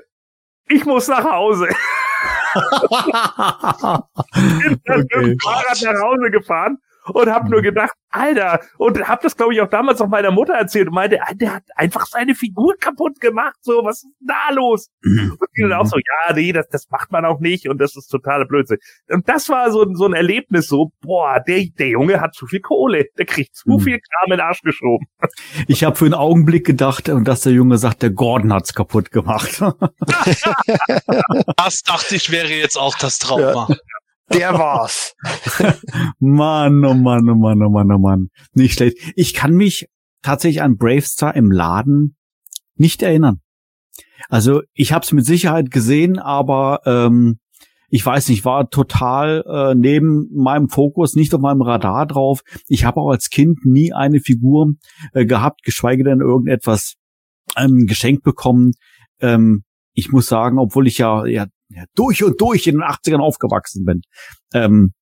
ich muss nach Hause. [laughs] bin dann okay. mit dem Fahrrad nach Hause gefahren und habe nur gedacht, Alter, und habe das glaube ich auch damals noch meiner Mutter erzählt und meinte, der hat einfach seine Figur kaputt gemacht, so, was ist denn da los? Mhm. Und die dann auch so, ja, nee, das, das macht man auch nicht und das ist totaler Blödsinn. Und das war so, so ein Erlebnis, so, boah, der, der Junge hat zu viel Kohle, der kriegt zu mhm. viel Kram in den Arsch geschoben. [laughs] Ich habe für einen Augenblick gedacht, und dass der Junge sagt, der Gordon hat's kaputt gemacht. [laughs] [laughs] das dachte ich wäre jetzt auch das Trauma. Ja. Der war's. [laughs] Mann, oh Mann, oh Mann, oh Mann, oh Mann. Nicht schlecht. Ich kann mich tatsächlich an Bravestar im Laden nicht erinnern. Also ich habe es mit Sicherheit gesehen, aber ähm, ich weiß nicht, war total äh, neben meinem Fokus, nicht auf meinem Radar drauf. Ich habe auch als Kind nie eine Figur äh, gehabt, geschweige denn irgendetwas ähm, geschenkt bekommen. Ähm, ich muss sagen, obwohl ich ja, ja ja, durch und durch in den 80ern aufgewachsen bin. Ähm,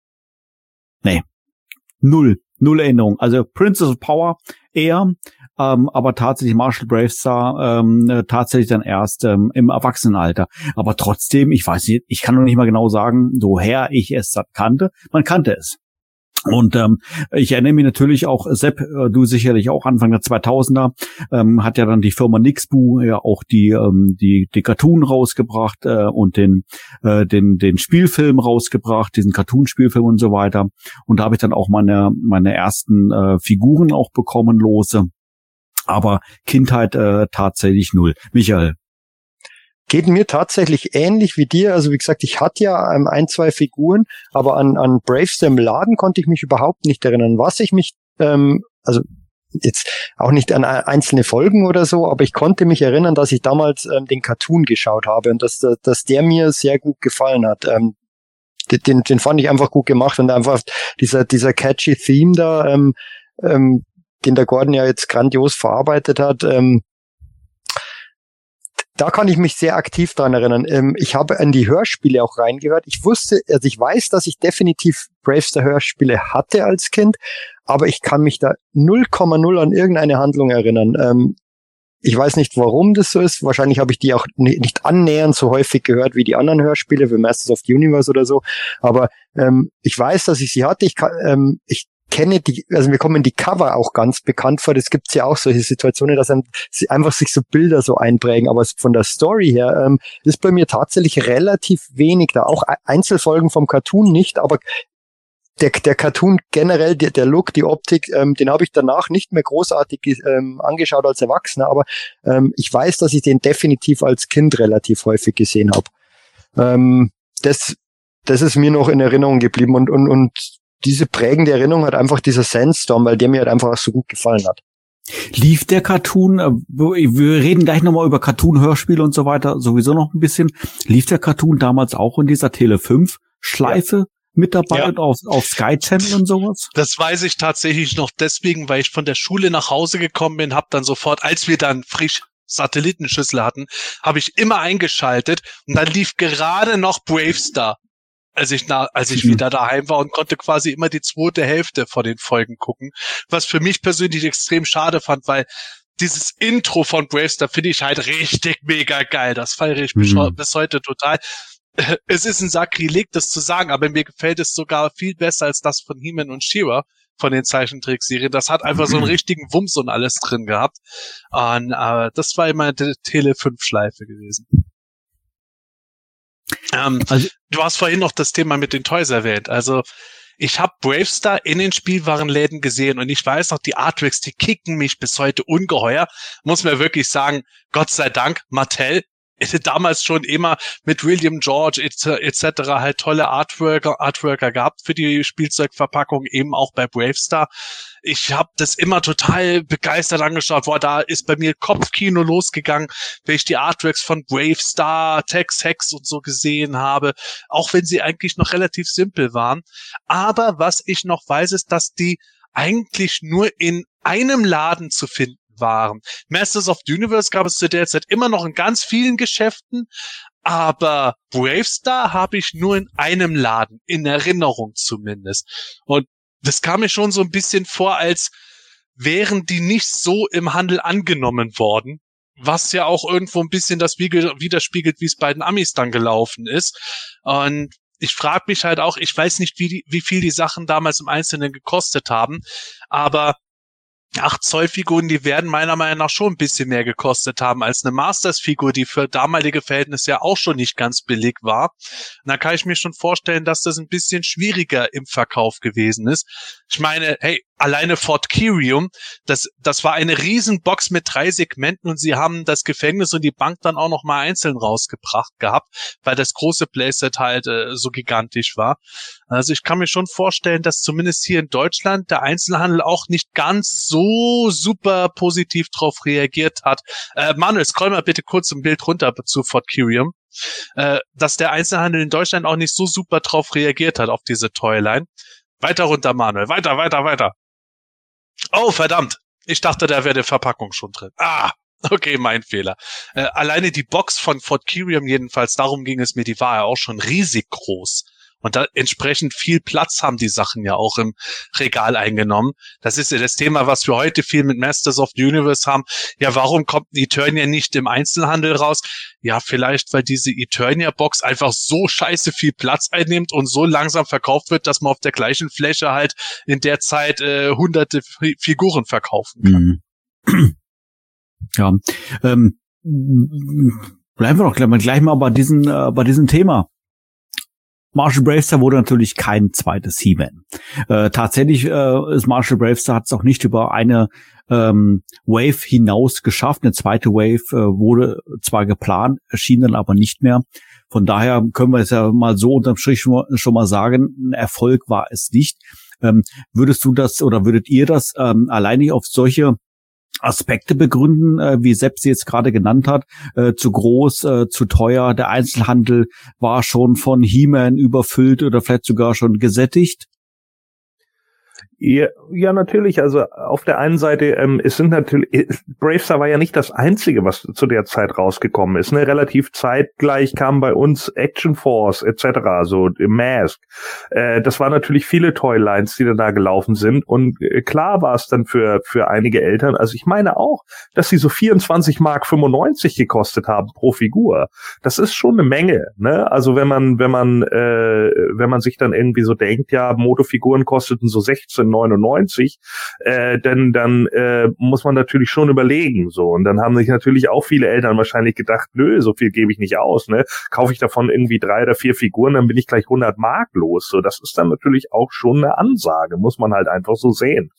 nee, null, null Erinnerung. Also Princess of Power eher, ähm, aber tatsächlich Marshall Bravestar ähm, äh, tatsächlich dann erst ähm, im Erwachsenenalter. Aber trotzdem, ich weiß nicht, ich kann noch nicht mal genau sagen, woher ich es kannte. Man kannte es. Und ähm, ich erinnere mich natürlich auch, Sepp, äh, du sicherlich auch Anfang der 2000er, ähm, hat ja dann die Firma Nixbu ja auch die ähm, die die Cartoon rausgebracht äh, und den äh, den den Spielfilm rausgebracht, diesen Cartoon-Spielfilm und so weiter. Und da habe ich dann auch meine meine ersten äh, Figuren auch bekommen lose. Aber Kindheit äh, tatsächlich null. Michael. Geht mir tatsächlich ähnlich wie dir. Also wie gesagt, ich hatte ja ähm, ein, zwei Figuren, aber an, an Bravestar im Laden konnte ich mich überhaupt nicht erinnern. Was ich mich, ähm, also jetzt auch nicht an einzelne Folgen oder so, aber ich konnte mich erinnern, dass ich damals ähm, den Cartoon geschaut habe und dass, dass der mir sehr gut gefallen hat. Ähm, den, den fand ich einfach gut gemacht und einfach dieser, dieser catchy Theme da, ähm, ähm, den der Gordon ja jetzt grandios verarbeitet hat, ähm, da kann ich mich sehr aktiv dran erinnern. Ähm, ich habe an die Hörspiele auch reingehört. Ich wusste, also ich weiß, dass ich definitiv Bravestar Hörspiele hatte als Kind, aber ich kann mich da 0,0 an irgendeine Handlung erinnern. Ähm, ich weiß nicht, warum das so ist. Wahrscheinlich habe ich die auch nicht annähernd so häufig gehört wie die anderen Hörspiele, wie Masters of the Universe oder so. Aber ähm, ich weiß, dass ich sie hatte. Ich, kann, ähm, ich kenne die, also mir kommen die Cover auch ganz bekannt vor. Das gibt's ja auch solche Situationen, dass einem einfach sich so Bilder so einprägen. Aber von der Story her ähm, ist bei mir tatsächlich relativ wenig da. Auch Einzelfolgen vom Cartoon nicht, aber der, der Cartoon generell, der, der Look, die Optik, ähm, den habe ich danach nicht mehr großartig ähm, angeschaut als Erwachsener, aber ähm, ich weiß, dass ich den definitiv als Kind relativ häufig gesehen habe. Ähm, das, das ist mir noch in Erinnerung geblieben und, und, und diese prägende Erinnerung hat einfach dieser Sandstorm, weil der mir halt einfach so gut gefallen hat. Lief der Cartoon, äh, wir reden gleich nochmal über Cartoon-Hörspiele und so weiter, sowieso noch ein bisschen. Lief der Cartoon damals auch in dieser Tele 5 Schleife? Ja mit dabei ja. und auf, auf Sky Channel und sowas? Das weiß ich tatsächlich noch deswegen, weil ich von der Schule nach Hause gekommen bin, habe dann sofort, als wir dann frisch Satellitenschüssel hatten, habe ich immer eingeschaltet und dann lief gerade noch Bravestar, als ich nach, als ich mhm. wieder daheim war und konnte quasi immer die zweite Hälfte von den Folgen gucken, was für mich persönlich extrem schade fand, weil dieses Intro von Bravestar finde ich halt richtig mega geil. Das feiere ich mhm. bis heute total. es ist ein Sakrileg, das zu sagen, aber mir gefällt es sogar viel besser als das von He-Man und She-Ra von den Zeichentrickserien. Das hat einfach so einen [clears throat] richtigen Wumms und alles drin gehabt. Und äh, das war immer eine Tele 5 Schleife gewesen. Ähm, also, du hast vorhin noch das Thema mit den Toys erwähnt. Also ich habe Bravestar in den Spielwarenläden gesehen und ich weiß noch, die Artworks, die kicken mich bis heute ungeheuer. Muss mir wirklich sagen, Gott sei Dank, Mattel, damals schon immer mit William George etc. Et halt tolle Artworker, Artworker gehabt für die Spielzeugverpackung, eben auch bei Bravestar. Ich habe das immer total begeistert angeschaut. Boah, da ist bei mir Kopfkino losgegangen, wenn ich die Artworks von Bravestar, Tex Hex und so gesehen habe, auch wenn sie eigentlich noch relativ simpel waren. Aber was ich noch weiß, ist, dass die eigentlich nur in einem Laden zu finden waren. Masters of the Universe gab es zu der Zeit immer noch in ganz vielen Geschäften, aber Bravestar habe ich nur in einem Laden, in Erinnerung zumindest. Und das kam mir schon so ein bisschen vor, als wären die nicht so im Handel angenommen worden, was ja auch irgendwo ein bisschen das widerspiegelt, wie es bei den Amis dann gelaufen ist. Und ich frage mich halt auch, ich weiß nicht, wie, die, wie viel die Sachen damals im Einzelnen gekostet haben, aber 8 Zoll Figuren, die werden meiner Meinung nach schon ein bisschen mehr gekostet haben als eine Masters Figur, die für damalige Verhältnisse ja auch schon nicht ganz billig war. Und da kann ich mir schon vorstellen, dass das ein bisschen schwieriger im Verkauf gewesen ist. Ich meine, hey, alleine Fort Kirium, das, das war eine Riesenbox mit drei Segmenten und sie haben das Gefängnis und die Bank dann auch noch mal einzeln rausgebracht gehabt, weil das große Playset halt äh, so gigantisch war. Also ich kann mir schon vorstellen, dass zumindest hier in Deutschland der Einzelhandel auch nicht ganz so super positiv drauf reagiert hat. Äh, Manuel, scroll mal bitte kurz ein Bild runter zu Fort Kirium. Äh, dass der Einzelhandel in Deutschland auch nicht so super drauf reagiert hat auf diese Toyline. Weiter runter, Manuel. Weiter, weiter, weiter. Oh, verdammt. Ich dachte, da wäre die Verpackung schon drin. Ah, [laughs] okay, mein Fehler. Äh, alleine die Box von Fort Kirium jedenfalls, darum ging es mir, die war ja auch schon riesig groß. Und da entsprechend viel Platz haben die Sachen ja auch im Regal eingenommen. Das ist ja das Thema, was wir heute viel mit Masters of the Universe haben. Ja, warum kommt Eternia nicht im Einzelhandel raus? Ja, vielleicht, weil diese Eternia-Box einfach so scheiße viel Platz einnimmt und so langsam verkauft wird, dass man auf der gleichen Fläche halt in der Zeit äh, hunderte Figuren verkaufen kann. Mhm. Ja, ähm, bleiben wir doch gleich mal, gleich mal bei diesem, äh, bei diesem Thema. Marshall Bravestar wurde natürlich kein zweites He-Man. Äh, tatsächlich äh, ist Marshall Bravestar hat es auch nicht über eine ähm, Wave hinaus geschafft. Eine zweite Wave äh, wurde zwar geplant, erschien dann aber nicht mehr. Von daher können wir es ja mal so unterm Strich schon, schon mal sagen, ein Erfolg war es nicht. Ähm, würdest du das oder würdet ihr das ähm, alleine auf solche Aspekte begründen, äh, wie Sepp sie jetzt gerade genannt hat, äh, zu groß, äh, zu teuer, der Einzelhandel war schon von He-Man überfüllt oder vielleicht sogar schon gesättigt? Ja, ja, natürlich. Also auf der einen Seite, ähm, es sind natürlich, äh, Bravestar war ja nicht das einzige, was zu der Zeit rausgekommen ist. Ne? Relativ zeitgleich kam bei uns Action Force etc., so Mask. Äh, das waren natürlich viele Toylines, die dann da gelaufen sind. Und äh, klar war es dann für für einige Eltern. Also ich meine auch, dass sie so 24 Mark 95 gekostet haben pro Figur. Das ist schon eine Menge. Ne? Also wenn man wenn man äh, wenn man sich dann irgendwie so denkt, ja, Motofiguren kosteten so 16 1999, äh, denn dann äh, muss man natürlich schon überlegen so und dann haben sich natürlich auch viele Eltern wahrscheinlich gedacht, nö, so viel gebe ich nicht aus, ne? Kaufe ich davon irgendwie drei oder vier Figuren, dann bin ich gleich 100 Mark los. So, das ist dann natürlich auch schon eine Ansage, muss man halt einfach so sehen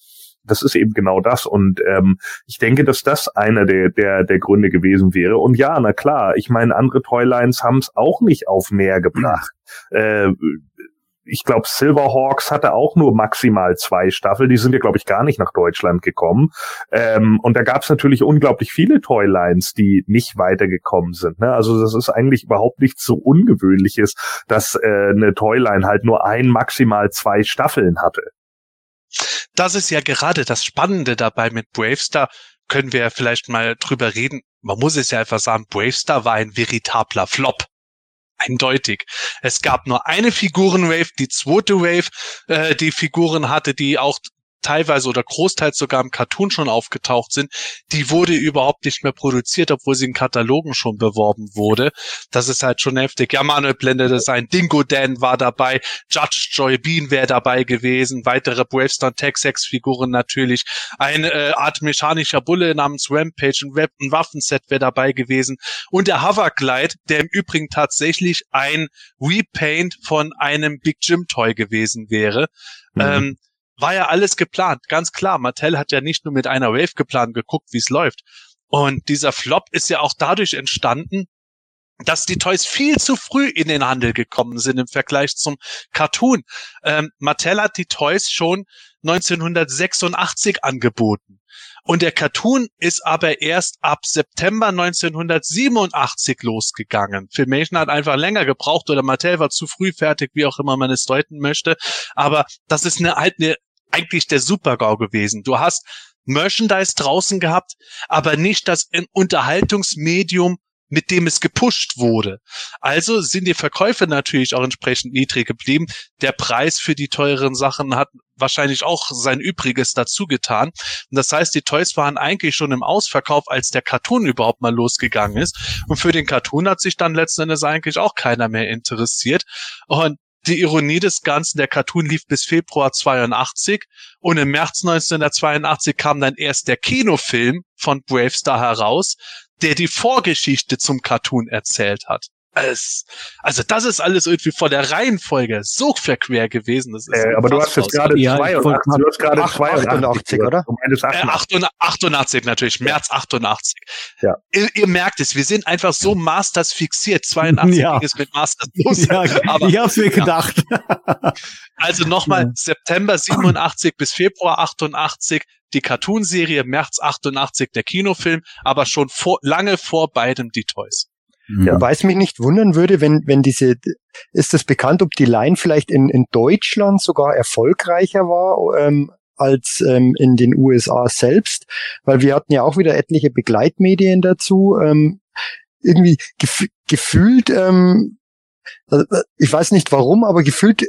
das ist eben genau das. Und ähm, ich denke, dass das einer der, der, der Gründe gewesen wäre. Und ja, na klar, ich meine, andere Toylines haben es auch nicht auf mehr gebracht. Äh, ich glaube, Silverhawks hatte auch nur maximal zwei Staffeln. Die sind ja, glaube ich, gar nicht nach Deutschland gekommen. Ähm, und da gab es natürlich unglaublich viele Toylines, die nicht weitergekommen sind. Ne? Also das ist eigentlich überhaupt nichts so Ungewöhnliches, dass äh, eine Toyline halt nur ein, maximal zwei Staffeln hatte. Das ist ja gerade das Spannende dabei mit Bravestar. Können wir vielleicht mal drüber reden. Man muss es ja einfach sagen, Bravestar war ein veritabler Flop eindeutig. Es gab nur eine Figurenwave, die zweite Wave, äh, die Figuren hatte, die auch teilweise oder großteils sogar im Cartoon schon aufgetaucht sind, die wurde überhaupt nicht mehr produziert, obwohl sie in Katalogen schon beworben wurde. Das ist halt schon heftig. Ja, Manuel blendet es ein. Dingo Dan war dabei, Judge Joy Bean wäre dabei gewesen, weitere Bravestar Texas Figuren natürlich, eine äh, Art mechanischer Bulle namens Rampage, ein, Web ein Waffenset wäre dabei gewesen und der Hoverglide, der im Übrigen tatsächlich ein Repaint von einem Big Jim Toy gewesen wäre. Mhm. Ähm, war ja alles geplant, ganz klar. Mattel hat ja nicht nur mit einer Wave geplant, geguckt, wie es läuft. Und dieser Flop ist ja auch dadurch entstanden, dass die Toys viel zu früh in den Handel gekommen sind im Vergleich zum Cartoon. Ähm, Mattel hat die Toys schon 1986 angeboten. Und der Cartoon ist aber erst ab September 1987 losgegangen. Filmation hat einfach länger gebraucht oder Mattel war zu früh fertig, wie auch immer man es deuten möchte. Aber das ist eine, halt eine eigentlich der Supergau gewesen. Du hast Merchandise draußen gehabt, aber nicht das Unterhaltungsmedium, mit dem es gepusht wurde. Also sind die Verkäufe natürlich auch entsprechend niedrig geblieben. Der Preis für die teuren Sachen hat wahrscheinlich auch sein Übriges dazu getan. Und das heißt, die Toys waren eigentlich schon im Ausverkauf, als der Cartoon überhaupt mal losgegangen ist. Und für den Cartoon hat sich dann letzten Endes eigentlich auch keiner mehr interessiert. Und die Ironie des Ganzen, der Cartoon lief bis Februar 82 und im März 1982 kam dann erst der Kinofilm von Bravestar heraus, der die Vorgeschichte zum Cartoon erzählt hat. Es, also das ist alles irgendwie vor der Reihenfolge so verquer gewesen. Das ist äh, aber du hast jetzt gerade ja, 82, du hast gerade 82, oder? Meinst 88. Äh, 88 natürlich, März 88. Ja. Ihr, ihr, merkt es, wir sind einfach so Masters fixiert. 82 ja. ist mit Masters los. Ja, aber, ich hab's mir gedacht. [laughs] also nochmal, ja. September 87 bis Februar 88 die Cartoonserie, März 88 der Kinofilm, aber schon vor, lange vor beidem die Toys. Ja. Wobei es mich nicht wundern würde, wenn, wenn diese, ist das bekannt, ob die Line vielleicht in, in Deutschland sogar erfolgreicher war ähm, als ähm, in den USA selbst, weil wir hatten ja auch wieder etliche Begleitmedien dazu. Ähm, irgendwie gef gefühlt, ähm, also, äh, ich weiß nicht warum, aber gefühlt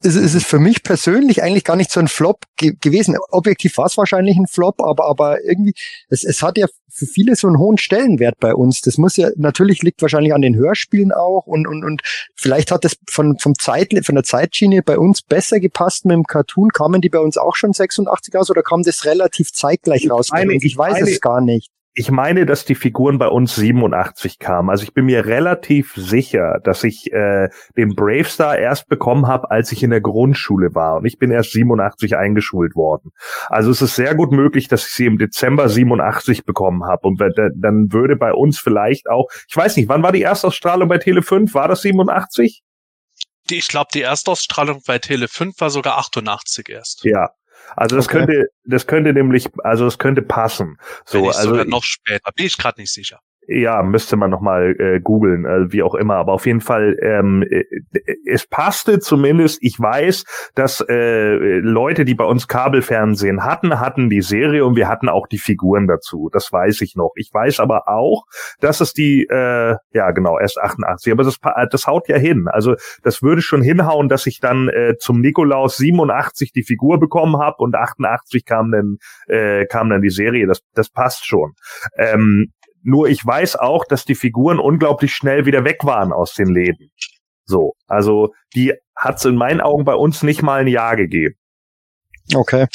es ist für mich persönlich eigentlich gar nicht so ein Flop ge gewesen. Objektiv war es wahrscheinlich ein Flop, aber, aber irgendwie, es, es hat ja für viele so einen hohen Stellenwert bei uns. Das muss ja, natürlich liegt wahrscheinlich an den Hörspielen auch und, und, und vielleicht hat es von, vom Zeit, von der Zeitschiene bei uns besser gepasst mit dem Cartoon. Kamen die bei uns auch schon 86 aus oder kam das relativ zeitgleich raus? Eine, ich weiß eine, es gar nicht ich meine, dass die Figuren bei uns 87 kamen. Also ich bin mir relativ sicher, dass ich äh, den Bravestar erst bekommen habe, als ich in der Grundschule war. Und ich bin erst 87 eingeschult worden. Also es ist sehr gut möglich, dass ich sie im Dezember 87 bekommen habe. Und dann würde bei uns vielleicht auch, ich weiß nicht, wann war die Erstausstrahlung bei Tele 5? War das 87? Die, ich glaube, die Erstausstrahlung bei Tele 5 war sogar 88 erst. Ja, also das okay. könnte, das könnte nämlich, also es könnte passen. So, also sogar noch später. Bin ich gerade nicht sicher. Ja, müsste man nochmal äh, googeln, äh, wie auch immer. Aber auf jeden Fall, ähm, äh, es passte zumindest. Ich weiß, dass äh, Leute, die bei uns Kabelfernsehen hatten, hatten die Serie und wir hatten auch die Figuren dazu. Das weiß ich noch. Ich weiß aber auch, dass es die, äh, ja genau, erst 88. Aber das, das haut ja hin. Also das würde schon hinhauen, dass ich dann äh, zum Nikolaus 87 die Figur bekommen habe und 88 kam dann äh, kam dann die Serie. Das das passt schon. Ähm, nur ich weiß auch, dass die Figuren unglaublich schnell wieder weg waren aus den Läden. So, also die hat's in meinen Augen bei uns nicht mal ein Jahr gegeben. Okay.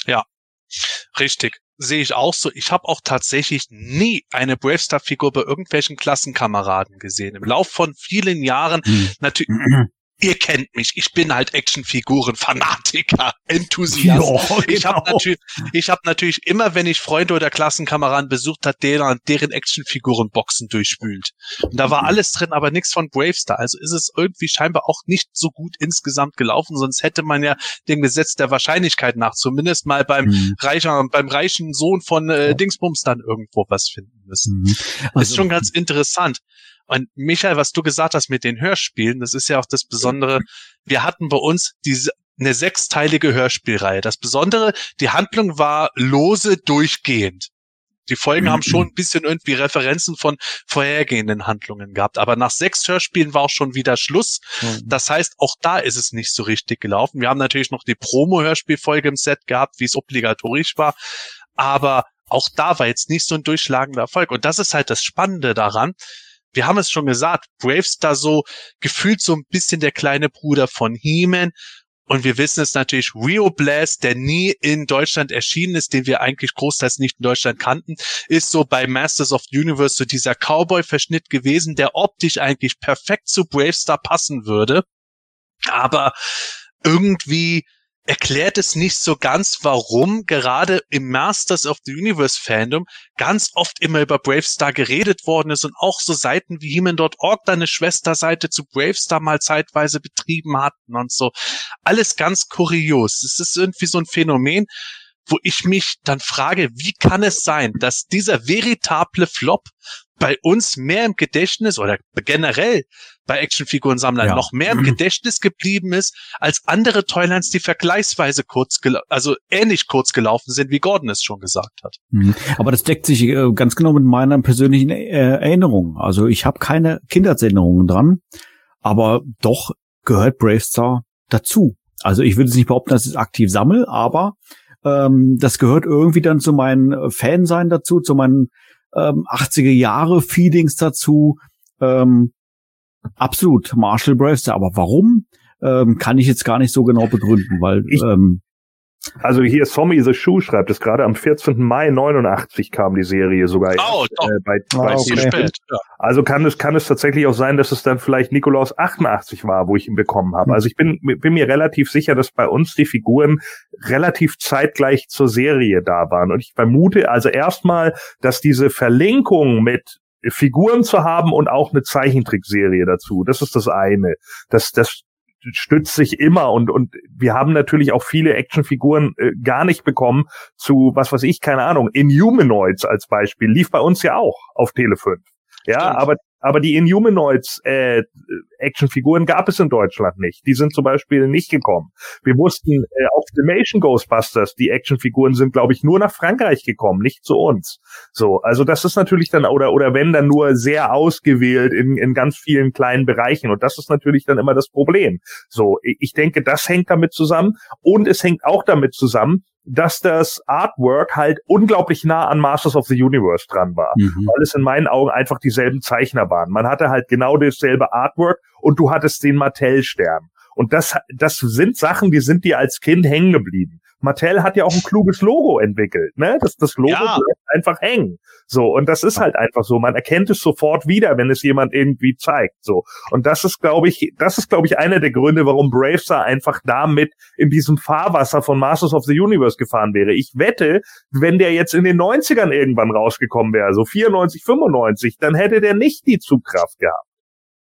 Richtig. Sehe ich auch so. Ich habe auch tatsächlich nie eine Bravestar-Figur bei irgendwelchen Klassenkameraden gesehen. Im Lauf von vielen Jahren, Hm. natürlich, [clears throat] ihr kennt mich, ich bin halt Actionfiguren-Fanatiker, [laughs] Enthusiast. Ja, Ich habe genau. natürlich, ich habe natürlich immer, wenn ich Freunde oder Klassenkameraden besucht hat, deren, deren Actionfiguren-Boxen durchwühlt. Und da war alles drin, aber nichts von Bravestar. Also ist es irgendwie scheinbar auch nicht so gut insgesamt gelaufen, sonst hätte man ja dem Gesetz der Wahrscheinlichkeit nach zumindest mal beim Hm. reicher, beim reichen Sohn von äh, Dingsbums dann irgendwo was finden müssen. Mhm. ist Also- schon ganz interessant. Und Michael, was du gesagt hast mit den Hörspielen, das ist ja auch das Besondere. Wir hatten bei uns diese eine sechsteilige Hörspielreihe. Das Besondere, die Handlung war lose durchgehend. Die Folgen haben schon [clears throat] ein bisschen irgendwie Referenzen von vorhergehenden Handlungen gehabt. Aber nach sechs Hörspielen war auch schon wieder Schluss. Das heißt, auch da ist es nicht so richtig gelaufen. Wir haben natürlich noch die Promo-Hörspielfolge im Set gehabt, wie es obligatorisch war. Aber auch da war jetzt nicht so ein durchschlagender Erfolg. Und das ist halt das Spannende daran. Wir haben es schon gesagt, Bravestar so gefühlt so ein bisschen der kleine Bruder von He-Man. Und wir wissen es natürlich, Rio Blast, der nie in Deutschland erschienen ist, den wir eigentlich großteils nicht in Deutschland kannten, ist so bei Masters of the Universe so dieser Cowboy-Verschnitt gewesen, der optisch eigentlich perfekt zu Bravestar passen würde. Aber irgendwie erklärt es nicht so ganz, warum gerade im Masters of the Universe Fandom ganz oft immer über Bravestar geredet worden ist und auch so Seiten wie Heman.org da eine Schwesterseite zu Bravestar mal zeitweise betrieben hatten und so. Alles ganz kurios. Es ist irgendwie so ein Phänomen, wo ich mich dann frage, wie kann es sein, dass dieser veritable Flop bei uns mehr im Gedächtnis oder generell bei Actionfigurensammlern Ja. noch mehr im [clears throat] Gedächtnis geblieben ist als andere Toylands, die vergleichsweise kurz, also ähnlich kurz gelaufen sind, wie Gordon es schon gesagt hat. Mhm. Aber das deckt sich äh, ganz genau mit meiner persönlichen äh, Erinnerung. Also ich habe keine Kindheitserinnerungen dran, aber doch gehört Bravestar dazu. Also ich würde es nicht behaupten, dass ich es aktiv sammle, aber ähm, das gehört irgendwie dann zu meinen äh, Fansein dazu, zu meinen ähm, 80er Jahre Feelings dazu. Ähm, absolut Marshall Bravestar. Aber warum? Ähm, kann ich jetzt gar nicht so genau begründen, weil Ich- ähm, Also hier Sommy the Shoe schreibt es gerade, am 14. Mai 89 kam die Serie sogar Oh, doch. äh, bei, Ah, bei okay. spät. Also kann es, kann es tatsächlich auch sein, dass es dann vielleicht Nikolaus 88 war, wo ich ihn bekommen habe. Hm. Also ich bin, bin mir relativ sicher, dass bei uns die Figuren relativ zeitgleich zur Serie da waren. Und ich vermute also erstmal, dass diese Verlinkung mit Figuren zu haben und auch eine Zeichentrickserie dazu, das ist das eine. Das, das stützt sich immer und und wir haben natürlich auch viele Actionfiguren äh, gar nicht bekommen zu was weiß ich keine Ahnung Inhumanoids als Beispiel. Lief bei uns ja auch auf Tele 5 ja Stimmt. aber aber die Inhumanoids äh, Actionfiguren gab es in Deutschland nicht. Die sind zum Beispiel nicht gekommen. Wir wussten äh, auf Dimension Ghostbusters die Actionfiguren sind glaube ich nur nach Frankreich gekommen nicht zu uns. So also das ist natürlich dann oder oder wenn dann nur sehr ausgewählt in in ganz vielen kleinen Bereichen. Und das ist natürlich dann immer das Problem. So, ich denke, das hängt damit zusammen. Und es hängt auch damit zusammen, dass das Artwork halt unglaublich nah an Masters of the Universe dran war, mhm. weil es in meinen Augen einfach dieselben Zeichner waren. Man hatte halt genau dasselbe Artwork und du hattest den Mattel-Stern. Und das, das sind Sachen, die sind dir als Kind hängen geblieben. Mattel hat ja auch ein kluges Logo entwickelt, ne? Das, das Logo Ja. bleibt einfach hängen. So, und das ist halt einfach so. Man erkennt es sofort wieder, wenn es jemand irgendwie zeigt. So. Und das ist, glaube ich, das ist, glaube ich, einer der Gründe, warum Bravestar einfach damit in diesem Fahrwasser von Masters of the Universe gefahren wäre. Ich wette, wenn der jetzt in den 90ern irgendwann rausgekommen wäre, so 94, 95, dann hätte der nicht die Zugkraft gehabt.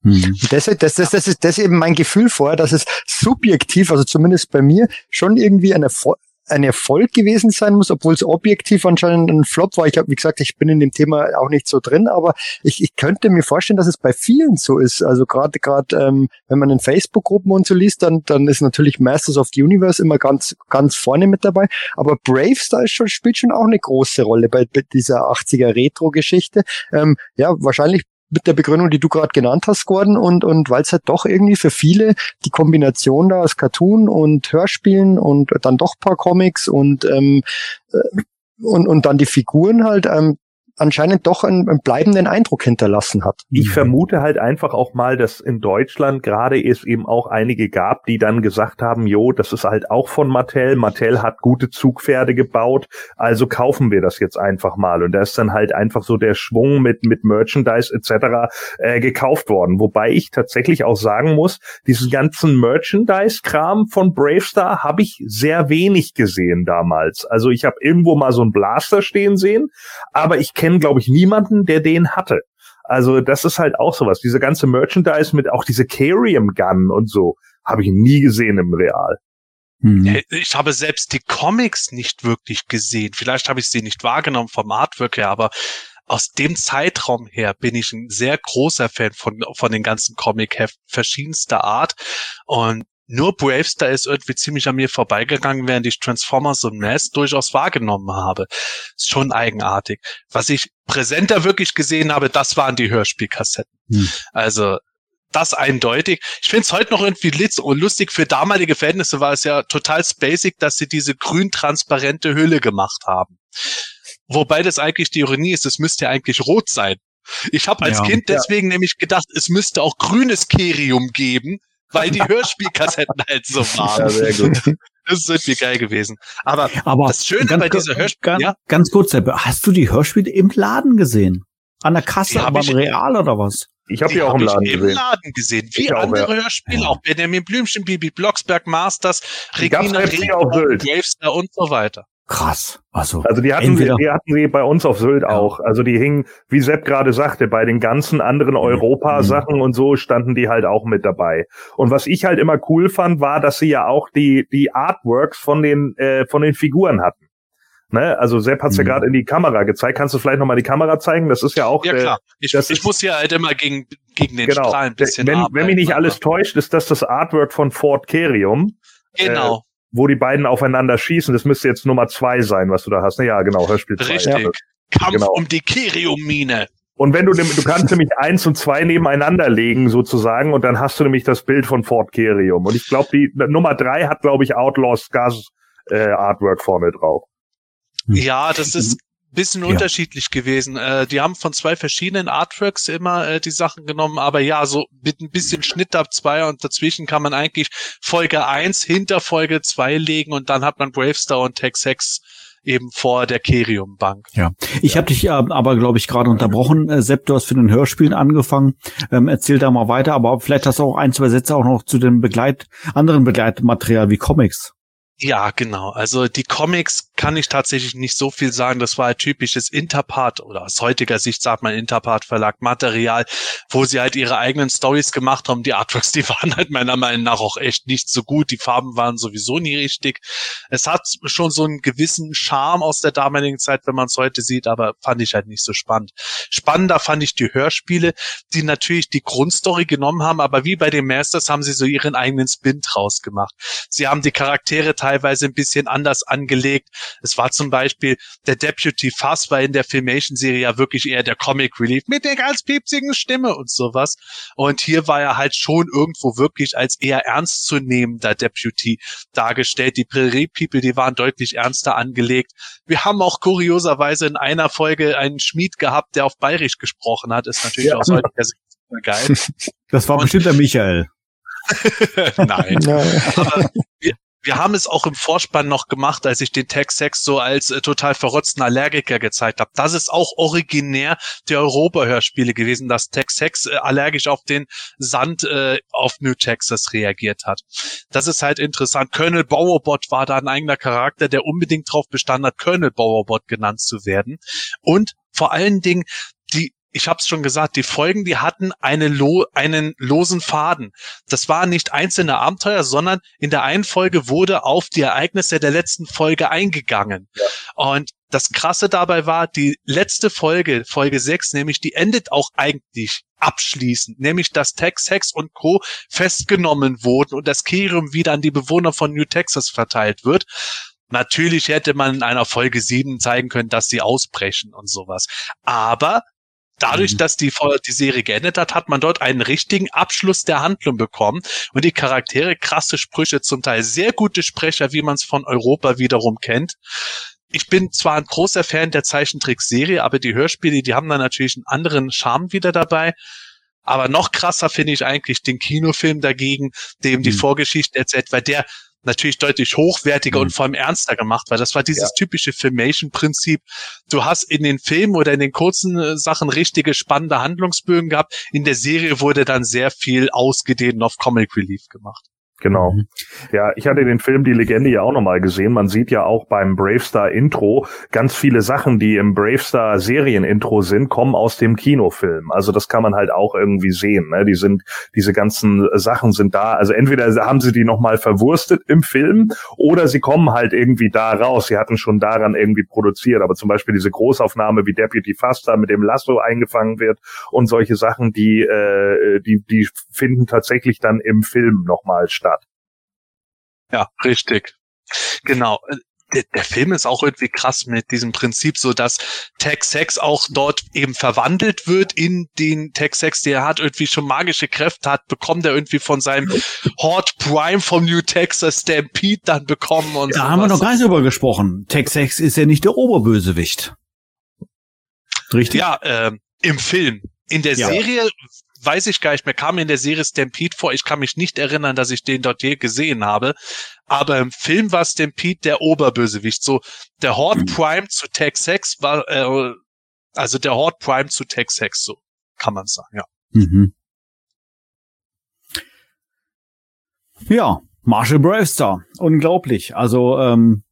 Mhm. Das, das, das, das ist das ist eben mein Gefühl vorher, dass es subjektiv, also zumindest bei mir, schon irgendwie ein, Erfolg, ein Erfolg gewesen sein muss, obwohl es objektiv anscheinend ein Flop war. Ich habe, wie gesagt, ich bin in dem Thema auch nicht so drin, aber ich, ich könnte mir vorstellen, dass es bei vielen so ist. Also gerade gerade ähm, wenn man in Facebook-Gruppen und so liest, dann dann ist natürlich Masters of the Universe immer ganz ganz vorne mit dabei. Aber Bravestar ist schon, spielt schon auch eine große Rolle bei, bei dieser 80er Retro-Geschichte. Ähm, ja, wahrscheinlich mit der Begründung, die du gerade genannt hast, Gordon, und, und weil es halt doch irgendwie für viele die Kombination da aus Cartoon und Hörspielen und dann doch paar Comics und, ähm, äh, und, und dann die Figuren halt ähm, anscheinend doch einen, einen bleibenden Eindruck hinterlassen hat. Ich vermute halt einfach auch mal, dass in Deutschland gerade es eben auch einige gab, die dann gesagt haben, jo, das ist halt auch von Mattel. Mattel hat gute Zugpferde gebaut, also kaufen wir das jetzt einfach mal. Und da ist dann halt einfach so der Schwung mit, mit Merchandise etc. Äh, gekauft worden. Wobei ich tatsächlich auch sagen muss, diesen ganzen Merchandise-Kram von Bravestar habe ich sehr wenig gesehen damals. Also ich habe irgendwo mal so einen Blaster stehen sehen, aber ich kenne, glaube ich, niemanden, der den hatte. Also das ist halt auch sowas. Diese ganze Merchandise mit auch diese Carium Gun und so habe ich nie gesehen im Real. Hm. Ich habe selbst die Comics nicht wirklich gesehen. Vielleicht habe ich sie nicht wahrgenommen vom Artwork her, aber aus dem Zeitraum her bin ich ein sehr großer Fan von, von den ganzen Comic-Heften verschiedenster Art. Und nur Bravestar ist irgendwie ziemlich an mir vorbeigegangen, während ich Transformers und Mass durchaus wahrgenommen habe. Ist schon eigenartig. Was ich präsenter wirklich gesehen habe, das waren die Hörspielkassetten. Hm. Also das eindeutig. Ich finde es heute noch irgendwie lustig. Für damalige Verhältnisse war es ja total basic, dass sie diese grün-transparente Hülle gemacht haben. Wobei das eigentlich die Ironie ist, es müsste ja eigentlich rot sein. Ich habe als Ja. Kind deswegen nämlich gedacht, es müsste auch grünes Kerium geben, weil die Hörspielkassetten halt so [laughs] waren. sehr gut. Das ist irgendwie geil gewesen. Aber Aber das Schöne ganz bei dieser Hörspiel, ganz, ja, ganz kurz, Sepp, hast du die Hörspiele im Laden gesehen? An der Kasse, aber im Real oder was? Ich habe die die auch im ich Laden im gesehen. Laden gesehen. Wie Ich auch, andere ja. Hörspiele, Ja. auch Benjamin Blümchen, Bibi Blocksberg, Masters, Regina Sylt. Bravestar und so weiter. Krass. Also, Also die hatten, sie, Entweder- die hatten sie bei uns auf Sylt Ja. auch. Also die hingen, wie Sepp gerade sagte, bei den ganzen anderen Europa-Sachen und so standen die halt auch mit dabei. Und was ich halt immer cool fand, war, dass sie ja auch die, die Artworks von den, äh, von den Figuren hatten. Ne? Also Sepp hat's ja Mhm. gerade in die Kamera gezeigt. Kannst du vielleicht nochmal die Kamera zeigen? Das ist ja auch Ja äh, klar. Ich, das ich ist- muss hier halt immer gegen, gegen den genau. Strahl ein bisschen wenn, wenn mich nicht arbeiten, alles täuscht, ist das das Artwork von Fort Kerium, Genau, wo die beiden aufeinander schießen. Das müsste jetzt Nummer zwei sein, was du da hast. Na ja, genau, Hörspiel zwei. richtig. Ja. Kampf Genau. um die Kerium-Mine. Und wenn du, du kannst nämlich eins und zwei nebeneinander legen sozusagen und dann hast du nämlich das Bild von Fort Kerium. Und ich glaube, die Nummer drei hat, glaube ich, Outlaws Gas äh, Artwork vorne drauf. Ja, das ist bisschen Ja. unterschiedlich gewesen. Äh, die haben von zwei verschiedenen Artworks immer äh, die Sachen genommen, aber ja, so mit ein bisschen Schnitt ab zwei und dazwischen kann man eigentlich Folge eins hinter Folge zwei legen und dann hat man Bravestar und Tex Hex eben vor der Kerium-Bank. Ja, ich habe dich äh, aber, glaube ich, gerade unterbrochen. Äh, Sepp, du hast für den Hörspielen angefangen. Ähm, erzähl da mal weiter, aber vielleicht hast du auch ein, zwei Sätze auch noch zu dem Begleit, anderen Begleitmaterial wie Comics. Ja, genau. Also die Comics kann ich tatsächlich nicht so viel sagen. Das war halt typisches Interpart oder aus heutiger Sicht sagt man Interpart Verlag Material, wo sie halt ihre eigenen Stories gemacht haben. Die Artworks, die [laughs] waren halt meiner Meinung nach auch echt nicht so gut. Die Farben waren sowieso nie richtig. Es hat schon so einen gewissen Charme aus der damaligen Zeit, wenn man es heute sieht, aber fand ich halt nicht so spannend. Spannender fand ich die Hörspiele, die natürlich die Grundstory genommen haben, aber wie bei den Masters haben sie so ihren eigenen Spin draus gemacht. Sie haben die Charaktere teilweise ein bisschen anders angelegt. Es war zum Beispiel der Deputy Fuss war in der Filmation-Serie ja wirklich eher der Comic Relief mit der ganz piepsigen Stimme und sowas. Und hier war er halt schon irgendwo wirklich als eher ernstzunehmender Deputy dargestellt. Die Prairie People, die waren deutlich ernster angelegt. Wir haben auch kurioserweise in einer Folge einen Schmied gehabt, der auf Bayerisch gesprochen hat. Ist natürlich Ja. aus heutiger Sicht geil. [laughs] Das war Und- bestimmt der Michael. [laughs] Nein. Aber wir, wir haben es auch im Vorspann noch gemacht, als ich den Tex Sex so als äh, total verrotzten Allergiker gezeigt habe. Das ist auch originär der Europa-Hörspiele gewesen, dass Tex Sex äh, allergisch auf den Sand äh, auf New Texas reagiert hat. Das ist halt interessant. Colonel Bowerbot war da ein eigener Charakter, der unbedingt darauf bestanden hat, Colonel Bowerbot genannt zu werden. Und vor allen Dingen ich habe es schon gesagt, die Folgen, die hatten eine lo einen losen Faden. Das waren nicht einzelne Abenteuer, sondern in der einen Folge wurde auf die Ereignisse der letzten Folge eingegangen. Ja. Und das Krasse dabei war, die letzte Folge, Folge 6, nämlich die endet auch eigentlich abschließend, nämlich dass Tex, Hex und Co. festgenommen wurden und das Kerium wieder an die Bewohner von New Texas verteilt wird. Natürlich hätte man in einer Folge 7 zeigen können, dass sie ausbrechen und sowas. Aber dadurch, mhm. dass die, die Serie geendet hat, hat man dort einen richtigen Abschluss der Handlung bekommen und die Charaktere krasse Sprüche, zum Teil sehr gute Sprecher, wie man es von Europa wiederum kennt. Ich bin zwar ein großer Fan der Zeichentrickserie, aber die Hörspiele, die haben da natürlich einen anderen Charme wieder dabei. Aber noch krasser finde ich eigentlich den Kinofilm dagegen, dem die mhm. Vorgeschichte erzählt, weil der natürlich deutlich hochwertiger mhm. und vor allem ernster gemacht, weil das war dieses ja. typische Filmation-Prinzip. Du hast in den Filmen oder in den kurzen äh, Sachen richtige spannende Handlungsbögen gehabt. In der Serie wurde dann sehr viel ausgedehnt auf Comic Relief gemacht. Genau. Mhm. Ja, ich hatte den Film Die Legende ja auch nochmal gesehen. Man sieht ja auch beim Bravestar Intro ganz viele Sachen, die im Bravestar Serienintro sind, kommen aus dem Kinofilm. Also das kann man halt auch irgendwie sehen. Ne? Die sind, diese ganzen Sachen sind da. Also entweder haben sie die nochmal verwurstet im Film oder sie kommen halt irgendwie da raus. Sie hatten schon daran irgendwie produziert. Aber zum Beispiel diese Großaufnahme, wie Deputy Faster mit dem Lasso eingefangen wird und solche Sachen, die, äh, die, die finden tatsächlich dann im Film nochmal statt. Ja, richtig. Genau. Der, der, Film ist auch irgendwie krass mit diesem Prinzip, so dass Tex-Sex auch dort eben verwandelt wird in den Tex-Sex, der hat irgendwie schon magische Kräfte, hat bekommt er irgendwie von seinem Horde Prime vom New Texas Stampede dann bekommen und Da sowas. haben wir noch gar nicht drüber gesprochen. Tex-Sex ist ja nicht der Oberbösewicht. Richtig? Ja, äh, im Film. In der ja. Serie weiß ich gar nicht mehr, kam in der Serie Stampede vor. Ich kann mich nicht erinnern, dass ich den dort je gesehen habe. Aber im Film war Stampede der Oberbösewicht. So, der Horde mhm. Prime zu Tex Hex war, äh, also der Horde Prime zu Tex Hex, so kann man sagen, ja. Mhm. Ja, Marshall Bravestar. Unglaublich. Also, ähm,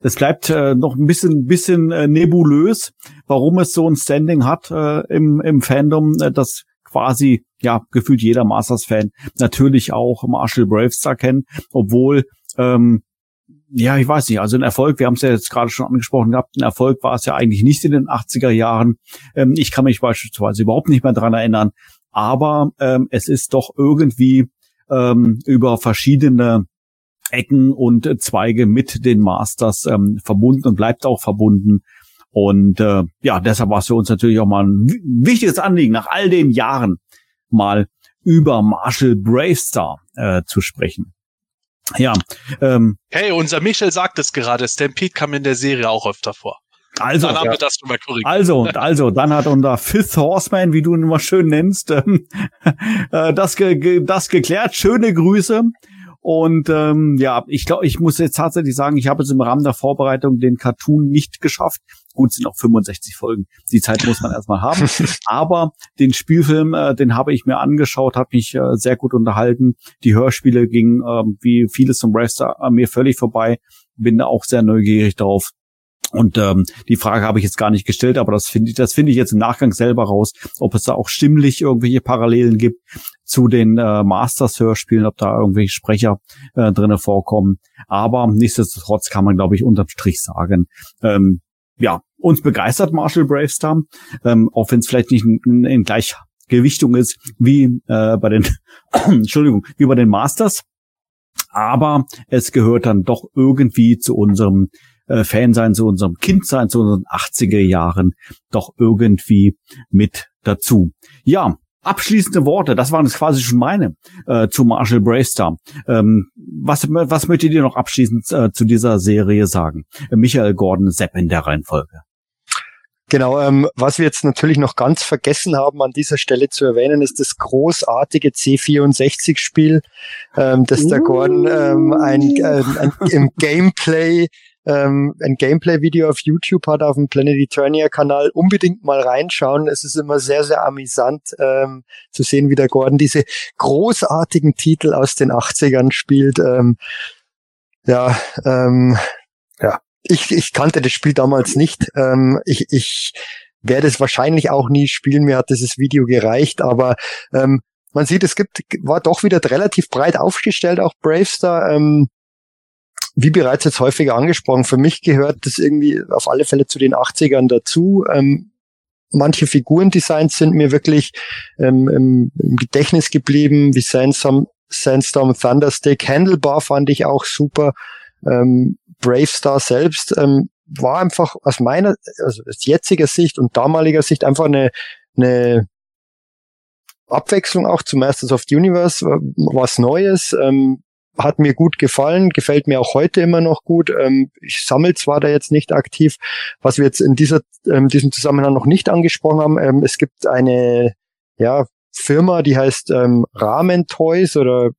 es bleibt äh, noch ein bisschen, bisschen äh, nebulös, warum es so ein Standing hat äh, im, im Fandom. Äh, das quasi, ja, gefühlt jeder Masters-Fan natürlich auch Marshall Bravestar kennt, obwohl, ähm, ja, ich weiß nicht, also ein Erfolg, wir haben es ja jetzt gerade schon angesprochen gehabt, ein Erfolg war es ja eigentlich nicht in den 80er Jahren. Ähm, ich kann mich beispielsweise überhaupt nicht mehr dran erinnern, aber ähm, es ist doch irgendwie ähm, über verschiedene Ecken und Zweige mit den Masters ähm, verbunden und bleibt auch verbunden. Und äh, ja, deshalb war es für uns natürlich auch mal ein wichtiges Anliegen, nach all den Jahren mal über Marshall Bravestar äh, zu sprechen. Ja. Ähm, hey, unser Michel sagt es gerade, Stampede kam in der Serie auch öfter vor. Also, dann haben ja. wir das mal korrigiert. Also, also, dann hat unser Fifth Horseman, wie du ihn immer schön nennst, ähm, [laughs] äh, das, ge das geklärt. Schöne Grüße. Und ähm, ja, ich glaube, ich muss jetzt tatsächlich sagen, ich habe es im Rahmen der Vorbereitung den Cartoon nicht geschafft. Gut, sind auch 65 Folgen. Die Zeit muss man erstmal haben. [laughs] Aber den Spielfilm, äh, den habe ich mir angeschaut, hat mich äh, sehr gut unterhalten. Die Hörspiele gingen, äh, wie vieles zum Wrestler, an mir völlig vorbei. Bin da auch sehr neugierig drauf. Und ähm, die Frage habe ich jetzt gar nicht gestellt, aber das finde ich, das finde ich jetzt im Nachgang selber raus, ob es da auch stimmlich irgendwelche Parallelen gibt zu den äh, Masters-Hörspielen, ob da irgendwelche Sprecher äh, drinnen vorkommen. Aber nichtsdestotrotz kann man, glaube ich, unterm Strich sagen, ähm, ja, uns begeistert Marshall Bravestar, ähm, auch wenn es vielleicht nicht in, in Gleichgewichtung ist wie äh, bei den, [coughs] Entschuldigung, wie bei den Masters. Aber es gehört dann doch irgendwie zu unserem äh, Fan sein, zu unserem Kind sein, zu unseren 80er Jahren doch irgendwie mit dazu. Ja, abschließende Worte, das waren jetzt quasi schon meine äh, zu Marshall Bravestar. Ähm, was, was möchtet ihr noch abschließend äh, zu dieser Serie sagen? Michael Gordon Sepp in der Reihenfolge. Genau, ähm, was wir jetzt natürlich noch ganz vergessen haben an dieser Stelle zu erwähnen, ist das großartige C64-Spiel, ähm, das der Gordon ähm, ein, äh, ein, im [laughs] Gameplay ähm, ein Gameplay-Video auf YouTube hat, auf dem Planet Eternia-Kanal, unbedingt mal reinschauen. Es ist immer sehr, sehr amüsant ähm, zu sehen, wie der Gordon diese großartigen Titel aus den 80ern spielt. Ähm, ja, ähm, ja. Ich, ich kannte das Spiel damals nicht. Ähm, ich, ich werde es wahrscheinlich auch nie spielen. Mir hat dieses Video gereicht, aber ähm, man sieht, es gibt, war doch wieder relativ breit aufgestellt, auch Bravestar. Ähm, wie bereits jetzt häufiger angesprochen, für mich gehört das irgendwie auf alle Fälle zu den 80ern dazu. Ähm, manche Figurendesigns sind mir wirklich ähm, im, im, Gedächtnis geblieben, wie Sandstorm, Sandstorm Thunderstick. Handlebar fand ich auch super. Ähm, Bravestar selbst ähm, war einfach aus meiner, also aus jetziger Sicht und damaliger Sicht einfach eine, eine Abwechslung auch zu Masters of the Universe, was Neues. Ähm, hat mir gut gefallen, gefällt mir auch heute immer noch gut. Ähm, ich sammle zwar da jetzt nicht aktiv, was wir jetzt in dieser, ähm, diesem Zusammenhang noch nicht angesprochen haben. Ähm, es gibt eine ja, Firma, die heißt ähm, Ramen Toys oder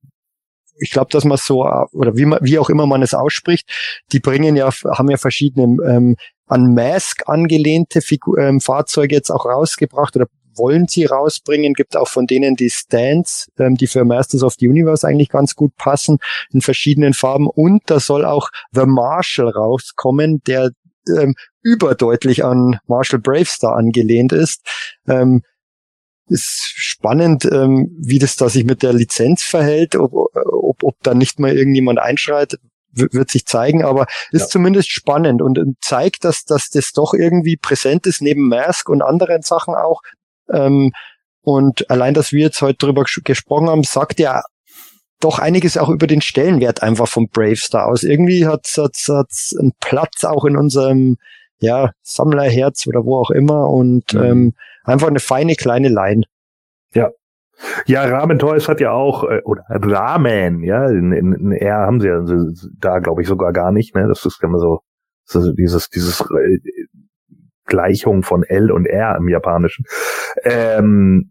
ich glaube, dass man so oder wie man, wie auch immer man es ausspricht, die bringen ja haben ja verschiedene ähm, an Mask angelehnte Figur, ähm, Fahrzeuge jetzt auch rausgebracht oder wollen sie rausbringen. Gibt auch von denen die Stands, ähm, die für Masters of the Universe eigentlich ganz gut passen, in verschiedenen Farben. Und da soll auch The Marshall rauskommen, der ähm, überdeutlich an Marshall Bravestar angelehnt ist. Ähm, ist spannend, ähm, wie das da sich mit der Lizenz verhält, ob, ob, ob da nicht mal irgendjemand einschreit, wird sich zeigen, aber ist ja. zumindest spannend und zeigt, dass, dass das doch irgendwie präsent ist, neben Mask und anderen Sachen auch, ähm, und allein, dass wir jetzt heute drüber gesprochen haben, sagt ja doch einiges auch über den Stellenwert einfach vom Bravestar aus. Irgendwie hat es einen Platz auch in unserem ja, Sammlerherz oder wo auch immer und mhm. ähm, einfach eine feine kleine Line. Ja. Ja, Ramen Toys hat ja auch, äh, oder Ramen, ja, in, in, in R haben sie ja da, glaube ich, sogar gar nicht, ne? Das ist immer so, so dieses, dieses äh, Gleichung von L und R im Japanischen. Ähm,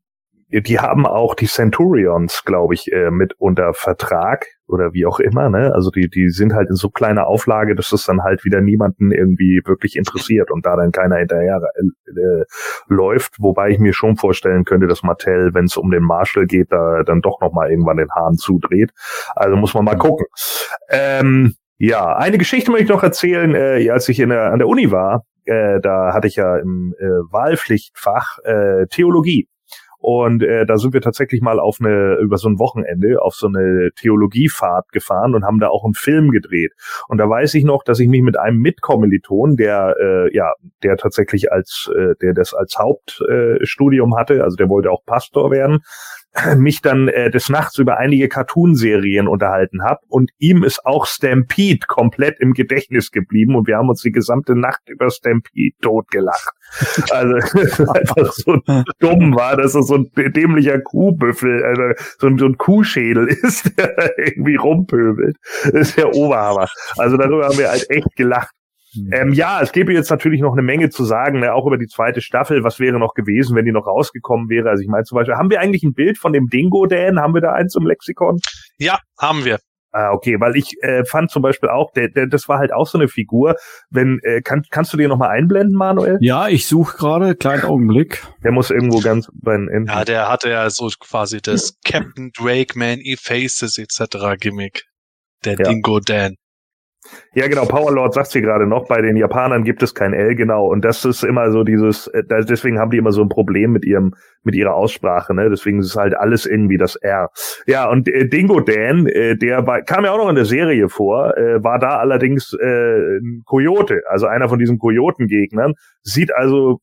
die haben auch die Centurions, glaube ich, äh, mit unter Vertrag oder wie auch immer, ne? Also die, die sind halt in so kleiner Auflage, dass es dann halt wieder niemanden irgendwie wirklich interessiert und da dann keiner hinterher äh, läuft, wobei ich mir schon vorstellen könnte, dass Mattel, wenn es um den Marshall geht, da dann doch nochmal irgendwann den Hahn zudreht. Also muss man mal gucken. Ähm, ja, eine Geschichte möchte ich noch erzählen, äh, als ich in der, an der Uni war, äh, da hatte ich ja im äh, Wahlpflichtfach äh, Theologie. Und äh, da sind wir tatsächlich mal auf eine, über so ein Wochenende auf so eine Theologiefahrt gefahren und haben da auch einen Film gedreht. Und da weiß ich noch, dass ich mich mit einem Mitkommiliton, der äh, ja, der tatsächlich als, äh, der das als Hauptstudium äh, hatte, also der wollte auch Pastor werden, mich dann äh, des Nachts über einige Cartoonserien unterhalten habe und ihm ist auch Stampede komplett im Gedächtnis geblieben und wir haben uns die gesamte Nacht über Stampede totgelacht. [laughs] Also [laughs] einfach so dumm war, dass es so ein dämlicher Kuhbüffel, also so ein, so ein Kuhschädel [laughs] ist, der irgendwie rumpöbelt. Das ist der Oberhammer. Also darüber haben wir halt echt gelacht. Mhm. Ähm, ja, es gäbe jetzt natürlich noch eine Menge zu sagen, ne, auch über die zweite Staffel. Was wäre noch gewesen, wenn die noch rausgekommen wäre? Also ich meine zum Beispiel, haben wir eigentlich ein Bild von dem Dingo Dan? Haben wir da eins im Lexikon? Ja, haben wir. Ah, okay, weil ich äh, fand zum Beispiel auch, der, der, das war halt auch so eine Figur. Wenn äh, kann, kannst du dir noch mal einblenden, Manuel? Ja, ich suche gerade, kleinen Augenblick. Der muss irgendwo ganz bei den. Ja, der hatte ja so quasi das Captain Drake Man E Faces etc. Gimmick. Der ja. Dingo Dan. Ja, genau, Powerlord sagt sie gerade noch, bei den Japanern gibt es kein L, genau. Und das ist immer so dieses, äh, deswegen haben die immer so ein Problem mit ihrem, mit ihrer Aussprache, ne? Deswegen ist halt alles irgendwie das R. Ja, und äh, Dingo Dan, äh, der war, kam ja auch noch in der Serie vor, äh, war da allerdings äh, ein Kojote, also einer von diesen Kojotengegnern, sieht also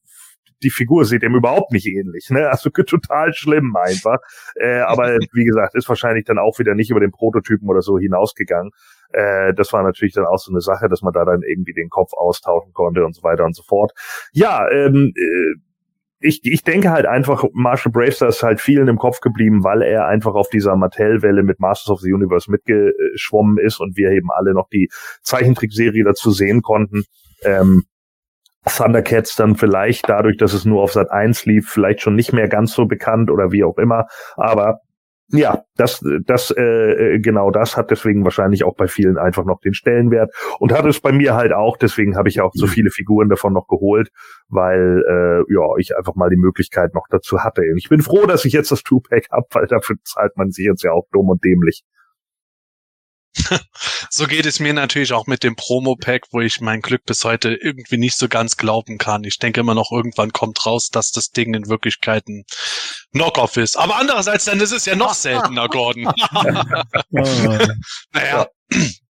die Figur sieht dem überhaupt nicht ähnlich. Ne? Also [laughs] total schlimm einfach. Äh, aber wie gesagt, ist wahrscheinlich dann auch wieder nicht über den Prototypen oder so hinausgegangen. Äh, das war natürlich dann auch so eine Sache, dass man da dann irgendwie den Kopf austauschen konnte und so weiter und so fort. Ja, ähm, äh, ich, ich denke halt einfach, Marshall Bravestar ist halt vielen im Kopf geblieben, weil er einfach auf dieser Mattel-Welle mit Masters of the Universe mitgeschwommen ist und wir eben alle noch die Zeichentrickserie dazu sehen konnten. Ähm, Thundercats dann vielleicht dadurch, dass es nur auf Sat 1 lief, vielleicht schon nicht mehr ganz so bekannt oder wie auch immer. Aber ja, das, das, äh, genau das hat deswegen wahrscheinlich auch bei vielen einfach noch den Stellenwert und hat es bei mir halt auch. Deswegen habe ich auch so mhm. viele Figuren davon noch geholt, weil äh, ja ich einfach mal die Möglichkeit noch dazu hatte. Und ich bin froh, dass ich jetzt das Two-Pack habe, weil dafür zahlt man sich jetzt ja auch dumm und dämlich. [laughs] so geht es mir natürlich auch mit dem Promo-Pack, wo ich mein Glück bis heute irgendwie nicht so ganz glauben kann. Ich denke immer noch, irgendwann kommt raus, dass das Ding in Wirklichkeit ein Knockoff ist. Aber andererseits, dann ist es ja noch [laughs] seltener, Gordon. [laughs] naja. [clears throat]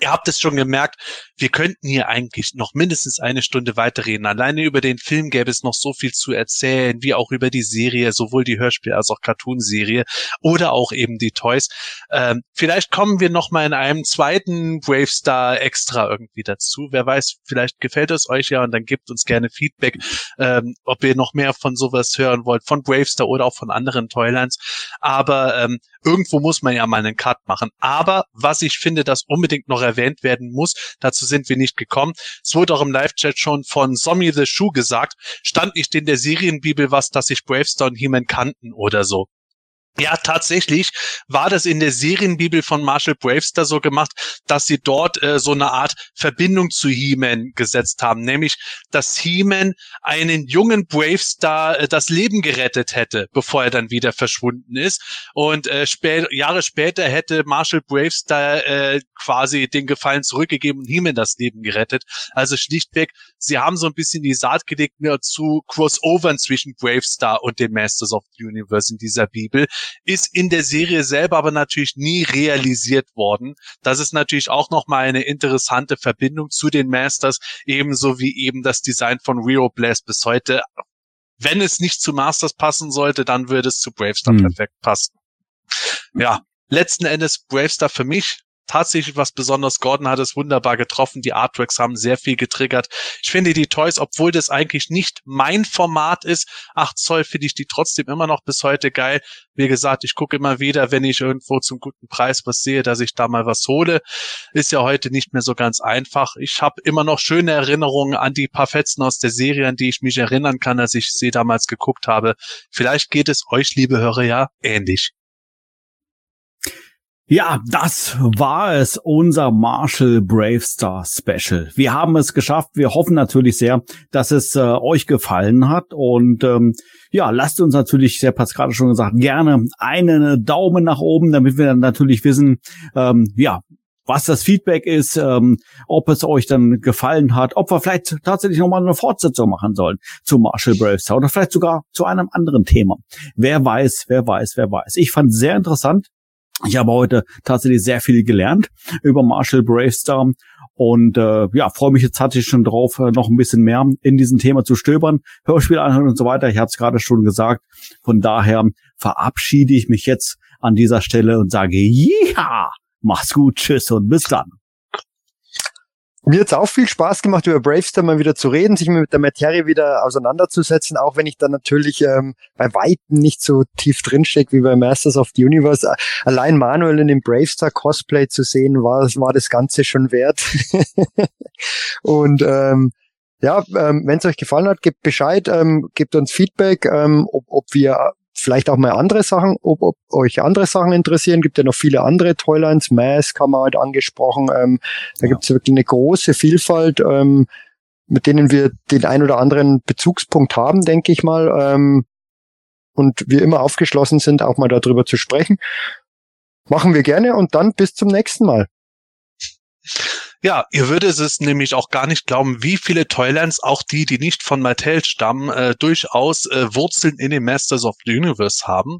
Ihr habt es schon gemerkt, wir könnten hier eigentlich noch mindestens eine Stunde weiterreden. Alleine über den Film gäbe es noch so viel zu erzählen, wie auch über die Serie, sowohl die Hörspiel- als auch Cartoon-Serie oder auch eben die Toys. Ähm, vielleicht kommen wir noch in einem zweiten Bravestar extra irgendwie dazu. Wer weiß, vielleicht gefällt es euch ja und dann gebt uns gerne Feedback, ähm, ob ihr noch mehr von sowas hören wollt, von Bravestar oder auch von anderen Toylands. Aber ähm, irgendwo muss man ja mal einen Cut machen. Aber was ich finde, das unbedingt noch erwähnt werden muss, dazu sind wir nicht gekommen. Es wurde auch im Live-Chat schon von Zombie the Shoe gesagt, stand nicht in der Serienbibel was, dass sich Bravestar He-Man kannten oder so. Ja, tatsächlich war das in der Serienbibel von Marshall Bravestar so gemacht, dass sie dort äh, so eine Art Verbindung zu He-Man gesetzt haben, nämlich dass He-Man einen jungen Bravestar äh, das Leben gerettet hätte, bevor er dann wieder verschwunden ist. Und äh, spä Jahre später hätte Marshall Bravestar äh, quasi den Gefallen zurückgegeben und He-Man das Leben gerettet. Also schlichtweg, sie haben so ein bisschen die Saat gelegt mehr zu Crossovern zwischen Bravestar und den Masters of the Universe in dieser Bibel ist in der Serie selber aber natürlich nie realisiert worden. Das ist natürlich auch nochmal eine interessante Verbindung zu den Masters, ebenso wie eben das Design von Rio Blast bis heute. Wenn es nicht zu Masters passen sollte, dann würde es zu Bravestar Hm. perfekt passen. Ja, letzten Endes Bravestar für mich tatsächlich was Besonderes. Gordon hat es wunderbar getroffen. Die Artworks haben sehr viel getriggert. Ich finde die Toys, obwohl das eigentlich nicht mein Format ist, 8 Zoll, finde ich die trotzdem immer noch bis heute geil. Wie gesagt, ich gucke immer wieder, wenn ich irgendwo zum guten Preis was sehe, dass ich da mal was hole. Ist ja heute nicht mehr so ganz einfach. Ich habe immer noch schöne Erinnerungen an die paar Fetzen aus der Serie, an die ich mich erinnern kann, als ich sie damals geguckt habe. Vielleicht geht es euch, liebe Hörer, ja ähnlich. Ja, das war es, unser Marshall Bravestar Special. Wir haben es geschafft. Wir hoffen natürlich sehr, dass es äh, euch gefallen hat. Und ähm, ja, lasst uns natürlich, Sepp hat gerade schon gesagt, gerne einen Daumen nach oben, damit wir dann natürlich wissen, ähm, ja, was das Feedback ist, ähm, ob es euch dann gefallen hat, ob wir vielleicht tatsächlich nochmal eine Fortsetzung machen sollen zu Marshall Bravestar oder vielleicht sogar zu einem anderen Thema. Wer weiß, wer weiß, wer weiß. Ich fand es sehr interessant. Ich habe heute tatsächlich sehr viel gelernt über Marshall Bravestar und äh, ja, freue mich jetzt tatsächlich schon drauf, äh, noch ein bisschen mehr in diesem Thema zu stöbern, Hörspiel anhören und so weiter. Ich habe es gerade schon gesagt. Von daher verabschiede ich mich jetzt an dieser Stelle und sage, ja, mach's gut, tschüss und bis dann. Mir hat's auch viel Spaß gemacht, über Bravestar mal wieder zu reden, sich mit der Materie wieder auseinanderzusetzen, auch wenn ich da natürlich ähm, bei Weitem nicht so tief drinstecke wie bei Masters of the Universe. Allein Manuel in dem Bravestar Cosplay zu sehen, war, war das Ganze schon wert. [laughs] Und ähm, ja, ähm, wenn es euch gefallen hat, gebt Bescheid, ähm, gebt uns Feedback, ähm, ob, ob wir vielleicht auch mal andere Sachen, ob, ob euch andere Sachen interessieren. Gibt ja noch viele andere Toylines. Mask haben wir heute angesprochen. Ähm, da gibt's wirklich eine große Vielfalt, ähm, mit denen wir den ein oder anderen Bezugspunkt haben, denke ich mal. Ähm, und wir immer aufgeschlossen sind, auch mal darüber zu sprechen. Machen wir gerne und dann bis zum nächsten Mal. Ja, ihr würdet es nämlich auch gar nicht glauben, wie viele Toylands, auch die, die nicht von Mattel stammen, äh, durchaus äh, Wurzeln in den Masters of the Universe haben.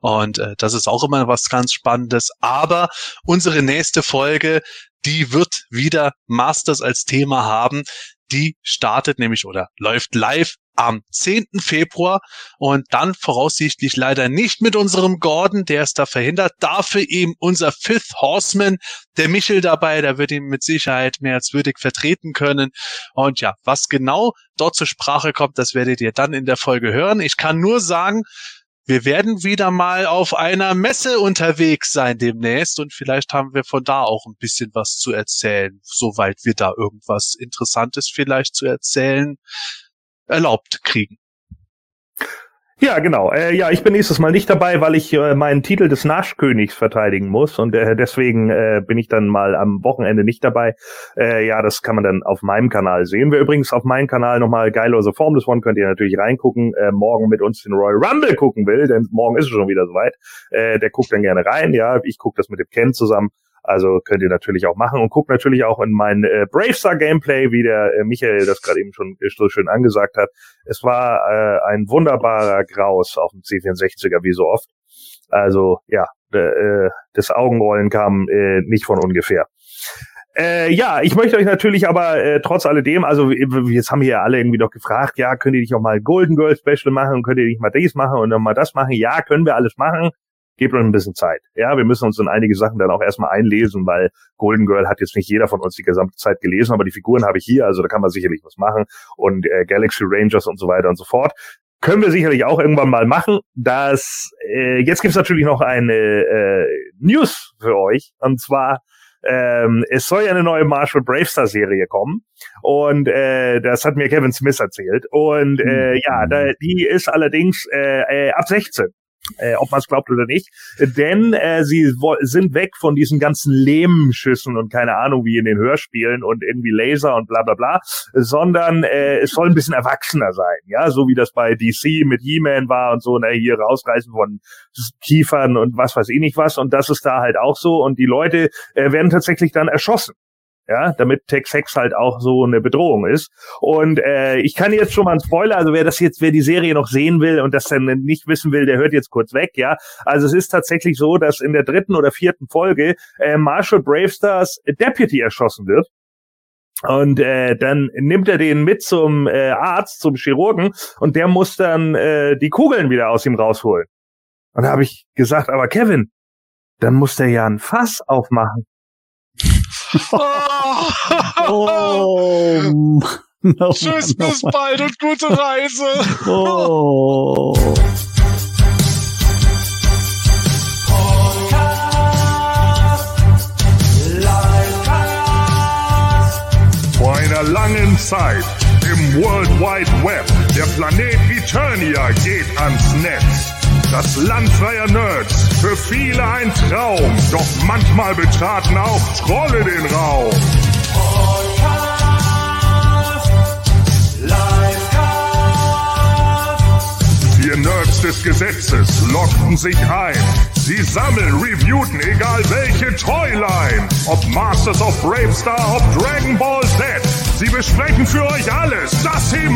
Und äh, das ist auch immer was ganz Spannendes. Aber unsere nächste Folge, die wird wieder Masters als Thema haben. Die startet nämlich oder läuft live am 10. Februar und dann voraussichtlich leider nicht mit unserem Gordon, der ist da verhindert. Dafür eben unser Fifth Horseman, der Michel dabei, der wird ihn mit Sicherheit mehr als würdig vertreten können. Und ja, was genau dort zur Sprache kommt, das werdet ihr dann in der Folge hören. Ich kann nur sagen, wir werden wieder mal auf einer Messe unterwegs sein demnächst und vielleicht haben wir von da auch ein bisschen was zu erzählen, soweit wir da irgendwas Interessantes vielleicht zu erzählen erlaubt kriegen. Ja, genau. Äh, ja, ich bin nächstes Mal nicht dabei, weil ich äh, meinen Titel des Naschkönigs verteidigen muss und äh, deswegen äh, bin ich dann mal am Wochenende nicht dabei. Äh, ja, das kann man dann auf meinem Kanal sehen. Wer übrigens auf meinem Kanal nochmal geilose Formless One könnt ihr natürlich reingucken. Äh, morgen mit uns den Royal Rumble gucken will, denn morgen ist es schon wieder soweit. Äh, der guckt dann gerne rein. Ja, ich gucke das mit dem Ken zusammen. Also könnt ihr natürlich auch machen und guckt natürlich auch in mein äh, Bravestar Gameplay, wie der äh, Michael das gerade eben schon so schön angesagt hat. Es war äh, ein wunderbarer Graus auf dem C64er, wie so oft. Also ja, äh, das Augenrollen kam äh, nicht von ungefähr. Äh, ja, ich möchte euch natürlich aber äh, trotz alledem, also jetzt haben ja alle irgendwie doch gefragt, ja, könnt ihr nicht auch mal Golden Girl Special machen, könnt ihr nicht mal dies machen und dann mal das machen? Ja, können wir alles machen. Gebt uns ein bisschen Zeit. Ja, wir müssen uns in einige Sachen dann auch erstmal einlesen, weil Golden Girl hat jetzt nicht jeder von uns die gesamte Zeit gelesen, aber die Figuren habe ich hier, also da kann man sicherlich was machen. Und äh, Galaxy Rangers und so weiter und so fort. Können wir sicherlich auch irgendwann mal machen. Das äh, jetzt gibt's natürlich noch eine äh, News für euch. Und zwar ähm, es soll ja eine neue Marshall Bravestar Serie kommen. Und äh, das hat mir Kevin Smith erzählt. Und äh, ja, da, die ist allerdings äh, äh, ab 16 äh, ob man es glaubt oder nicht. Denn äh, sie sind weg von diesen ganzen Lehmschüssen und keine Ahnung wie in den Hörspielen und irgendwie Laser und bla bla bla, sondern äh, es soll ein bisschen erwachsener sein, ja, so wie das bei DC mit He-Man war und so, ne, hier rausreißen von Kiefern und was weiß ich nicht was. Und das ist da halt auch so. Und die Leute äh, werden tatsächlich dann erschossen ja, damit Tech 6 halt auch so eine Bedrohung ist. Und äh, ich kann jetzt schon mal einen Spoiler, also wer das jetzt, wer die Serie noch sehen will und das dann nicht wissen will, der hört jetzt kurz weg, ja. Also es ist tatsächlich so, dass in der dritten oder vierten Folge äh, Marshall Bravestars Deputy erschossen wird. Und äh, dann nimmt er den mit zum äh, Arzt, zum Chirurgen, und der muss dann äh, die Kugeln wieder aus ihm rausholen. Und da habe ich gesagt, aber Kevin, dann muss der ja ein Fass aufmachen. Oh. Oh, [laughs] no, Tschüss, no, bis bald und gute Reise. [laughs] Oh. Vor einer langen Zeit im World Wide Web, der Planet Eternia geht ans Netz. Das Land freier Nerds, für viele ein Traum, doch manchmal betraten auch Trolle den Raum. Wir Nerds des Gesetzes lockten sich ein. Sie sammeln, reviewten, egal welche Toyline. Ob Masters of Bravestar, ob Dragon Ball Z. Sie besprechen für euch alles. Das hier